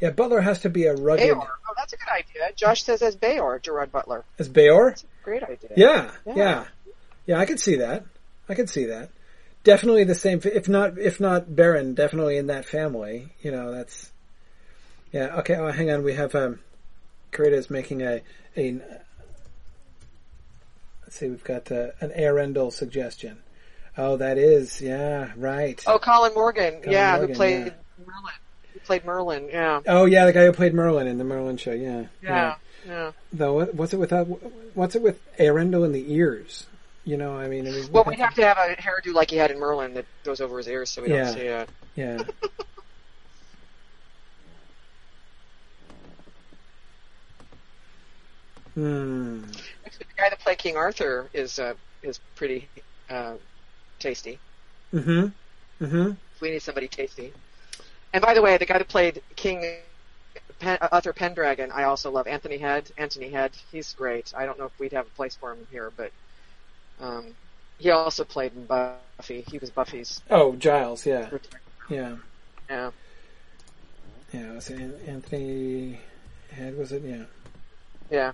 yeah, Butler has to be a rugged Beor. Oh, that's a good idea. Josh says as Beor, Gerard Butler. as Beor. Great idea. Yeah, Yeah. yeah, yeah. I could see that. I could see that. Definitely the same. If not, if not Beren, definitely in that family. You know, that's. Yeah. Okay. Oh, hang on. We have um, is making a a. Let's see. We've got uh, an Eärendil suggestion. Oh, that is yeah. Right. Oh, Colin Morgan. yeah, Morgan, who played yeah. Merlin. Who played Merlin? Yeah. Oh, yeah. The guy who played Merlin in the Merlin show. Yeah. Yeah. Yeah. Though, what, what's it with that? What's it with Eärendil in the ears? You know, I mean, I mean Well, we'd have to have a hairdo like he had in Merlin that goes over his ears so we Yeah. don't see it. Yeah. hmm. Actually, the guy that played King Arthur is uh, is pretty uh, tasty. Mm-hmm. Mm-hmm. We need somebody tasty. And by the way, the guy that played King Pen, uh, Arthur Pendragon, I also love Anthony Head. Anthony Head, he's great. I don't know if we'd have a place for him here, but um, he also played in Buffy. He was Buffy's. Oh, Giles. Yeah. Yeah. Yeah. Yeah. Was it An- Anthony Head? Was it? Yeah. Yeah.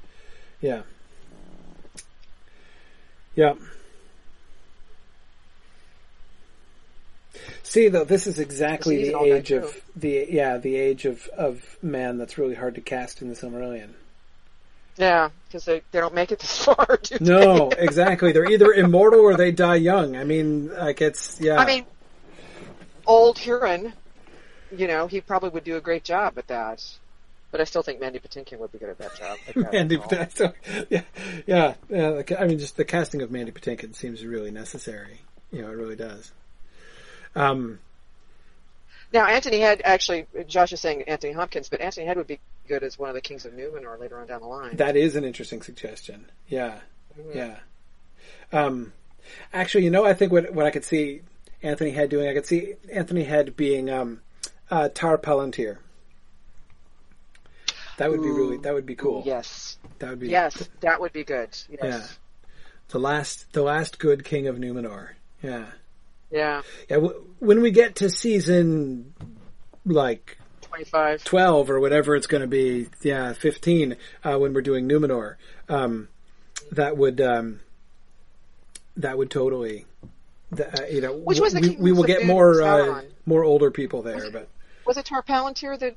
Yeah. Yeah. See, though, this is exactly the age of too. the yeah the age of of man that's really hard to cast in the Silmarillion. Yeah, because they, they don't make it this far? No, exactly. They're either immortal or they die young. I mean, like it's yeah. I mean, old Húrin, you know, he probably would do a great job at that. But I still think Mandy Patinkin would be good at that job. Mandy. Patinkin, yeah, yeah, yeah. I mean, just the casting of Mandy Patinkin seems really necessary. You know, it really does. Um, Now, Anthony Head, actually, Josh is saying Anthony Hopkins, but Anthony Head would be good as one of the Kings of Numenor later on down the line. that is an interesting suggestion. Yeah, Mhm. yeah. Um, actually, you know, I think what what I could see Anthony Head doing, I could see Anthony Head being um, uh, Tar Palantir. That would be really that would be cool. Yes. That would be Yes, that would be good. Yes. Yeah. the last the last good king of Numenor. Yeah. Yeah. Yeah, w- when we get to season like 25. 12 or whatever it's going to be, yeah, 15, uh, when we're doing Numenor, um, that would, um, that would totally, the, uh, you know, Which was the we, we will get more, uh, more older people there, but Was it Tar Palantir that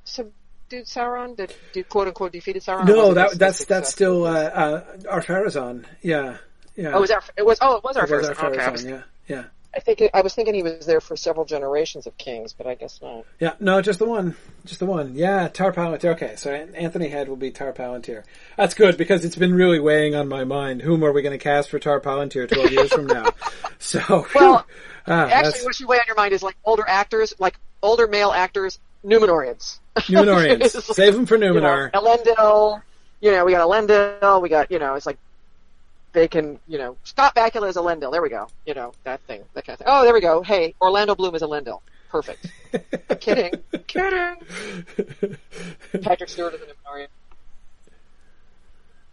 subdued Sauron? That did, quote unquote defeated Sauron? No, that, that's, that's still, uh, uh, Ar-Pharazôn. Yeah. Yeah. Oh, it was our, it was oh it was our It was first. Okay, was, yeah. Yeah. I think it, I was thinking he was there for several generations of kings, but I guess not. Yeah, no, just the one. Just the one. Yeah, Tar Palantir. Okay, so Anthony Head will be Tar Palantir. That's good because it's been really weighing on my mind. Whom are we going to cast for Tar Palantir 12 years from now? So, Well, ah, Actually, that's what should weigh on your mind is like older actors, like older male actors, Numenorians. Numenorians. Like, Save them for you know, Numenor. Elendil. You know, we got Elendil. We got you know, it's like they can you know Scott Bakula is Elendil. There we go. You know that thing, that kind of thing. Oh, there we go. Hey, Orlando Bloom is Elendil. Perfect. Kidding. I'm kidding. Patrick Stewart is a Numenorian.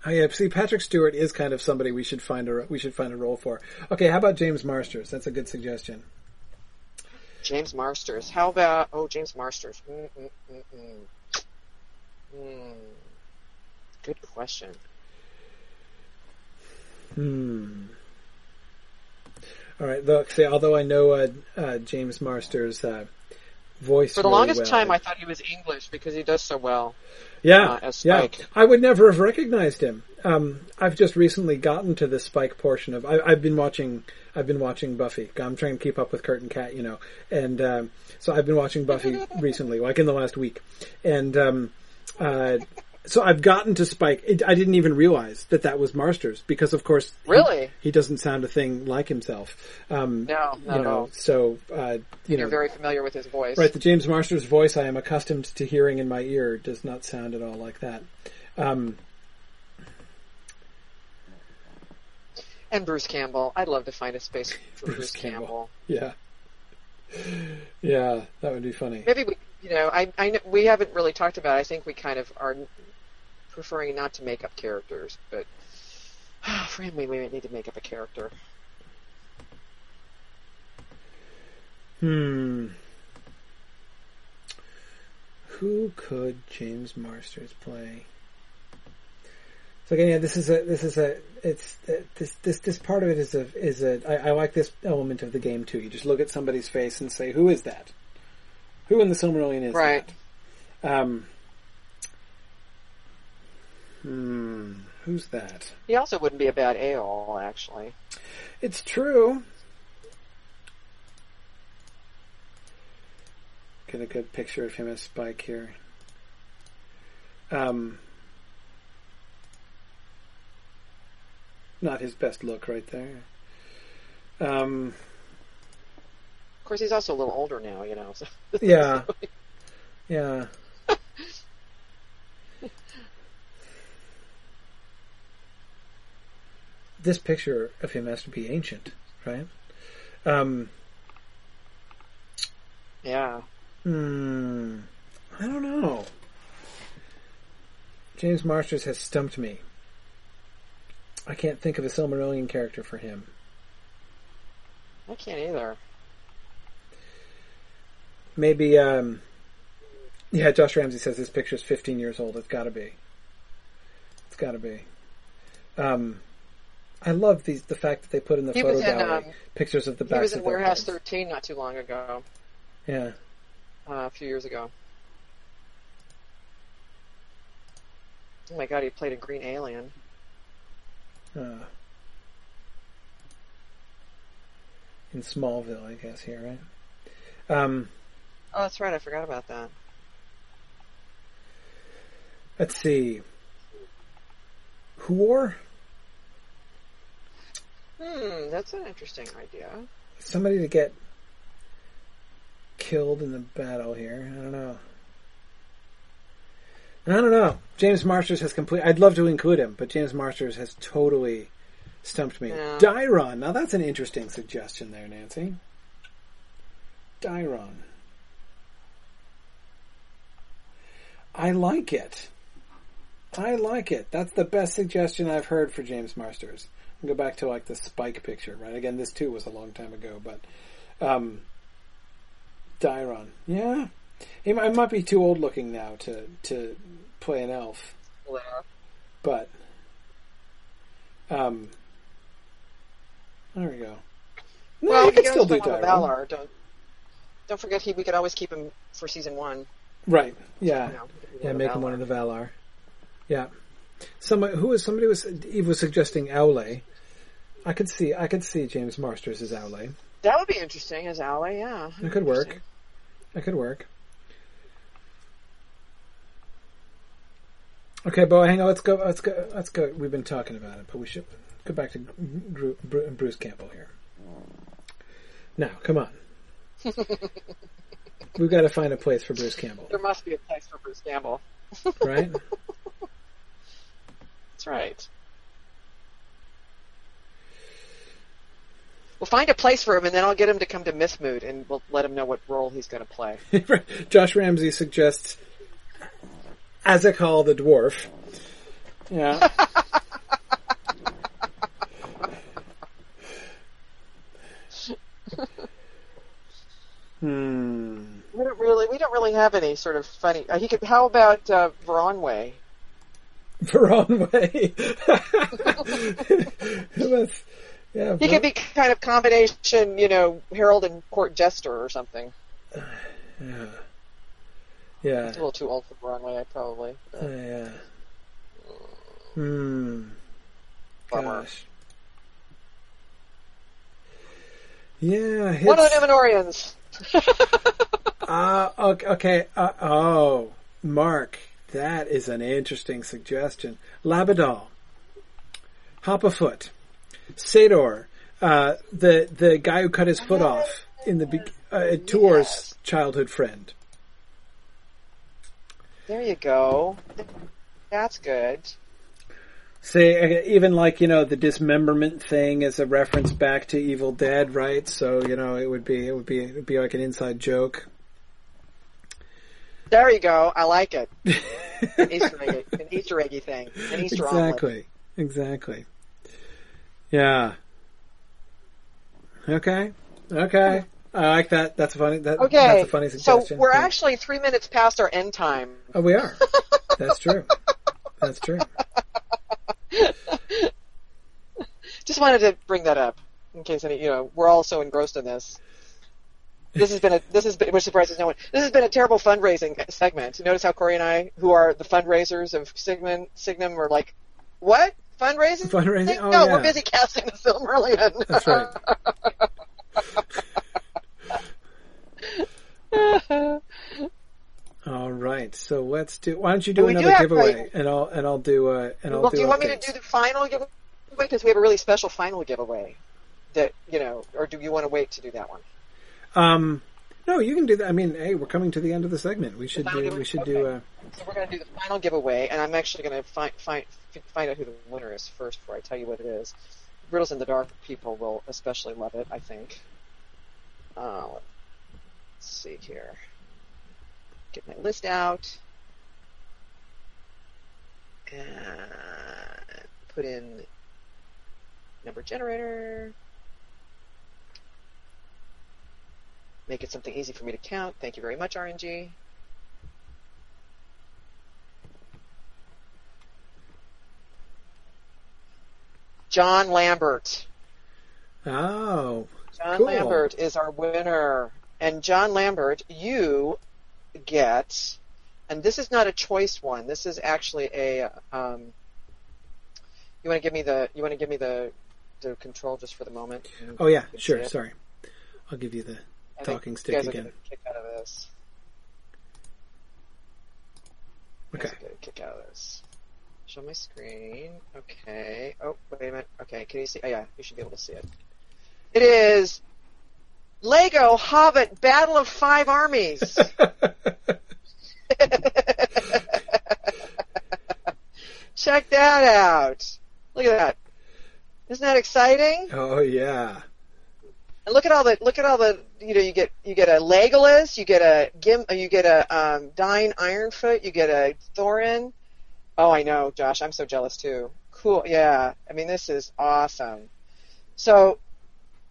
Oh yeah, see, Patrick Stewart is kind of somebody we should find a we should find a role for. Okay, how about James Marsters? That's a good suggestion. James Marsters. How about oh James Marsters? Mm, mm, mm, mm. Hmm. Good question. Hmm. All right. Look, see, although I know uh, uh, James Marsters, uh, voice. For the really longest well. time, I thought he was English because he does so well. yeah, uh, yeah. I would never have recognized him. Um, I've just recently gotten to the Spike portion of. I, I've been watching. I've been watching Buffy. I'm trying to keep up with Kurt and Cat, you know, and um, so I've been watching Buffy recently, like in the last week, and um, uh, so I've gotten to Spike. It, I didn't even realize that that was Marsters because, of course, he- Really? he, doesn't sound a thing like himself. Um, No, not you at know, all. so uh, you know, You're very familiar with his voice. Right, the James Marsters voice I am accustomed to hearing in my ear does not sound at all like that. Um, And Bruce Campbell. I'd love to find a space for Bruce Bruce, Campbell. Campbell. yeah, yeah, that would be funny. Maybe we, you know, I, I, we haven't really talked about. It. I think we kind of are preferring not to make up characters, but frankly, we might need to make up a character. Hmm. Who could James Marsters play? So again, yeah, this is a this is a it's uh, this this this part of it is a is a I, I like this element of the game too. You just look at somebody's face and say, "Who is that? Who in the Silmarillion is Right. that?" Um. Hmm. Who's that? He also wouldn't be a bad Eöl, actually. It's true. Get a good picture of him as Spike here. Um, not his best look right there. Um, Of course, he's also a little older now, you know. So yeah, yeah. this picture of him has to be ancient, right? Um, yeah. Hmm. I don't know. James Marsters has stumped me. I can't think of a Silmarillion character for him. I can't either. Maybe, um, yeah, Josh Ramsey says this picture's 15 years old. It's gotta be. It's gotta be. Um, I love these, the fact that they put in the He photo in, gallery um, pictures of the He was in Warehouse heads. 13 not too long ago, Yeah. uh, a few years ago. Oh my god, he played a Green Alien. Uh, in Smallville, I guess, here, right? Um, Oh, that's right, I forgot about that. Let's see. Huor? Hmm, that's an interesting idea. Somebody to get killed in the battle here. I don't know. I don't know. James Marsters has complete. I'd love to include him, but James Marsters has totally stumped me. Yeah. Daeron. Now that's an interesting suggestion there, Nancy. Daeron. I like it. I like it. That's the best suggestion I've heard for James Marsters. Go back to like the Spike picture, right? Again, this too was a long time ago, but um, Daeron, yeah, he might, might be too old looking now to to play an elf, Yeah. but um, there we go. No, Well, you we can can still do put him on Daeron, Valar. Don't don't forget he. We could always keep him for season one. right? Yeah, You know, yeah, make him one of the Valar. Yeah, someone who was somebody was Eve was suggesting Aulë. I could see I could see James Marsters as Aulë. That would be interesting as Aulë. Yeah, It could work. Interesting. That could work. Okay, Bo, hang on. Let's go. Let's go. Let's go. We've been talking about it, but we should go back to Bruce Campbell here. Now, come on. We've got to find a place for Bruce Campbell, There must be a place for Bruce Campbell. right? That's right. We'll find a place for him, and then I'll get him to come to Mythmoot, and we'll let him know what role he's going to play. Josh Ramsey suggests Azaghâl the dwarf. Yeah. hmm. We don't really, we don't really have any sort of funny. Uh, he could. How about uh, Voronwë? Wrong way. That's, yeah, He could be kind of combination, you know, Harold and Court Jester or something. Yeah. Yeah. It's a little too old for Broadway, probably. but- Yeah. Hmm. Bummer. Gosh. Yeah. One of the Numenorians. Uh, okay. okay. Uh, oh, Mark, that is an interesting suggestion. Labadal, Hopafoot, Sador, uh, the the guy who cut his foot off in the be- uh, Tour's Yes. childhood friend. There you go. That's good. Say uh, even like you know the dismemberment thing is a reference back to Evil Dead, right? So you know it would be it would be it would be like an inside joke. There you go. I like it. An Easter egg, an Easter eggy thing, an Easter omelet. exactly. Exactly. Yeah. Okay. Okay. I like that. That's a funny. That, Okay, That's a funny so we're Yeah. actually three minutes past our end time. Oh, we are. That's true. That's true. Just wanted to bring that up in case any, you know, we're all so engrossed in this. This has been a this has been which surprises no one. This has been a terrible fundraising segment. Notice how Corey and I, who are the fundraisers of Signum, Signum, were like, "What fundraising? Fundraising? Oh, no, yeah. we're busy casting the Silmarillion." That's right. All right. So let's do. Why don't you do do another have giveaway, and I'll and I'll do uh and I'll well, do. do you want me to do the final giveaway? Because we have a really special final giveaway. That you know, or do you want to wait to do that one? Um, no, you can do that. I mean, hey, we're coming to the end of the segment. We should do. giveaway? We should do. Okay. Uh, So we're going to do the final giveaway, and I'm actually going to find find find out who the winner is first before I tell you what it is. Riddles in the Dark people will especially love it, I think. Uh, let's see here. Get my list out. And put in number generator. Make it something easy for me to count. Thank you very much, RNG. John Lambert. oh, John Cool. Lambert is our winner. And John Lambert, you get, and this is not a choice one. This is actually a. Um, you want to give me the? You want to give me the, the control just for the moment? oh yeah, sure. it. Sorry, I'll give you the I talking stick guys again. kick out of this. Okay. kick out of this. Show my screen. Okay. Oh, wait a minute. Okay, can you see? Oh yeah, you should be able to see it. It is Lego Hobbit Battle of Five Armies. Check that out. Look at that. Isn't that exciting? oh yeah. And look at all the look at all the you know you get you get a Legolas, you get a Gim, you get a um, Dain Ironfoot, you get a Thorin. Oh, I know, Josh. I'm so jealous too. Cool. Yeah. I mean, this is awesome. So,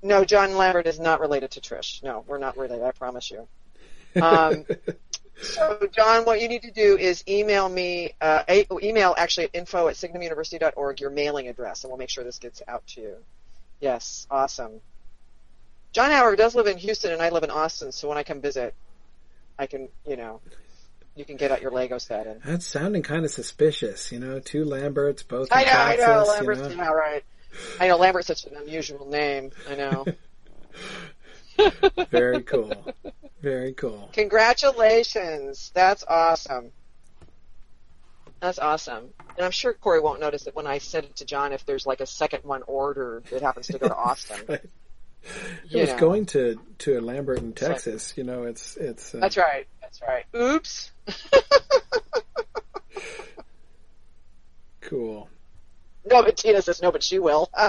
no, John Lambert is not related to Trish. No, we're not related. I promise you. Um, so, John, what you need to do is email me, uh, email actually at info at signumuniversity.org your mailing address, and we'll make sure this gets out to you. Yes, awesome. John Howard does live in Houston, and I live in Austin, so when I come visit, I can, you know, you can get out your Lego set. And That's sounding kind of suspicious. You know, two Lamberts, both. I know, I know, Lambert's, You know? yeah, right. I know Lambert's such an unusual name. I know. Very cool. Very cool. Congratulations. That's awesome. That's awesome. And I'm sure Corey won't notice it when I send it to John if there's like a second one ordered that happens to go to Austin. It You was know. going to to Lambert in like- Texas. You know, it's it's. Uh, That's right. That's right. Oops. cool. No, but Tina says no, but she will.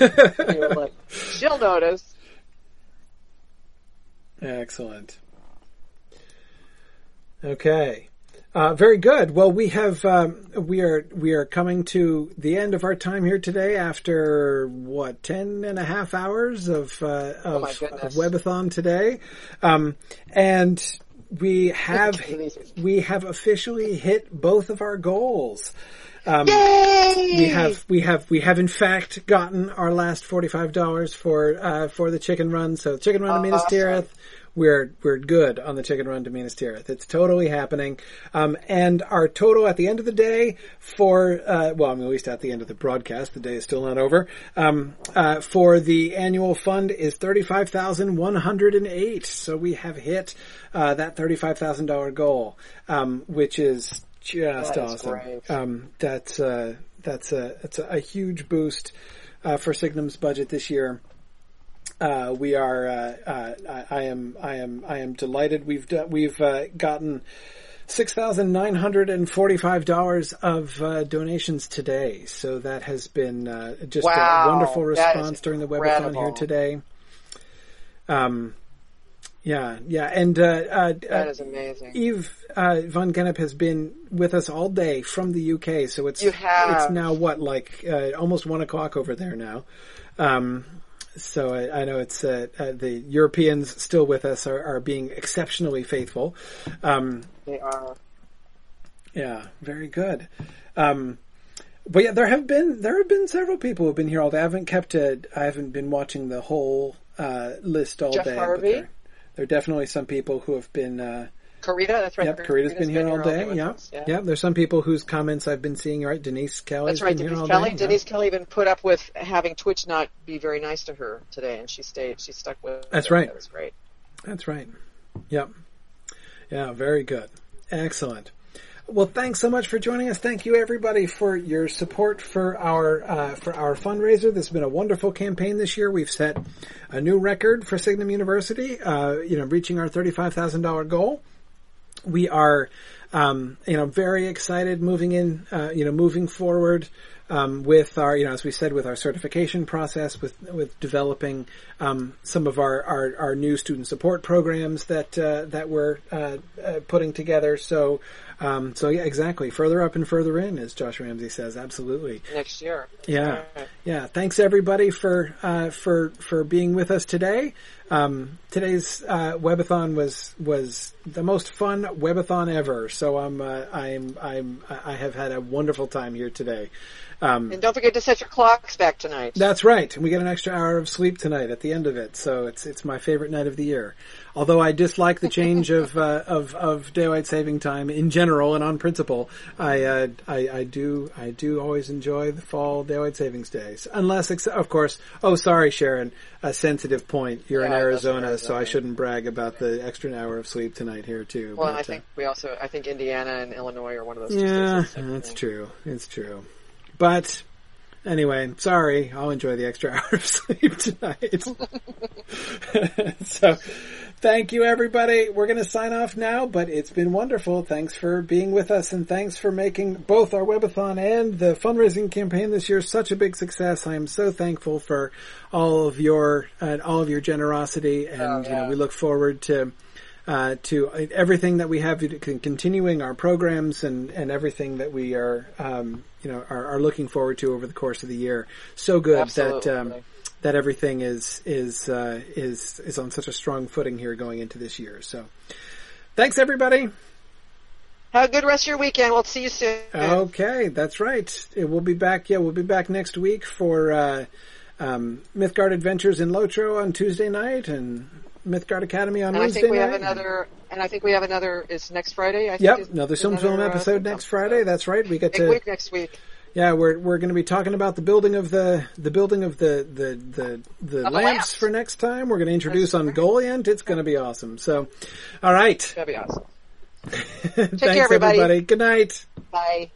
You're like, she'll notice. Excellent. Okay. Uh, very good. Well, we have um, we are we are coming to the end of our time here today after what ten and a half hours of uh, of, Oh of webathon today, um, and we have we have officially hit both of our goals. Um, we have we have we have in fact gotten our last forty five dollars for uh, for the chicken run. So chicken run to Minas Awesome. Tirith, we're we're good on the chicken run to Minas Tirith. It's totally happening. Um, and our total at the end of the day for uh, well, I mean, at least at the end of the broadcast, the day is still not over. Um, uh, for the annual fund is thirty five thousand one hundred and eight. So we have hit uh, that thirty five thousand dollar goal, um, which is just That awesome. Um, that's uh, that's a that's a, a huge boost uh, for Signum's budget this year. Uh, we are. Uh, uh, I, I am. I am. I am delighted. We've done, we've uh, gotten six thousand nine hundred and forty-five dollars of uh, donations today. So that has been uh, just Wow, a wonderful response during the webathon here today. Um, yeah, yeah, and uh, uh, That uh, amazing. Eve uh, von Gennep has been with us all day from the UK, so it's You have. it's now what like uh, almost one o'clock over there now. Um, so I, I know it's uh, uh, the Europeans still with us are, are being exceptionally faithful. Um, They are. yeah, very good. Um, but yeah, there have been there have been several people who've been here all day. I haven't kept a, I haven't been watching the whole uh, list all Jeff day. Harvey? There, are definitely some people who have been. Uh, Karita, that's right. Yep, Karita's been here all day. with Yeah. us, yeah. yeah. There's some people whose comments I've been seeing. Right, Denise Kelly's That's right, been Denise all Kelly. day. Denise Kelly even put up with having Twitch not be very nice to her today, and she stayed. She stuck with. That's it. right. That was great. That's right. Yep. Yeah, very good. Excellent. Well, thanks so much for joining us. Thank you, everybody, for your support for our uh, for our fundraiser. This has been a wonderful campaign this year. We've set a new record for Signum University. Uh, you know, reaching our thirty five thousand dollar goal. We are, um, you know, very excited moving in. Uh, you know, moving forward. Um, with our, you know, as we said, with our certification process, with with developing um, some of our, our, our new student support programs that uh, that we're uh, uh, putting together. So, um, so yeah, exactly. Further up and further in, as Josh Ramsey says, absolutely. Next year. Yeah, Right. yeah. Thanks everybody for uh, for for being with us today. Um, today's uh, webathon was was the most fun webathon ever. So I'm uh, I'm I'm I have had a wonderful time here today. Um, And don't forget to set your clocks back tonight. that's right. We get an extra hour of sleep tonight at the end of it, so it's it's my favorite night of the year. Although I dislike the change of uh, of of daylight saving time in general and on principle, I, uh, I I do I do always enjoy the fall daylight savings days. Unless, ex- of course, oh sorry Sharon, a sensitive point. You're in Yeah, that's Arizona, Arizona. so I shouldn't brag about the extra hour of sleep tonight here too. well, but, I uh, think we also, I think Indiana and Illinois are one of those. yeah, that's true. It's true. But anyway, sorry. I'll enjoy the extra hour of sleep tonight. so, thank you everybody. We're going to sign off now, but it's been wonderful. Thanks for being with us and thanks for making both our webathon and the fundraising campaign this year such a big success. I am so thankful for all of your uh, all of your generosity and Oh, you know, we look forward to uh, to everything that we have, con- continuing our programs and, and everything that we are, um, you know, are, are looking forward to over the course of the year. So good that um, Absolutely. That everything is is uh, is is on such a strong footing here going into this year. So, thanks everybody. Have a good rest of your weekend. We'll see you soon. Okay, that's right. It, we'll be back. Yeah, we'll be back next week for uh, um, Mythgard Adventures in Lotro on Tuesday night and Mythgard Academy on and I Wednesday think we night. have another, and I think we have another, is next Friday? I Yep, another Silm Film uh, episode next Friday. That's right. We get to week next week. Yeah, we're we're going to be talking about the building of the the building of the the the, the lamps, for next time. We're going to introduce That's Ungoliant. It's going to be awesome. So, all right. That'd be awesome. Thanks care, everybody. everybody. Good night. Bye.